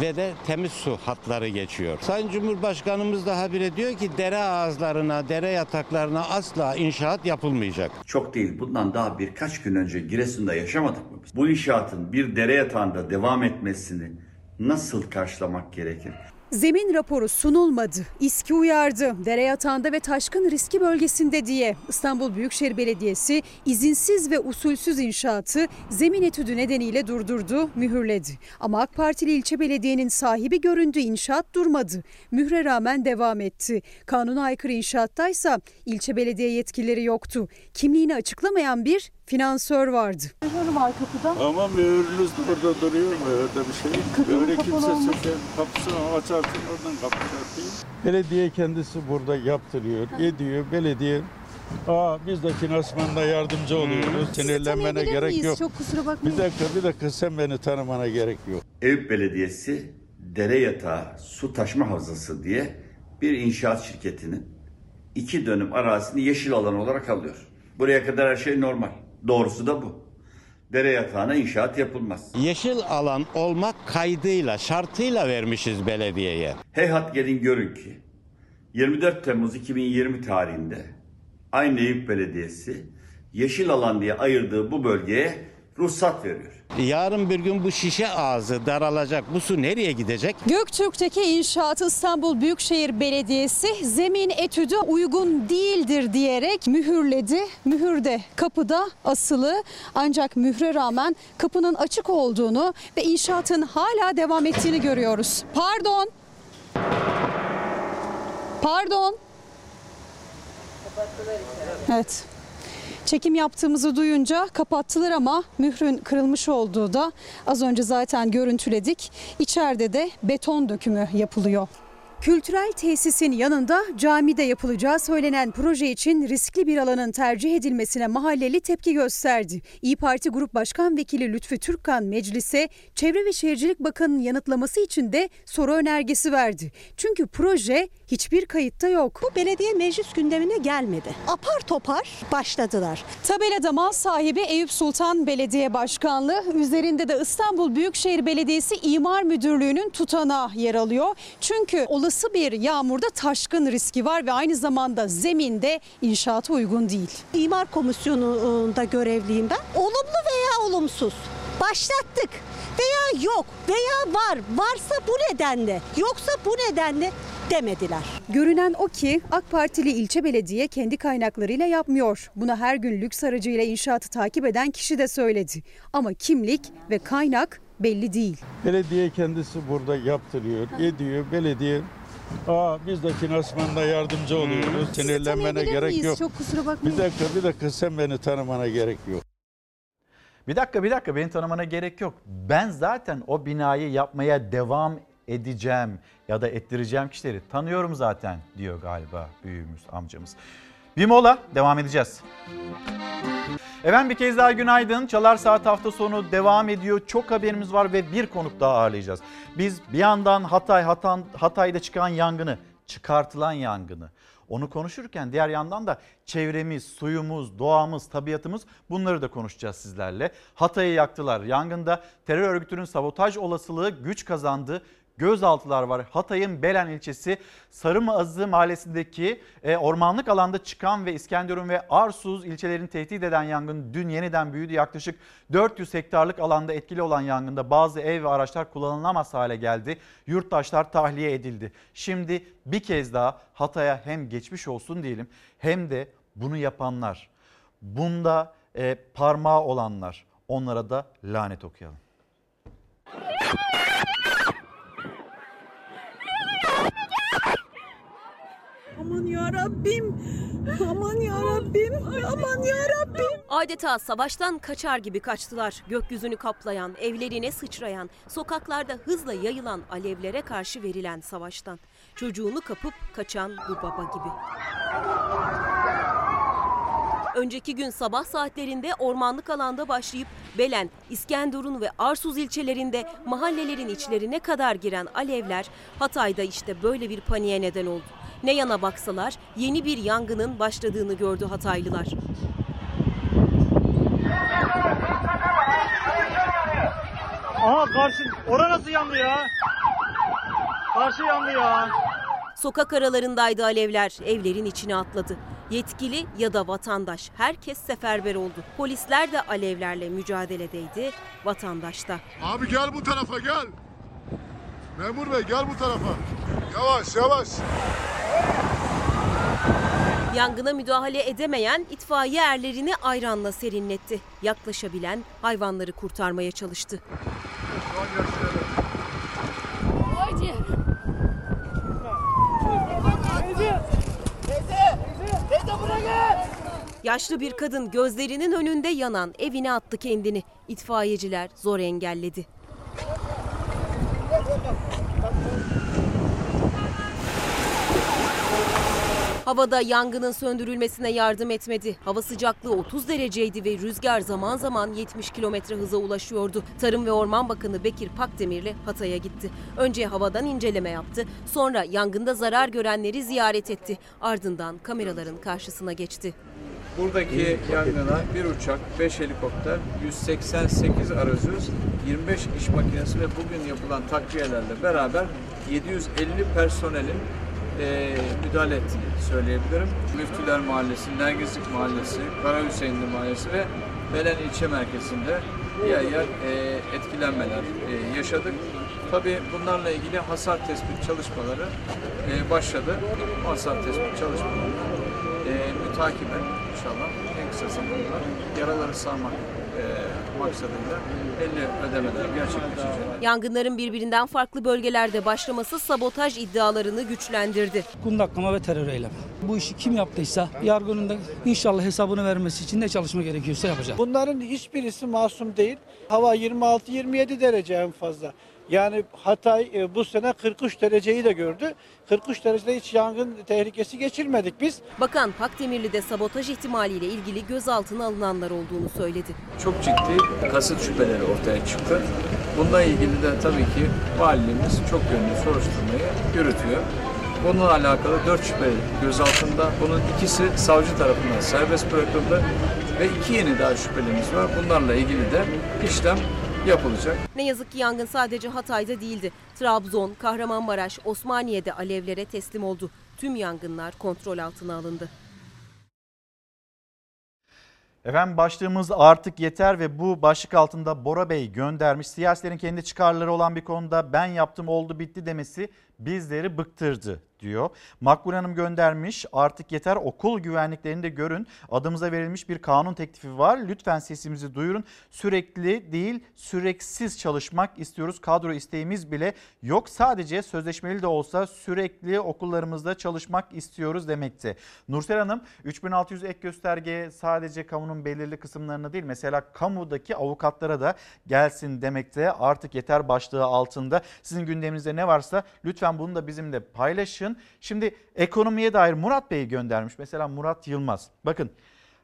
Speaker 51: ve de temiz su hatları geçiyor. Sayın Cumhurbaşkanımız da habire diyor ki dere ağızlarına, dere yataklarına asla inşaat yapılmayacak.
Speaker 52: Çok değil bundan daha birkaç gün önce Giresun'da yaşamadık mı biz? Bu inşaatın bir dere yatağında devam etmesini nasıl karşılamak gerekir?
Speaker 47: Zemin raporu sunulmadı. İSKİ uyardı. Dere yatağında ve taşkın riski bölgesinde diye. İstanbul Büyükşehir Belediyesi izinsiz ve usulsüz inşaatı zemin etüdü nedeniyle durdurdu, mühürledi. Ama AK Partili ilçe belediyenin sahibi göründü, inşaat durmadı. Mühre rağmen devam etti. Kanuna aykırı inşaattaysa ilçe belediye yetkilileri yoktu. Kimliğini açıklamayan bir finansör vardı. Mühür var kapıda.
Speaker 53: Ama mühürünüz burada duruyor mu? Öyle bir şey.
Speaker 47: Kapının
Speaker 53: Öyle
Speaker 47: kapalı
Speaker 53: kimse
Speaker 47: olması.
Speaker 53: söker, kapısını açarsın oradan kapı çarpayım. Belediye kendisi burada yaptırıyor, ediyor. Belediye Aa, biz de finansmanda yardımcı oluyoruz. Sinirlenmene
Speaker 47: tanıyabilir
Speaker 53: gerek
Speaker 47: miyiz?
Speaker 53: yok.
Speaker 47: Çok kusura bakmayın.
Speaker 53: Bir dakika, bir dakika sen beni tanımana gerek yok.
Speaker 52: Eyüp Belediyesi dere yatağı su taşma havzası diye bir inşaat şirketinin iki dönüm arazisini yeşil alan olarak alıyor. Buraya kadar her şey normal. Doğrusu da bu. Dere yatağına inşaat yapılmaz.
Speaker 51: Yeşil alan olmak kaydıyla, şartıyla vermişiz belediyeye.
Speaker 52: Heyhat gelin görün ki 24 Temmuz 2020 tarihinde aynı Eyüp Belediyesi yeşil alan diye ayırdığı bu bölgeye ruhsat veriyor.
Speaker 54: Yarın bir gün bu şişe ağzı daralacak. Bu su nereye gidecek?
Speaker 47: Göktürk'teki inşaatı İstanbul Büyükşehir Belediyesi zemin etüdü uygun değildir diyerek mühürledi. Mühür de kapıda asılı ancak mühre rağmen kapının açık olduğunu ve inşaatın hala devam ettiğini görüyoruz. Pardon. Pardon. Evet. Çekim yaptığımızı duyunca kapattılar ama mührün kırılmış olduğu da az önce zaten görüntüledik. İçeride de beton dökümü yapılıyor. Kültürel tesisin yanında camide yapılacağı söylenen proje için riskli bir alanın tercih edilmesine mahalleli tepki gösterdi. İyi Parti Grup Başkan Vekili Lütfü Türkkan meclise Çevre ve Şehircilik Bakanı'nın yanıtlaması için de soru önergesi verdi. Çünkü proje hiçbir kayıtta yok.
Speaker 55: Bu belediye meclis gündemine gelmedi. Apar topar başladılar.
Speaker 47: Tabelada mal sahibi Eyüp Sultan Belediye Başkanlığı üzerinde de İstanbul Büyükşehir Belediyesi İmar Müdürlüğü'nün tutanağı yer alıyor. Çünkü olası bir yağmurda taşkın riski var ve aynı zamanda zeminde inşaata uygun değil.
Speaker 55: İmar komisyonunda görevliyim ben. Olumlu veya olumsuz başlattık veya yok veya var varsa bu nedenle yoksa bu nedenle demediler.
Speaker 47: Görünen o ki AK Partili ilçe belediye kendi kaynaklarıyla yapmıyor. Buna her gün lüks aracıyla inşaatı takip eden kişi de söyledi. Ama kimlik ve kaynak belli değil.
Speaker 53: Belediye kendisi burada yaptırıyor, ediyor. Belediye Aa, biz de finansmanda yardımcı oluyoruz. Sinirlenmene gerek yok.
Speaker 47: Çok kusura bakmayın.
Speaker 53: Bir dakika, bir dakika sen beni tanımana gerek yok.
Speaker 1: Bir dakika bir dakika beni tanımana gerek yok. Ben zaten o binayı yapmaya devam edeceğim ya da ettireceğim kişileri tanıyorum zaten diyor galiba büyüğümüz amcamız. Bir mola devam edeceğiz. Efendim bir kez daha günaydın. Çalar Saat hafta sonu devam ediyor. Çok haberimiz var ve bir konuk daha ağırlayacağız. Biz bir yandan Hatay, Hatan, Hatay'da çıkan yangını, çıkartılan yangını onu konuşurken diğer yandan da çevremiz, suyumuz, doğamız, tabiatımız bunları da konuşacağız sizlerle. Hatay'ı yaktılar. Yangında terör örgütünün sabotaj olasılığı güç kazandı gözaltılar var. Hatay'ın Belen ilçesi Sarımazı mahallesindeki e, ormanlık alanda çıkan ve İskenderun ve Arsuz ilçelerini tehdit eden yangın dün yeniden büyüdü. Yaklaşık 400 hektarlık alanda etkili olan yangında bazı ev ve araçlar kullanılamaz hale geldi. Yurttaşlar tahliye edildi. Şimdi bir kez daha Hatay'a hem geçmiş olsun diyelim hem de bunu yapanlar, bunda e, parmağı olanlar onlara da lanet okuyalım.
Speaker 56: Aman ya Rabbim. Aman ya Rabbim. Aman ya Rabbim.
Speaker 2: Adeta savaştan kaçar gibi kaçtılar. Gökyüzünü kaplayan, evlerine sıçrayan, sokaklarda hızla yayılan alevlere karşı verilen savaştan. Çocuğunu kapıp kaçan bu baba gibi. Önceki gün sabah saatlerinde ormanlık alanda başlayıp Belen, İskenderun ve Arsuz ilçelerinde mahallelerin içlerine kadar giren alevler Hatay'da işte böyle bir paniğe neden oldu. Ne yana baksalar yeni bir yangının başladığını gördü Hataylılar.
Speaker 57: Aha karşı, ora nasıl yandı ya? Karşı yandı ya.
Speaker 2: Sokak aralarındaydı alevler, evlerin içine atladı. Yetkili ya da vatandaş herkes seferber oldu. Polisler de alevlerle mücadeledeydi, vatandaş da.
Speaker 58: Abi gel bu tarafa gel. Memur bey gel bu tarafa. Yavaş yavaş.
Speaker 2: Yangına müdahale edemeyen itfaiye erlerini ayranla serinletti. Yaklaşabilen hayvanları kurtarmaya çalıştı. Yaşlı bir kadın gözlerinin önünde yanan evine attı kendini. İtfaiyeciler zor engelledi. Havada yangının söndürülmesine yardım etmedi. Hava sıcaklığı 30 dereceydi ve rüzgar zaman zaman 70 kilometre hıza ulaşıyordu. Tarım ve Orman Bakanı Bekir Pakdemirli Hatay'a gitti. Önce havadan inceleme yaptı. Sonra yangında zarar görenleri ziyaret etti. Ardından kameraların karşısına geçti.
Speaker 7: Buradaki yangına bir uçak, 5 helikopter, 188 aracız, 25 iş makinesi ve bugün yapılan takviyelerle beraber 750 personelin e, müdahale ettiğini söyleyebilirim. Müftüler Mahallesi, Nergizlik Mahallesi, Kara Hüseyinli Mahallesi ve Belen ilçe merkezinde yer yer e, etkilenmeler e, yaşadık. Tabii bunlarla ilgili hasar tespit çalışmaları e, başladı. Hasar tespit çalışmalarını e, mütakiben inşallah en kısa zamanda yaraları sarmak e, maksadıyla belli ödemeler gerçekleşecek.
Speaker 2: Yangınların birbirinden farklı bölgelerde başlaması sabotaj iddialarını güçlendirdi.
Speaker 8: kundaklama ve terör eylemi. Bu işi kim yaptıysa yargının da inşallah hesabını vermesi için ne çalışma gerekiyorsa yapacak.
Speaker 9: Bunların hiçbirisi masum değil. Hava 26-27 derece en fazla. Yani Hatay e, bu sene 43 dereceyi de gördü. 43 derecede hiç yangın tehlikesi geçirmedik biz.
Speaker 2: Bakan Pakdemirli'de sabotaj ihtimaliyle ilgili gözaltına alınanlar olduğunu söyledi.
Speaker 7: Çok ciddi kasıt şüpheleri ortaya çıktı. Bununla ilgili de tabii ki valiliğimiz çok yönlü soruşturmayı yürütüyor. Bununla alakalı dört şüpheli gözaltında. Bunun ikisi savcı tarafından serbest bırakıldı ve iki yeni daha şüphelimiz var. Bunlarla ilgili de işlem yapılacak.
Speaker 2: Ne yazık ki yangın sadece Hatay'da değildi. Trabzon, Kahramanmaraş, Osmaniye'de alevlere teslim oldu. Tüm yangınlar kontrol altına alındı.
Speaker 1: Efendim başlığımız artık yeter ve bu başlık altında Bora Bey göndermiş. Siyasilerin kendi çıkarları olan bir konuda ben yaptım oldu bitti demesi bizleri bıktırdı diyor. Makbul Hanım göndermiş artık yeter okul güvenliklerini de görün. Adımıza verilmiş bir kanun teklifi var. Lütfen sesimizi duyurun. Sürekli değil süreksiz çalışmak istiyoruz. Kadro isteğimiz bile yok. Sadece sözleşmeli de olsa sürekli okullarımızda çalışmak istiyoruz demekte. Nursel Hanım 3600 ek gösterge sadece kamunun belirli kısımlarına değil mesela kamudaki avukatlara da gelsin demekte. Artık yeter başlığı altında. Sizin gündeminizde ne varsa lütfen bunu da bizimle paylaşın. Şimdi ekonomiye dair Murat Bey göndermiş. Mesela Murat Yılmaz. Bakın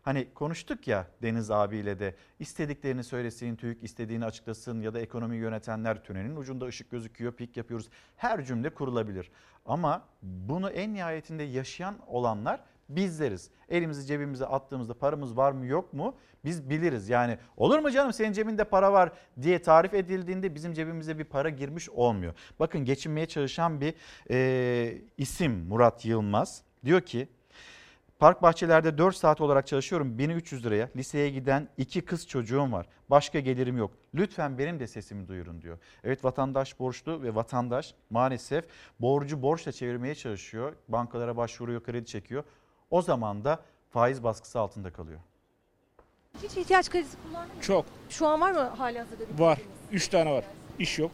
Speaker 1: Hani konuştuk ya Deniz abiyle de istediklerini söylesin, TÜİK istediğini açıklasın ya da ekonomi yönetenler tünelin ucunda ışık gözüküyor, pik yapıyoruz. Her cümle kurulabilir. Ama bunu en nihayetinde yaşayan olanlar bizleriz. Elimizi cebimize attığımızda paramız var mı yok mu biz biliriz. Yani olur mu canım senin cebinde para var diye tarif edildiğinde bizim cebimize bir para girmiş olmuyor. Bakın geçinmeye çalışan bir e, isim Murat Yılmaz diyor ki Park bahçelerde 4 saat olarak çalışıyorum 1300 liraya. Liseye giden iki kız çocuğum var. Başka gelirim yok. Lütfen benim de sesimi duyurun diyor. Evet vatandaş borçlu ve vatandaş maalesef borcu borçla çevirmeye çalışıyor. Bankalara başvuruyor, kredi çekiyor. O zaman da faiz baskısı altında kalıyor.
Speaker 35: Hiç ihtiyaç kredisi kullandın mı?
Speaker 59: Çok.
Speaker 35: Şu an var mı hali hazırda?
Speaker 59: Var. Üç tane var. İş yok.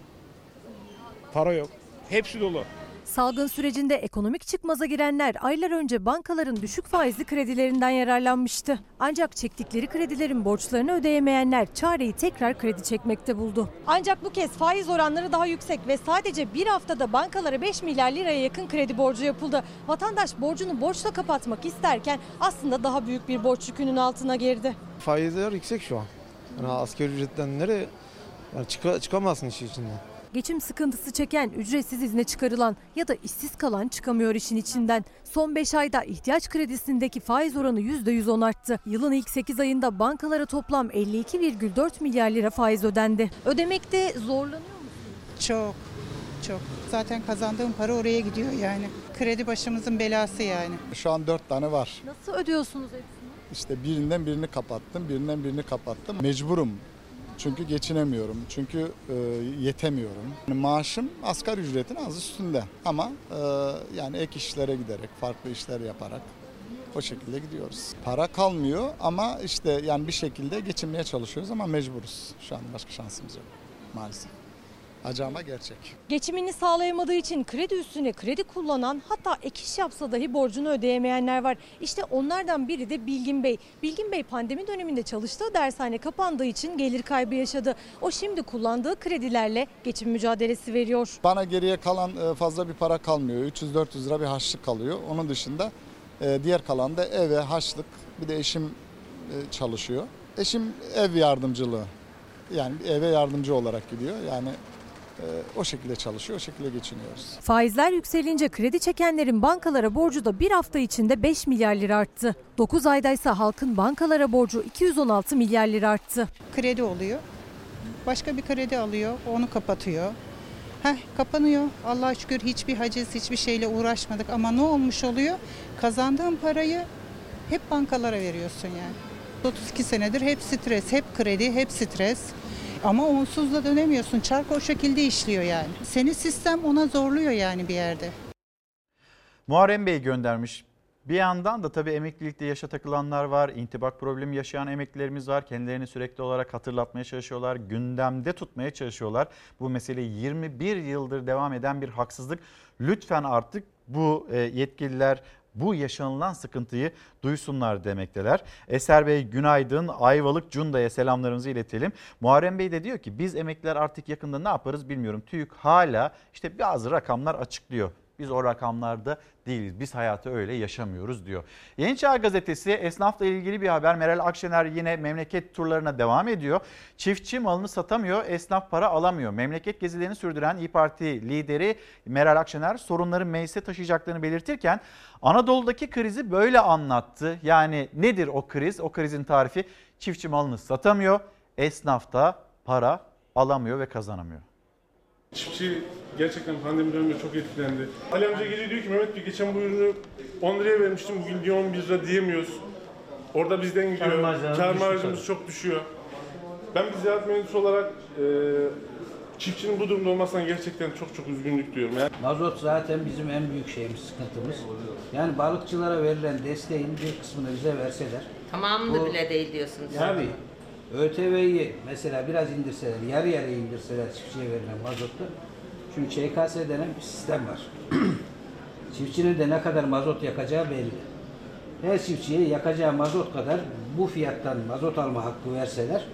Speaker 59: Para yok. Hepsi dolu.
Speaker 35: Salgın sürecinde ekonomik çıkmaza girenler aylar önce bankaların düşük faizli kredilerinden yararlanmıştı. Ancak çektikleri kredilerin borçlarını ödeyemeyenler çareyi tekrar kredi çekmekte buldu. Ancak bu kez faiz oranları daha yüksek ve sadece bir haftada bankalara 5 milyar liraya yakın kredi borcu yapıldı. Vatandaş borcunu borçla kapatmak isterken aslında daha büyük bir borç yükünün altına girdi.
Speaker 60: Faizler yüksek şu an. Yani asgari ücretten nereye yani çıka, çıkamazsın işin içinden.
Speaker 35: Geçim sıkıntısı çeken, ücretsiz izne çıkarılan ya da işsiz kalan çıkamıyor işin içinden. Son 5 ayda ihtiyaç kredisindeki faiz oranı %110 arttı. Yılın ilk 8 ayında bankalara toplam 52,4 milyar lira faiz ödendi. Ödemekte zorlanıyor
Speaker 61: Çok, çok. Zaten kazandığım para oraya gidiyor yani. Kredi başımızın belası yani.
Speaker 62: Şu an dört tane var.
Speaker 35: Nasıl ödüyorsunuz hepsini?
Speaker 62: İşte birinden birini kapattım, birinden birini kapattım. Mecburum. Çünkü geçinemiyorum. Çünkü e, yetemiyorum. Yani maaşım asgari ücretin az üstünde. Ama e, yani ek işlere giderek, farklı işler yaparak o şekilde gidiyoruz. Para kalmıyor ama işte yani bir şekilde geçinmeye çalışıyoruz ama mecburuz. Şu an başka şansımız yok maalesef. Acı ama gerçek.
Speaker 35: Geçimini sağlayamadığı için kredi üstüne kredi kullanan hatta ek iş yapsa dahi borcunu ödeyemeyenler var. İşte onlardan biri de Bilgin Bey. Bilgin Bey pandemi döneminde çalıştığı dershane kapandığı için gelir kaybı yaşadı. O şimdi kullandığı kredilerle geçim mücadelesi veriyor.
Speaker 62: Bana geriye kalan e, fazla bir para kalmıyor. 300-400 lira bir harçlık kalıyor. Onun dışında e, diğer kalan da eve harçlık. Bir de eşim e, çalışıyor. Eşim ev yardımcılığı. Yani eve yardımcı olarak gidiyor. Yani o şekilde çalışıyor, o şekilde geçiniyoruz.
Speaker 35: Faizler yükselince kredi çekenlerin bankalara borcu da bir hafta içinde 5 milyar lira arttı. 9 ayda ise halkın bankalara borcu 216 milyar lira arttı.
Speaker 61: Kredi oluyor. Başka bir kredi alıyor, onu kapatıyor. Heh, kapanıyor. Allah'a şükür hiçbir haciz, hiçbir şeyle uğraşmadık. Ama ne olmuş oluyor? Kazandığın parayı hep bankalara veriyorsun yani. 32 senedir hep stres, hep kredi, hep stres. Ama onsuz da dönemiyorsun. Çark o şekilde işliyor yani. Seni sistem ona zorluyor yani bir yerde.
Speaker 1: Muharrem Bey göndermiş. Bir yandan da tabii emeklilikte yaşa takılanlar var, intibak problemi yaşayan emeklilerimiz var. Kendilerini sürekli olarak hatırlatmaya çalışıyorlar, gündemde tutmaya çalışıyorlar. Bu mesele 21 yıldır devam eden bir haksızlık. Lütfen artık bu e, yetkililer bu yaşanılan sıkıntıyı duysunlar demekteler. Eser Bey günaydın. Ayvalık Cunda'ya selamlarımızı iletelim. Muharrem Bey de diyor ki biz emekliler artık yakında ne yaparız bilmiyorum. TÜİK hala işte bazı rakamlar açıklıyor. Biz o rakamlarda değiliz. Biz hayatı öyle yaşamıyoruz diyor. Yeni Çağ Gazetesi esnafla ilgili bir haber. Meral Akşener yine memleket turlarına devam ediyor. Çiftçi malını satamıyor, esnaf para alamıyor. Memleket gezilerini sürdüren İyi Parti lideri Meral Akşener sorunların meclise taşıyacaklarını belirtirken Anadolu'daki krizi böyle anlattı. Yani nedir o kriz? O krizin tarifi çiftçi malını satamıyor, esnaf da para alamıyor ve kazanamıyor.
Speaker 31: Çiftçi gerçekten pandemi döneminde çok etkilendi. Ali amca geliyor diyor ki Mehmet diyor geçen bu ürünü 10 liraya vermiştim bugün diyor 11 lira diyemiyoruz. Orada bizden gidiyor.
Speaker 63: Düştü
Speaker 31: marjımız çok düşüyor. Ben bir ziraat mühendisi olarak e, çiftçinin bu durumda olmasından gerçekten çok çok üzgünlük duyuyorum. Yani
Speaker 64: Mazot zaten bizim en büyük şeyimiz, sıkıntımız. Yani balıkçılara verilen desteğin bir kısmını bize verseler.
Speaker 65: Tamamını
Speaker 64: Bu-
Speaker 65: bile değil diyorsunuz.
Speaker 64: Tabii. ÖTV'yi mesela biraz indirseler, yarı yarı indirseler çiftçiye verilen mazotta. Çünkü ÇKS denen bir sistem var. Çiftçinin de ne kadar mazot yakacağı belli. Her çiftçiye yakacağı mazot kadar bu fiyattan mazot alma hakkı verseler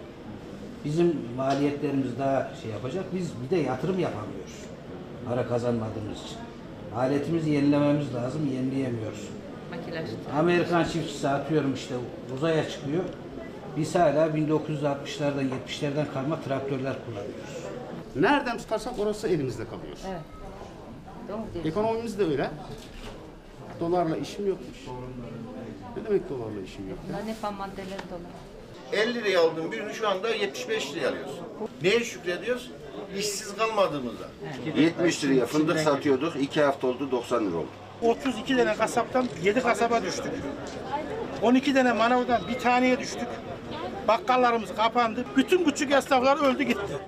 Speaker 64: bizim maliyetlerimiz daha şey yapacak. Biz bir de yatırım yapamıyoruz. Para kazanmadığımız için. Aletimizi yenilememiz lazım, yenileyemiyoruz. Amerikan çiftçisi atıyorum işte uzaya çıkıyor. Biz hala 1960'lardan 70'lerden kalma traktörler kullanıyoruz.
Speaker 53: Nereden tutarsak orası elimizde kalıyor.
Speaker 65: Evet. Doğru.
Speaker 53: Ekonomimiz de öyle. Dolarla işim yokmuş. Ne demek dolarla işim yok?
Speaker 65: Hep ham maddeleri dolar.
Speaker 66: 50 liraya aldığım bir ürünü şu anda 75 liraya alıyoruz. Neye şükrediyoruz? İşsiz kalmadığımızda.
Speaker 67: 70 liraya fındık satıyorduk. 2 hafta oldu 90 lira oldu.
Speaker 63: 32 tane kasaptan 7 kasaba düştük. 12 tane manavdan bir taneye düştük. Bakkallarımız kapandı. Bütün küçük esnaflar öldü gitti.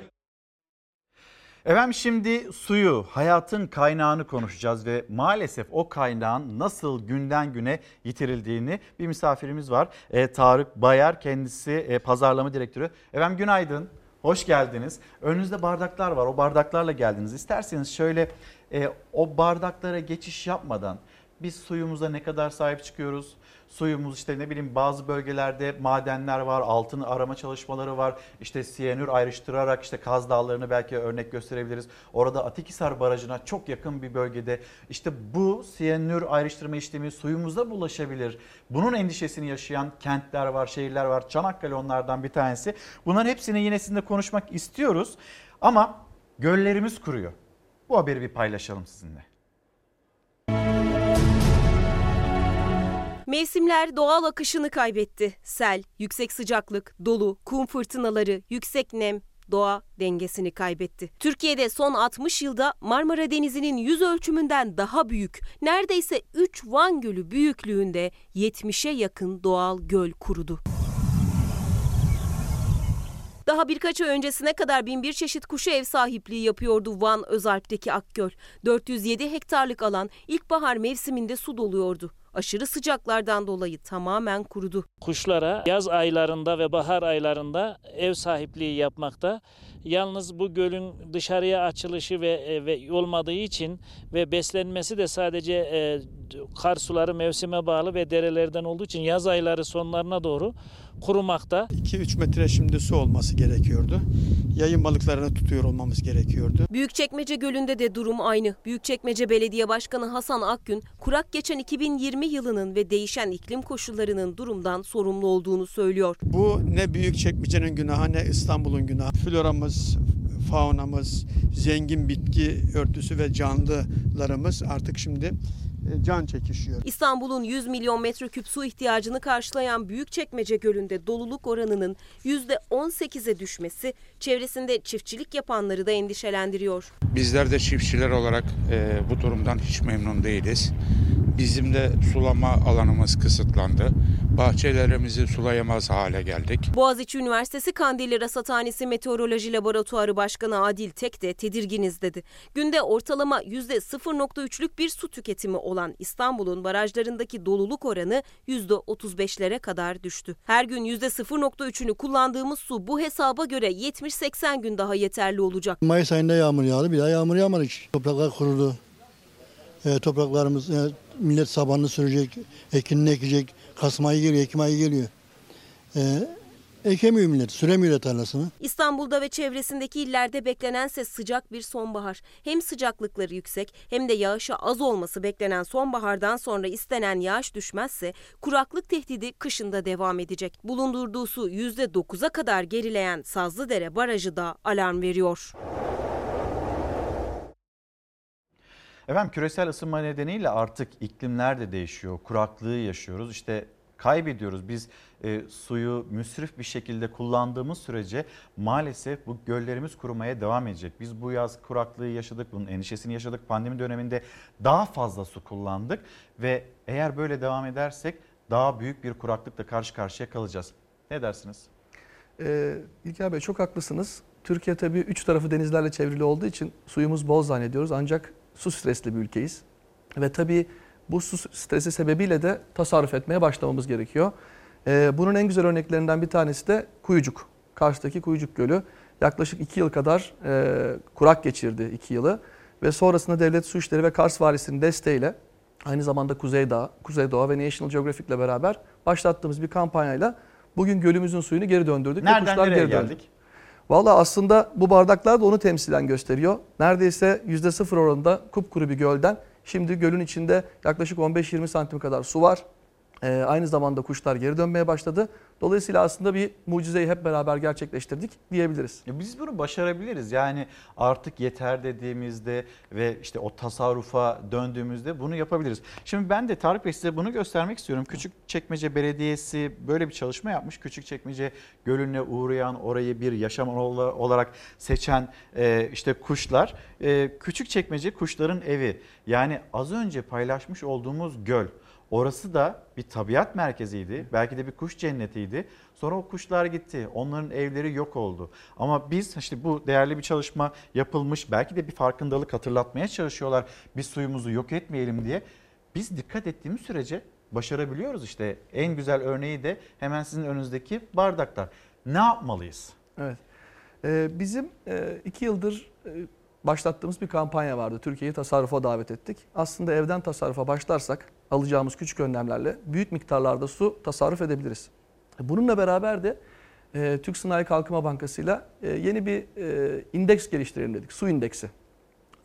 Speaker 1: Efendim şimdi suyu, hayatın kaynağını konuşacağız ve maalesef o kaynağın nasıl günden güne yitirildiğini bir misafirimiz var. Ee, Tarık Bayar kendisi e, pazarlama direktörü. Efendim günaydın, hoş geldiniz. Önünüzde bardaklar var, o bardaklarla geldiniz. İsterseniz şöyle e, o bardaklara geçiş yapmadan biz suyumuza ne kadar sahip çıkıyoruz? Suyumuz işte ne bileyim bazı bölgelerde madenler var, altın arama çalışmaları var. İşte siyanür ayrıştırarak işte Kaz Dağları'nı belki örnek gösterebiliriz. Orada Atikhisar Barajı'na çok yakın bir bölgede işte bu siyanür ayrıştırma işlemi suyumuza bulaşabilir. Bunun endişesini yaşayan kentler var, şehirler var. Çanakkale onlardan bir tanesi. Bunların hepsini yine sizinle konuşmak istiyoruz. Ama göllerimiz kuruyor. Bu haberi bir paylaşalım sizinle.
Speaker 2: Mevsimler doğal akışını kaybetti. Sel, yüksek sıcaklık, dolu, kum fırtınaları, yüksek nem, doğa dengesini kaybetti. Türkiye'de son 60 yılda Marmara Denizi'nin yüz ölçümünden daha büyük, neredeyse 3 Van Gölü büyüklüğünde 70'e yakın doğal göl kurudu. Daha birkaç ay öncesine kadar bin bir çeşit kuşu ev sahipliği yapıyordu Van Özalp'teki Akgöl. 407 hektarlık alan ilkbahar mevsiminde su doluyordu. Aşırı sıcaklardan dolayı tamamen kurudu.
Speaker 68: Kuşlara yaz aylarında ve bahar aylarında ev sahipliği yapmakta. Yalnız bu gölün dışarıya açılışı ve, e, ve olmadığı için ve beslenmesi de sadece e, kar suları mevsime bağlı ve derelerden olduğu için yaz ayları sonlarına doğru kurumakta.
Speaker 69: 2-3 metre şimdi su olması gerekiyordu. Yayın balıklarını tutuyor olmamız gerekiyordu.
Speaker 2: Büyükçekmece Gölü'nde de durum aynı. Büyükçekmece Belediye Başkanı Hasan Akgün, kurak geçen 2020 yılının ve değişen iklim koşullarının durumdan sorumlu olduğunu söylüyor.
Speaker 69: Bu ne büyük çekmecenin günahı ne İstanbul'un günahı. Floramız, faunamız, zengin bitki örtüsü ve canlılarımız artık şimdi can çekişiyor.
Speaker 2: İstanbul'un 100 milyon metreküp su ihtiyacını karşılayan Büyükçekmece Gölü'nde doluluk oranının %18'e düşmesi çevresinde çiftçilik yapanları da endişelendiriyor.
Speaker 70: Bizler de çiftçiler olarak e, bu durumdan hiç memnun değiliz.
Speaker 71: Bizim de sulama alanımız kısıtlandı. Bahçelerimizi sulayamaz hale geldik.
Speaker 2: Boğaziçi Üniversitesi Kandilli Rasathanesi Meteoroloji Laboratuvarı Başkanı Adil Tek de tedirginiz dedi. Günde ortalama %0.3'lük bir su tüketimi olan İstanbul'un barajlarındaki doluluk oranı %35'lere kadar düştü. Her gün %0.3'ünü kullandığımız su bu hesaba göre 70-80 gün daha yeterli olacak.
Speaker 53: Mayıs ayında yağmur yağdı. Bir daha yağmur yağmadı hiç. Topraklar kurudu. E, topraklarımız e, millet sabanını sürecek, ekinini ekecek. Kasım ayı geliyor, Ekim ayı geliyor. E, ekemiyor millet, süremiyor tarlasını.
Speaker 2: İstanbul'da ve çevresindeki illerde beklenense sıcak bir sonbahar. Hem sıcaklıkları yüksek hem de yağışa az olması beklenen sonbahardan sonra istenen yağış düşmezse kuraklık tehdidi kışında devam edecek. Bulundurduğu su %9'a kadar gerileyen Sazlıdere Barajı da alarm veriyor.
Speaker 1: Efendim küresel ısınma nedeniyle artık iklimler de değişiyor. Kuraklığı yaşıyoruz. İşte kaybediyoruz. Biz e, suyu müsrif bir şekilde kullandığımız sürece maalesef bu göllerimiz kurumaya devam edecek. Biz bu yaz kuraklığı yaşadık, bunun endişesini yaşadık. Pandemi döneminde daha fazla su kullandık ve eğer böyle devam edersek daha büyük bir kuraklıkla karşı karşıya kalacağız. Ne dersiniz?
Speaker 72: Ee, İlker Bey çok haklısınız. Türkiye tabii üç tarafı denizlerle çevrili olduğu için suyumuz bol zannediyoruz. Ancak su stresli bir ülkeyiz. Ve tabii bu su stresi sebebiyle de tasarruf etmeye başlamamız gerekiyor. Ee, bunun en güzel örneklerinden bir tanesi de Kuyucuk. Karşıdaki Kuyucuk Gölü yaklaşık 2 yıl kadar e, kurak geçirdi 2 yılı. Ve sonrasında Devlet Su İşleri ve Kars Valisi'nin desteğiyle aynı zamanda Kuzeydağ, Kuzeydoğa ve National Geographic ile beraber başlattığımız bir kampanyayla bugün gölümüzün suyunu geri döndürdük. ve
Speaker 1: Nereden
Speaker 72: kuşlar
Speaker 1: nereye
Speaker 72: geri döndü. Valla aslında bu bardaklar da onu temsilen gösteriyor. Neredeyse %0 oranında kupkuru bir gölden şimdi gölün içinde yaklaşık 15-20 santim kadar su var. Ee, aynı zamanda kuşlar geri dönmeye başladı. Dolayısıyla aslında bir mucizeyi hep beraber gerçekleştirdik diyebiliriz.
Speaker 1: Ya biz bunu başarabiliriz. Yani artık yeter dediğimizde ve işte o tasarrufa döndüğümüzde bunu yapabiliriz. Şimdi ben de Tarık Bey size bunu göstermek istiyorum. Küçükçekmece Belediyesi böyle bir çalışma yapmış. Küçükçekmece Gölü'ne uğrayan, orayı bir yaşam ola- olarak seçen e, işte kuşlar. E, Küçükçekmece kuşların evi. Yani az önce paylaşmış olduğumuz göl. Orası da bir tabiat merkeziydi. Belki de bir kuş cennetiydi. Sonra o kuşlar gitti. Onların evleri yok oldu. Ama biz işte bu değerli bir çalışma yapılmış. Belki de bir farkındalık hatırlatmaya çalışıyorlar. Biz suyumuzu yok etmeyelim diye. Biz dikkat ettiğimiz sürece başarabiliyoruz işte. En güzel örneği de hemen sizin önünüzdeki bardaklar. Ne yapmalıyız?
Speaker 72: Evet. Ee, bizim e, iki yıldır e, başlattığımız bir kampanya vardı. Türkiye'yi tasarrufa davet ettik. Aslında evden tasarrufa başlarsak alacağımız küçük önlemlerle büyük miktarlarda su tasarruf edebiliriz. Bununla beraber de e, Türk Sanayi Kalkınma Bankası'yla e, yeni bir e, indeks geliştirelim dedik. Su indeksi.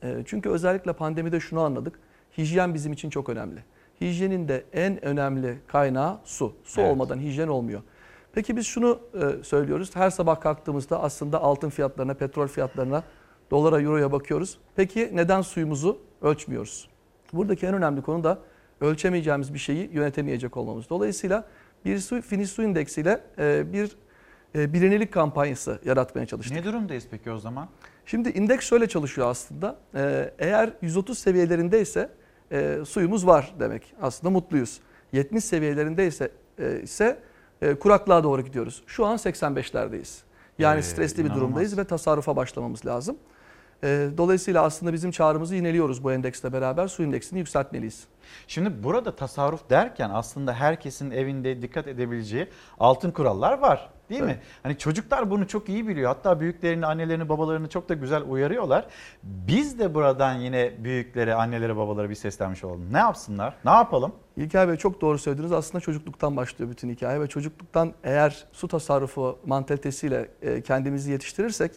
Speaker 72: E, çünkü özellikle pandemide şunu anladık. Hijyen bizim için çok önemli. Hijyenin de en önemli kaynağı su. Su
Speaker 1: Evet.
Speaker 72: olmadan hijyen olmuyor. Peki biz şunu e, söylüyoruz. Her sabah kalktığımızda aslında altın fiyatlarına, petrol fiyatlarına, dolara, euroya bakıyoruz. Peki neden suyumuzu ölçmüyoruz? Buradaki en önemli konu da ölçemeyeceğimiz bir şeyi yönetemeyecek olmamız. Dolayısıyla bir su, finish su indeksiyle e, bir e, bilinirlik kampanyası yaratmaya çalıştık.
Speaker 1: Ne durumdayız peki o zaman?
Speaker 72: Şimdi indeks şöyle çalışıyor aslında. Ee, eğer 130 seviyelerindeyse e, suyumuz var demek. Aslında mutluyuz. 70 seviyelerindeyse e, ise e, kuraklığa doğru gidiyoruz. Şu an 85'lerdeyiz. Yani
Speaker 1: Ee,
Speaker 72: stresli bir
Speaker 1: inanılmaz.
Speaker 72: durumdayız ve tasarrufa başlamamız lazım. E, dolayısıyla aslında bizim çağrımızı yineliyoruz bu endeksle beraber. Su indeksini yükseltmeliyiz.
Speaker 1: Şimdi burada tasarruf derken aslında herkesin evinde dikkat edebileceği altın kurallar var. Değil mi?
Speaker 72: Evet.
Speaker 1: Hani çocuklar bunu çok iyi biliyor. Hatta büyüklerini, annelerini, babalarını çok da güzel uyarıyorlar. Biz de buradan yine büyüklere, annelere, babalara bir seslenmiş olalım. Ne yapsınlar? Ne yapalım?
Speaker 72: İlker Bey çok doğru söylediniz. Aslında çocukluktan başlıyor bütün hikaye ve çocukluktan eğer su tasarrufu mantalitesiyle e, kendimizi yetiştirirsek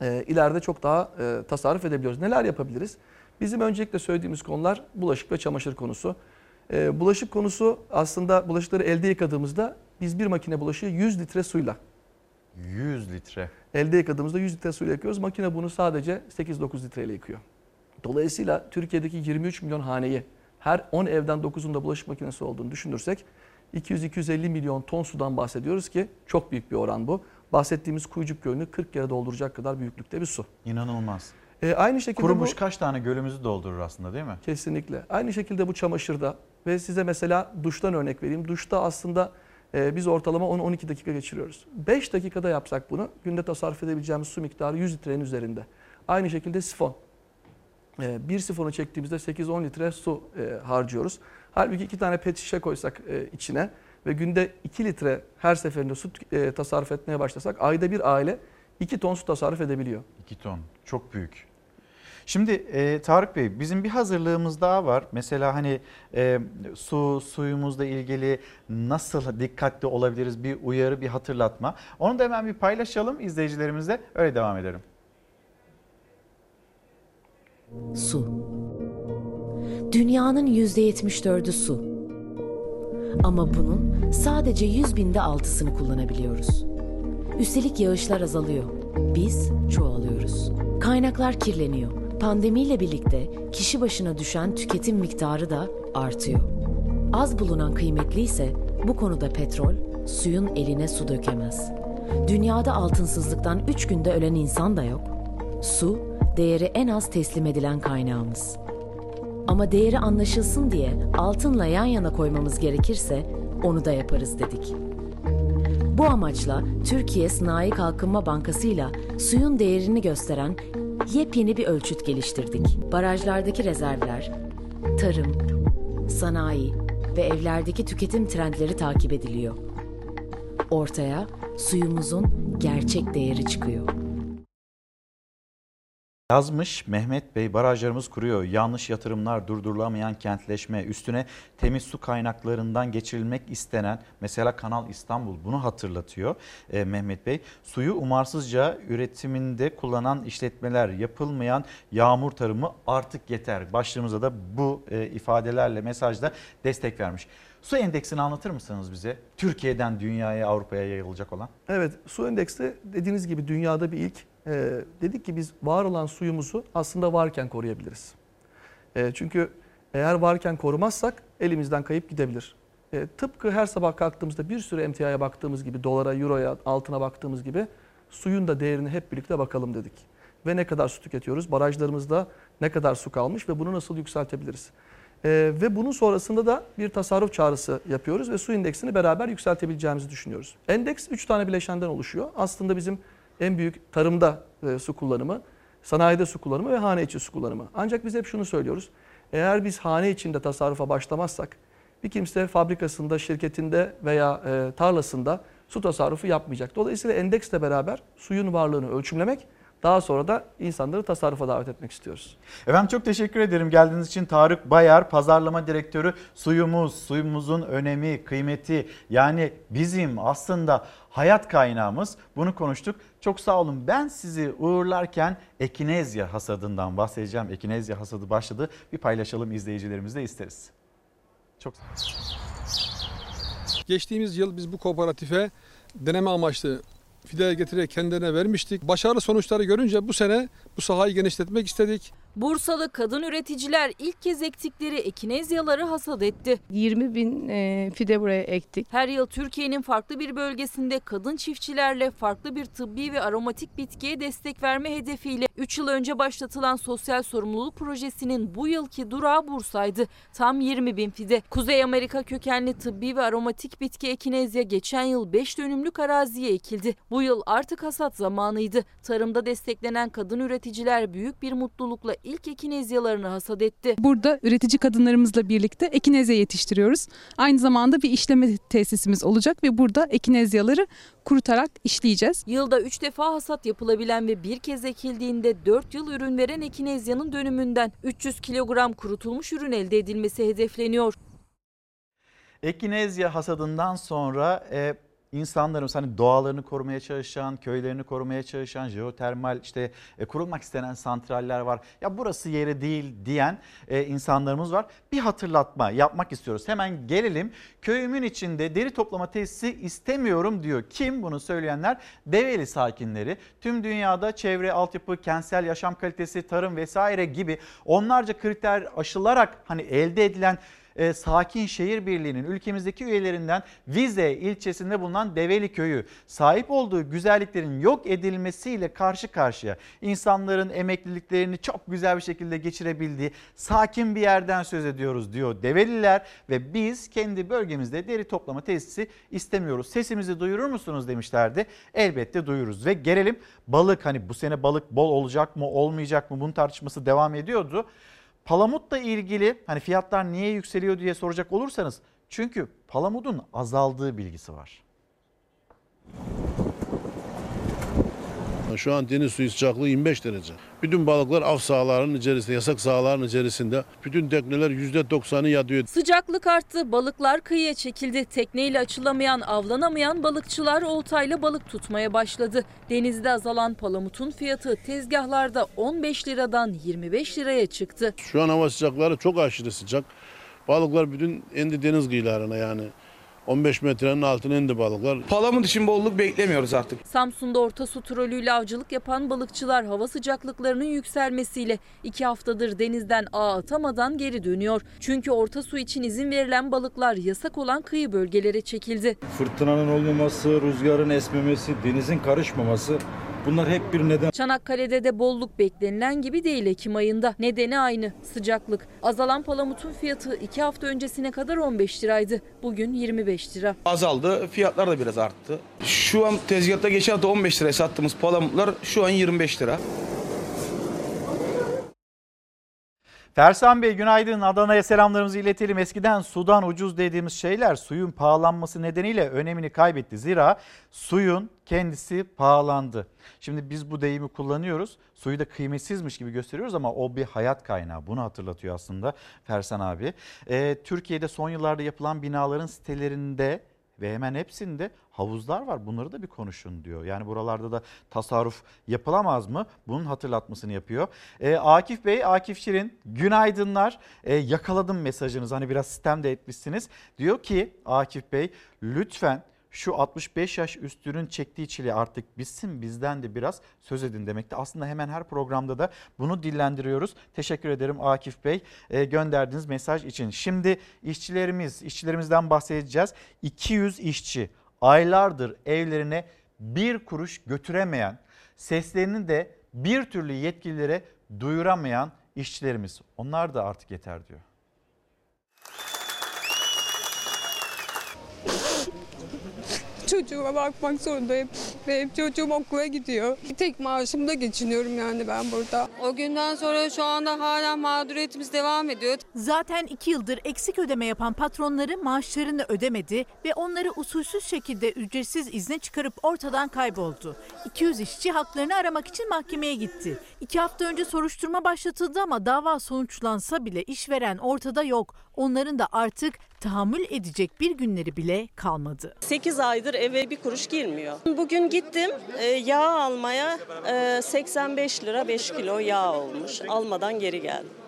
Speaker 72: e, ileride çok daha e, tasarruf edebiliyoruz. Neler yapabiliriz? Bizim öncelikle söylediğimiz konular bulaşık ve çamaşır konusu. E, bulaşık konusu aslında bulaşıkları elde yıkadığımızda biz bir makine bulaşığı 100 litre suyla
Speaker 1: 100 litre.
Speaker 72: elde yıkadığımızda 100 litre suyla yıkıyoruz. Makine bunu sadece 8-9 litreyle yıkıyor. Dolayısıyla Türkiye'deki 23 milyon haneyi her 10 evden 9'unda bulaşık makinesi olduğunu düşünürsek 200-250 milyon ton sudan bahsediyoruz ki çok büyük bir oran bu. Bahsettiğimiz Kuyucuk Gölü'nü 40 kere dolduracak kadar büyüklükte bir su.
Speaker 1: İnanılmaz.
Speaker 72: E, aynı şekilde
Speaker 1: Kurumuş
Speaker 72: bu,
Speaker 1: kaç tane gölümüzü doldurur aslında değil mi?
Speaker 72: Kesinlikle. Aynı şekilde bu çamaşırda Ve size mesela duştan örnek vereyim. Duşta aslında e, biz ortalama 10-12 dakika geçiriyoruz. 5 dakikada yapsak bunu günde tasarruf edebileceğimiz su miktarı 100 litrenin üzerinde. Aynı şekilde sifon. E, bir sifonu çektiğimizde 8-10 litre su e, harcıyoruz. Halbuki iki tane pet şişe koysak e, içine ve günde 2 litre her seferinde su e, tasarruf etmeye başlasak ayda bir aile 2 ton su tasarruf edebiliyor.
Speaker 1: 2 ton çok büyük. Şimdi e, Tarık Bey bizim bir hazırlığımız daha var. Mesela hani e, su suyumuzla ilgili nasıl dikkatli olabiliriz bir uyarı bir hatırlatma. Onu da hemen bir paylaşalım izleyicilerimizle öyle devam edelim.
Speaker 73: Su. Dünyanın %74'ü su. Ama bunun sadece 100 binde altısını kullanabiliyoruz. Üstelik yağışlar azalıyor. Biz çoğalıyoruz. Kaynaklar kirleniyor. Pandemiyle birlikte kişi başına düşen tüketim miktarı da artıyor. Az bulunan kıymetli ise bu konuda petrol, suyun eline su dökemez. Dünyada altınsızlıktan 3 günde ölen insan da yok. Su, değeri en az teslim edilen kaynağımız. Ama değeri anlaşılsın diye altınla yan yana koymamız gerekirse onu da yaparız dedik. Bu amaçla Türkiye Sanayi Kalkınma Bankası ile suyun değerini gösteren yepyeni bir ölçüt geliştirdik. Barajlardaki rezervler, tarım, sanayi ve evlerdeki tüketim trendleri takip ediliyor. Ortaya suyumuzun gerçek değeri çıkıyor.
Speaker 1: Yazmış Mehmet Bey barajlarımız kuruyor. Yanlış yatırımlar durdurulamayan kentleşme üstüne temiz su kaynaklarından geçirilmek istenen mesela Kanal İstanbul bunu hatırlatıyor e, Mehmet Bey. Suyu umarsızca üretiminde kullanan işletmeler yapılmayan yağmur tarımı artık yeter. Başlığımıza da bu e, ifadelerle mesajda destek vermiş. Su endeksini anlatır mısınız bize? Türkiye'den dünyaya, Avrupa'ya yayılacak olan.
Speaker 72: Evet, su endeksi dediğiniz gibi dünyada bir ilk. Ee, dedik ki biz var olan suyumuzu aslında varken koruyabiliriz. Ee, çünkü eğer varken korumazsak elimizden kayıp gidebilir. Ee, tıpkı her sabah kalktığımızda bir sürü emtiaya baktığımız gibi, dolara, euroya, altına baktığımız gibi suyun da değerini hep birlikte bakalım dedik. Ve ne kadar su tüketiyoruz, barajlarımızda ne kadar su kalmış ve bunu nasıl yükseltebiliriz? Ee, ve bunun sonrasında da bir tasarruf çağrısı yapıyoruz ve su indeksini beraber yükseltebileceğimizi düşünüyoruz. Endeks 3 tane bileşenden oluşuyor. Aslında bizim en büyük tarımda e, su kullanımı, sanayide su kullanımı ve hane içi su kullanımı. Ancak biz hep şunu söylüyoruz. Eğer biz hane içinde tasarrufa başlamazsak bir kimse fabrikasında, şirketinde veya e, tarlasında su tasarrufu yapmayacak. Dolayısıyla endeksle beraber suyun varlığını ölçümlemek daha sonra da insanları tasarrufa davet etmek istiyoruz.
Speaker 1: Efendim çok teşekkür ederim geldiğiniz için Tarık Bayar, pazarlama direktörü. Suyumuz, suyumuzun önemi, kıymeti yani bizim aslında hayat kaynağımız. Bunu konuştuk. Çok sağ olun. Ben sizi uğurlarken ekinezya hasadından bahsedeceğim. Ekinezya hasadı başladı. Bir paylaşalım izleyicilerimizle isteriz. Çok
Speaker 74: Geçtiğimiz yıl biz bu kooperatife deneme amaçlı fideye getirerek kendilerine vermiştik. Başarılı sonuçları görünce bu sene bu sahayı genişletmek istedik.
Speaker 29: Bursalı kadın üreticiler ilk kez ektikleri ekinezyaları hasat etti.
Speaker 75: 20 bin e, fide buraya ektik.
Speaker 29: Her yıl Türkiye'nin farklı bir bölgesinde kadın çiftçilerle farklı bir tıbbi ve aromatik bitkiye destek verme hedefiyle 3 yıl önce başlatılan sosyal sorumluluk projesinin bu yılki durağı Bursa'ydı. Tam 20 bin fide. Kuzey Amerika kökenli tıbbi ve aromatik bitki ekinezya geçen yıl 5 dönümlük araziye ekildi. Bu yıl artık hasat zamanıydı. Tarımda desteklenen kadın üreticiler büyük bir mutlulukla ilk ekinezyalarını hasat etti.
Speaker 76: Burada üretici kadınlarımızla birlikte ekinezya yetiştiriyoruz. Aynı zamanda bir işleme tesisimiz olacak ve burada ekinezyaları kurutarak işleyeceğiz.
Speaker 29: Yılda 3 defa hasat yapılabilen ve bir kez ekildiğinde 4 yıl ürün veren ekinezyanın dönümünden 300 kilogram kurutulmuş ürün elde edilmesi hedefleniyor.
Speaker 1: Ekinezya hasadından sonra e, insanlarımız hani doğalarını korumaya çalışan, köylerini korumaya çalışan, jeotermal işte e, kurulmak istenen santraller var. Ya burası yeri değil diyen e, insanlarımız var. Bir hatırlatma yapmak istiyoruz. Hemen gelelim. Köyümün içinde deri toplama tesisi istemiyorum diyor. Kim bunu söyleyenler? Develi sakinleri. Tüm dünyada çevre, altyapı, kentsel yaşam kalitesi, tarım vesaire gibi onlarca kriter aşılarak hani elde edilen e, Sakin Şehir Birliği'nin ülkemizdeki üyelerinden Vize ilçesinde bulunan Develi Köyü sahip olduğu güzelliklerin yok edilmesiyle karşı karşıya. İnsanların emekliliklerini çok güzel bir şekilde geçirebildiği sakin bir yerden söz ediyoruz diyor Develiler ve biz kendi bölgemizde deri toplama tesisi istemiyoruz. Sesimizi duyurur musunuz demişlerdi. Elbette duyururuz ve gelelim balık hani bu sene balık bol olacak mı olmayacak mı bunun tartışması devam ediyordu. Palamutla ilgili hani fiyatlar niye yükseliyor diye soracak olursanız çünkü palamudun azaldığı bilgisi var.
Speaker 77: Şu an deniz suyu sıcaklığı 25 derece. Bütün balıklar av sahalarının içerisinde, yasak sahaların içerisinde. Bütün tekneler %90'ı yatıyor.
Speaker 29: Sıcaklık arttı, balıklar kıyıya çekildi. Tekneyle açılamayan, avlanamayan balıkçılar oltayla balık tutmaya başladı. Denizde azalan palamutun fiyatı tezgahlarda 15 liradan 25 liraya çıktı.
Speaker 77: Şu an hava sıcakları çok aşırı sıcak. Balıklar bütün indi deniz kıyılarına yani. 15 metrenin altına indi balıklar.
Speaker 78: Palamut için bolluk beklemiyoruz artık.
Speaker 29: Samsun'da orta su trolüyle avcılık yapan balıkçılar hava sıcaklıklarının yükselmesiyle iki haftadır denizden ağ atamadan geri dönüyor. Çünkü orta su için izin verilen balıklar yasak olan kıyı bölgelere çekildi.
Speaker 79: Fırtınanın olmaması, rüzgarın esmemesi, denizin karışmaması bunlar hep bir neden.
Speaker 29: Çanakkale'de de bolluk beklenilen gibi değil Ekim ayında. Nedeni aynı sıcaklık. Azalan palamutun fiyatı iki hafta öncesine kadar 15 liraydı. Bugün 25 lira.
Speaker 78: Azaldı, fiyatlar da biraz arttı. Şu an tezgahta geçen hafta 15 liraya sattığımız palamutlar şu an 25 lira.
Speaker 1: Fersan Bey günaydın. Adana'ya selamlarımızı iletelim. Eskiden sudan ucuz dediğimiz şeyler suyun pahalanması nedeniyle önemini kaybetti. Zira suyun kendisi pahalandı. Şimdi biz bu deyimi kullanıyoruz. Suyu da kıymetsizmiş gibi gösteriyoruz ama o bir hayat kaynağı. Bunu hatırlatıyor aslında Fersan abi. Ee, Türkiye'de son yıllarda yapılan binaların sitelerinde ve hemen hepsinde havuzlar var. Bunları da bir konuşun diyor. Yani buralarda da tasarruf yapılamaz mı? Bunun hatırlatmasını yapıyor. Ee, Akif Bey, Akif Şirin günaydınlar. Ee, yakaladım mesajınızı hani biraz sistem de etmişsiniz. Diyor ki Akif Bey lütfen şu 65 yaş üstünün çektiği çile artık bitsin bizden de biraz söz edin demekti. Aslında hemen her programda da bunu dillendiriyoruz. Teşekkür ederim Akif Bey e, gönderdiğiniz mesaj için. Şimdi işçilerimiz, işçilerimizden bahsedeceğiz. 200 işçi aylardır evlerine bir kuruş götüremeyen, seslerini de bir türlü yetkililere duyuramayan işçilerimiz. Onlar da artık yeter diyor.
Speaker 80: Çocuğuma bakmak zorundayım. Ve çocuğum okula gidiyor. Tek maaşımda geçiniyorum yani ben burada. O günden sonra şu anda hala mağduriyetimiz devam ediyor.
Speaker 38: Zaten iki yıldır eksik ödeme yapan patronları maaşlarını ödemedi ve onları usulsüz şekilde ücretsiz izne çıkarıp ortadan kayboldu. 200 işçi haklarını aramak için mahkemeye gitti. İki hafta önce soruşturma başlatıldı ama dava sonuçlansa bile işveren ortada yok. Onların da artık tahammül edecek bir günleri bile kalmadı.
Speaker 81: 8 aydır eve bir kuruş girmiyor. Bugün gittim e, yağ almaya e, 85 lira 5 kilo yağ olmuş. Almadan geri geldim.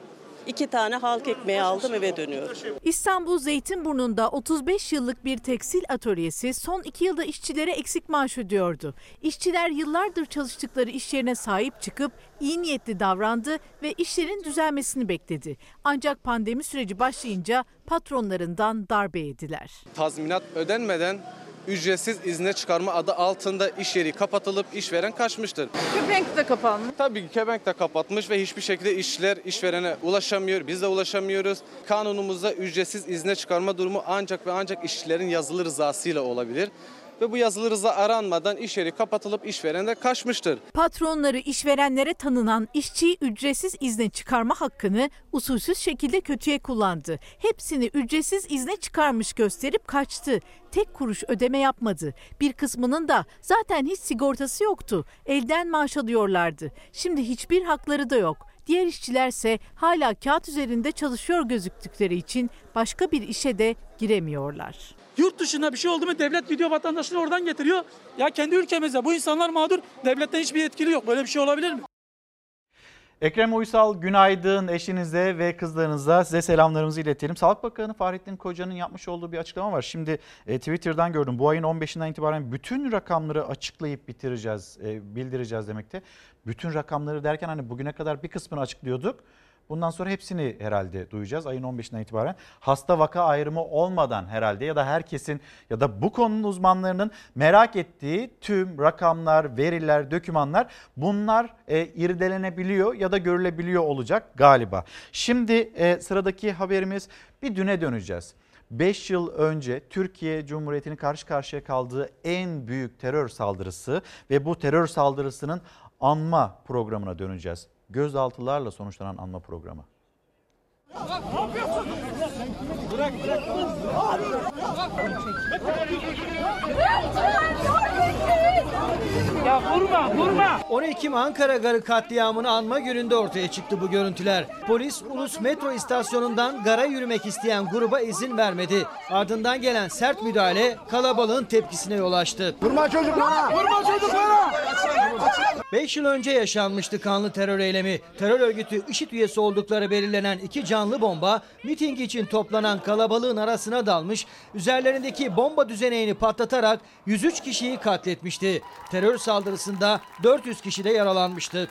Speaker 81: İki tane halk ekmeği aldım eve dönüyorum.
Speaker 38: İstanbul Zeytinburnu'nda 35 yıllık bir tekstil atölyesi son iki yılda işçilere eksik maaş ödüyordu. İşçiler yıllardır çalıştıkları iş yerine sahip çıkıp iyi niyetli davrandı ve işlerin düzelmesini bekledi. Ancak pandemi süreci başlayınca patronlarından darbe yediler.
Speaker 78: Tazminat ödenmeden ücretsiz izne çıkarma adı altında iş yeri kapatılıp işveren kaçmıştır.
Speaker 80: Kepenk de kapanmış.
Speaker 78: Tabii ki kebenk de kapatmış ve hiçbir şekilde işçiler işverene ulaşamıyor. Biz de ulaşamıyoruz. Kanunumuzda ücretsiz izne çıkarma durumu ancak ve ancak işçilerin yazılı rızasıyla olabilir. Ve bu yazılı rıza aranmadan iş yeri kapatılıp işveren de kaçmıştır.
Speaker 38: Patronları işverenlere tanınan işçiyi ücretsiz izne çıkarma hakkını usulsüz şekilde kötüye kullandı. Hepsini ücretsiz izne çıkarmış gösterip kaçtı. Tek kuruş ödeme yapmadı. Bir kısmının da zaten hiç sigortası yoktu. Elden maaş alıyorlardı. Şimdi hiçbir hakları da yok. Diğer işçilerse hala kağıt üzerinde çalışıyor gözüktükleri için başka bir işe de giremiyorlar.
Speaker 82: Yurt dışında bir şey oldu mu devlet gidiyor vatandaşını oradan getiriyor. Ya kendi ülkemizde bu insanlar mağdur. Devletten hiçbir yetkili yok. Böyle bir şey olabilir mi?
Speaker 1: Ekrem Uysal günaydın eşinize ve kızlarınıza size selamlarımızı iletelim. Sağlık Bakanı Fahrettin Koca'nın yapmış olduğu bir açıklama var. Şimdi e, Twitter'dan gördüm bu ayın 15'inden itibaren bütün rakamları açıklayıp bitireceğiz, e, bildireceğiz demekte. Bütün rakamları derken hani bugüne kadar bir kısmını açıklıyorduk. Bundan sonra hepsini herhalde duyacağız ayın 15'inden itibaren. Hasta vaka ayrımı olmadan herhalde ya da herkesin ya da bu konunun uzmanlarının merak ettiği tüm rakamlar, veriler, dokümanlar bunlar e, irdelenebiliyor ya da görülebiliyor olacak galiba. Şimdi e, sıradaki haberimiz bir düne döneceğiz. 5 yıl önce Türkiye Cumhuriyeti'nin karşı karşıya kaldığı en büyük terör saldırısı ve bu terör saldırısının anma programına döneceğiz. Gözaltılarla sonuçlanan anma programı.
Speaker 83: Bırak bırak.
Speaker 84: Ya vurma vurma. 10 Ekim Ankara Garı katliamını anma gününde ortaya çıktı bu görüntüler. Polis Ulus metro istasyonundan gara yürümek isteyen gruba izin vermedi. Ardından gelen sert müdahale kalabalığın tepkisine yol açtı.
Speaker 83: Vurma çocuklara. Vurma çocuklara.
Speaker 84: 5 yıl önce yaşanmıştı kanlı terör eylemi. Terör örgütü IŞİD üyesi oldukları belirlenen iki canlı bomba miting için toplanan kalabalığın arasına dalmış, üzerlerindeki bomba düzeneğini patlatarak 103 kişiyi katletmişti. Terör saldırısında 400 kişi de yaralanmıştı.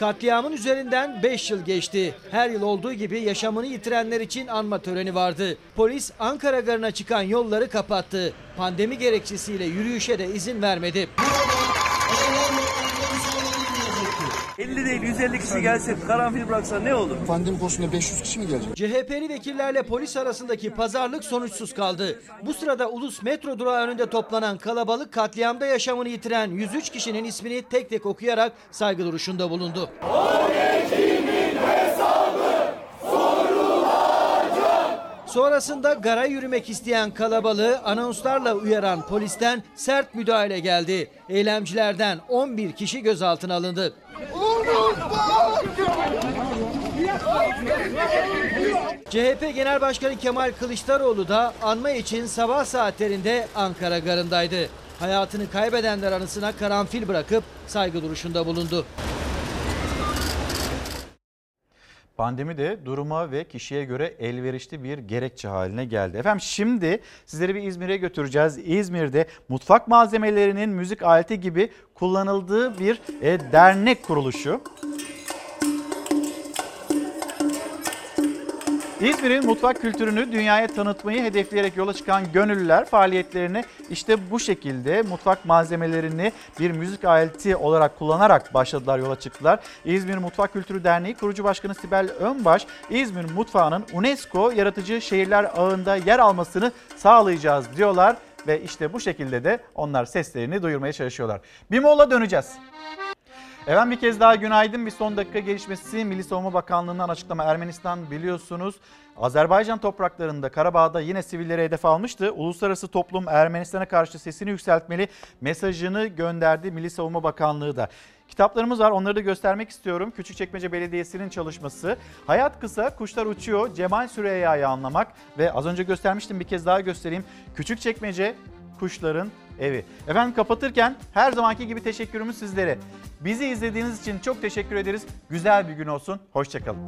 Speaker 84: Katliamın üzerinden 5 yıl geçti. Her yıl olduğu gibi yaşamını yitirenler için anma töreni vardı. Polis Ankara garına çıkan yolları kapattı. Pandemi gerekçesiyle yürüyüşe de izin vermedi.
Speaker 83: 50 değil 150 kişi gelse karanfil bıraksa ne olur?
Speaker 84: Pandemi konusunda 500 kişi mi gelecek? CHP'li vekillerle polis arasındaki pazarlık sonuçsuz kaldı. Bu sırada Ulus metro durağı önünde toplanan kalabalık katliamda yaşamını yitiren 103 kişinin ismini tek tek okuyarak saygı duruşunda bulundu. Sonrasında gara yürümek isteyen kalabalığı anonslarla uyaran polisten sert müdahale geldi. Eylemcilerden 11 kişi gözaltına alındı. CHP Genel Başkanı Kemal Kılıçdaroğlu da anma için sabah saatlerinde Ankara garındaydı. Hayatını kaybedenler anısına karanfil bırakıp saygı duruşunda bulundu.
Speaker 1: Pandemi de duruma ve kişiye göre elverişli bir gerekçe haline geldi. Efendim şimdi sizleri bir İzmir'e götüreceğiz. İzmir'de mutfak malzemelerinin müzik aleti gibi kullanıldığı bir e, dernek kuruluşu. İzmir'in mutfak kültürünü dünyaya tanıtmayı hedefleyerek yola çıkan gönüllüler faaliyetlerini işte bu şekilde mutfak malzemelerini bir müzik aleti olarak kullanarak başladılar yola çıktılar. İzmir Mutfak Kültürü Derneği kurucu başkanı Sibel Önbaş, İzmir mutfağının UNESCO yaratıcı şehirler ağında yer almasını sağlayacağız diyorlar ve işte bu şekilde de onlar seslerini duyurmaya çalışıyorlar. Bir mola döneceğiz. Efendim bir kez daha günaydın. Bir son dakika gelişmesi Milli Savunma Bakanlığı'ndan açıklama. Ermenistan biliyorsunuz Azerbaycan topraklarında Karabağ'da yine sivilleri hedef almıştı. Uluslararası toplum Ermenistan'a karşı sesini yükseltmeli mesajını gönderdi Milli Savunma Bakanlığı da. Kitaplarımız var onları da göstermek istiyorum. Küçükçekmece Belediyesi'nin çalışması. Hayat kısa, kuşlar uçuyor. Cemal Süreyya'yı anlamak ve az önce göstermiştim bir kez daha göstereyim. Küçükçekmece kuşların evi. Efendim kapatırken her zamanki gibi teşekkürümüz sizlere. Bizi izlediğiniz için çok teşekkür ederiz. Güzel bir gün olsun. Hoşçakalın.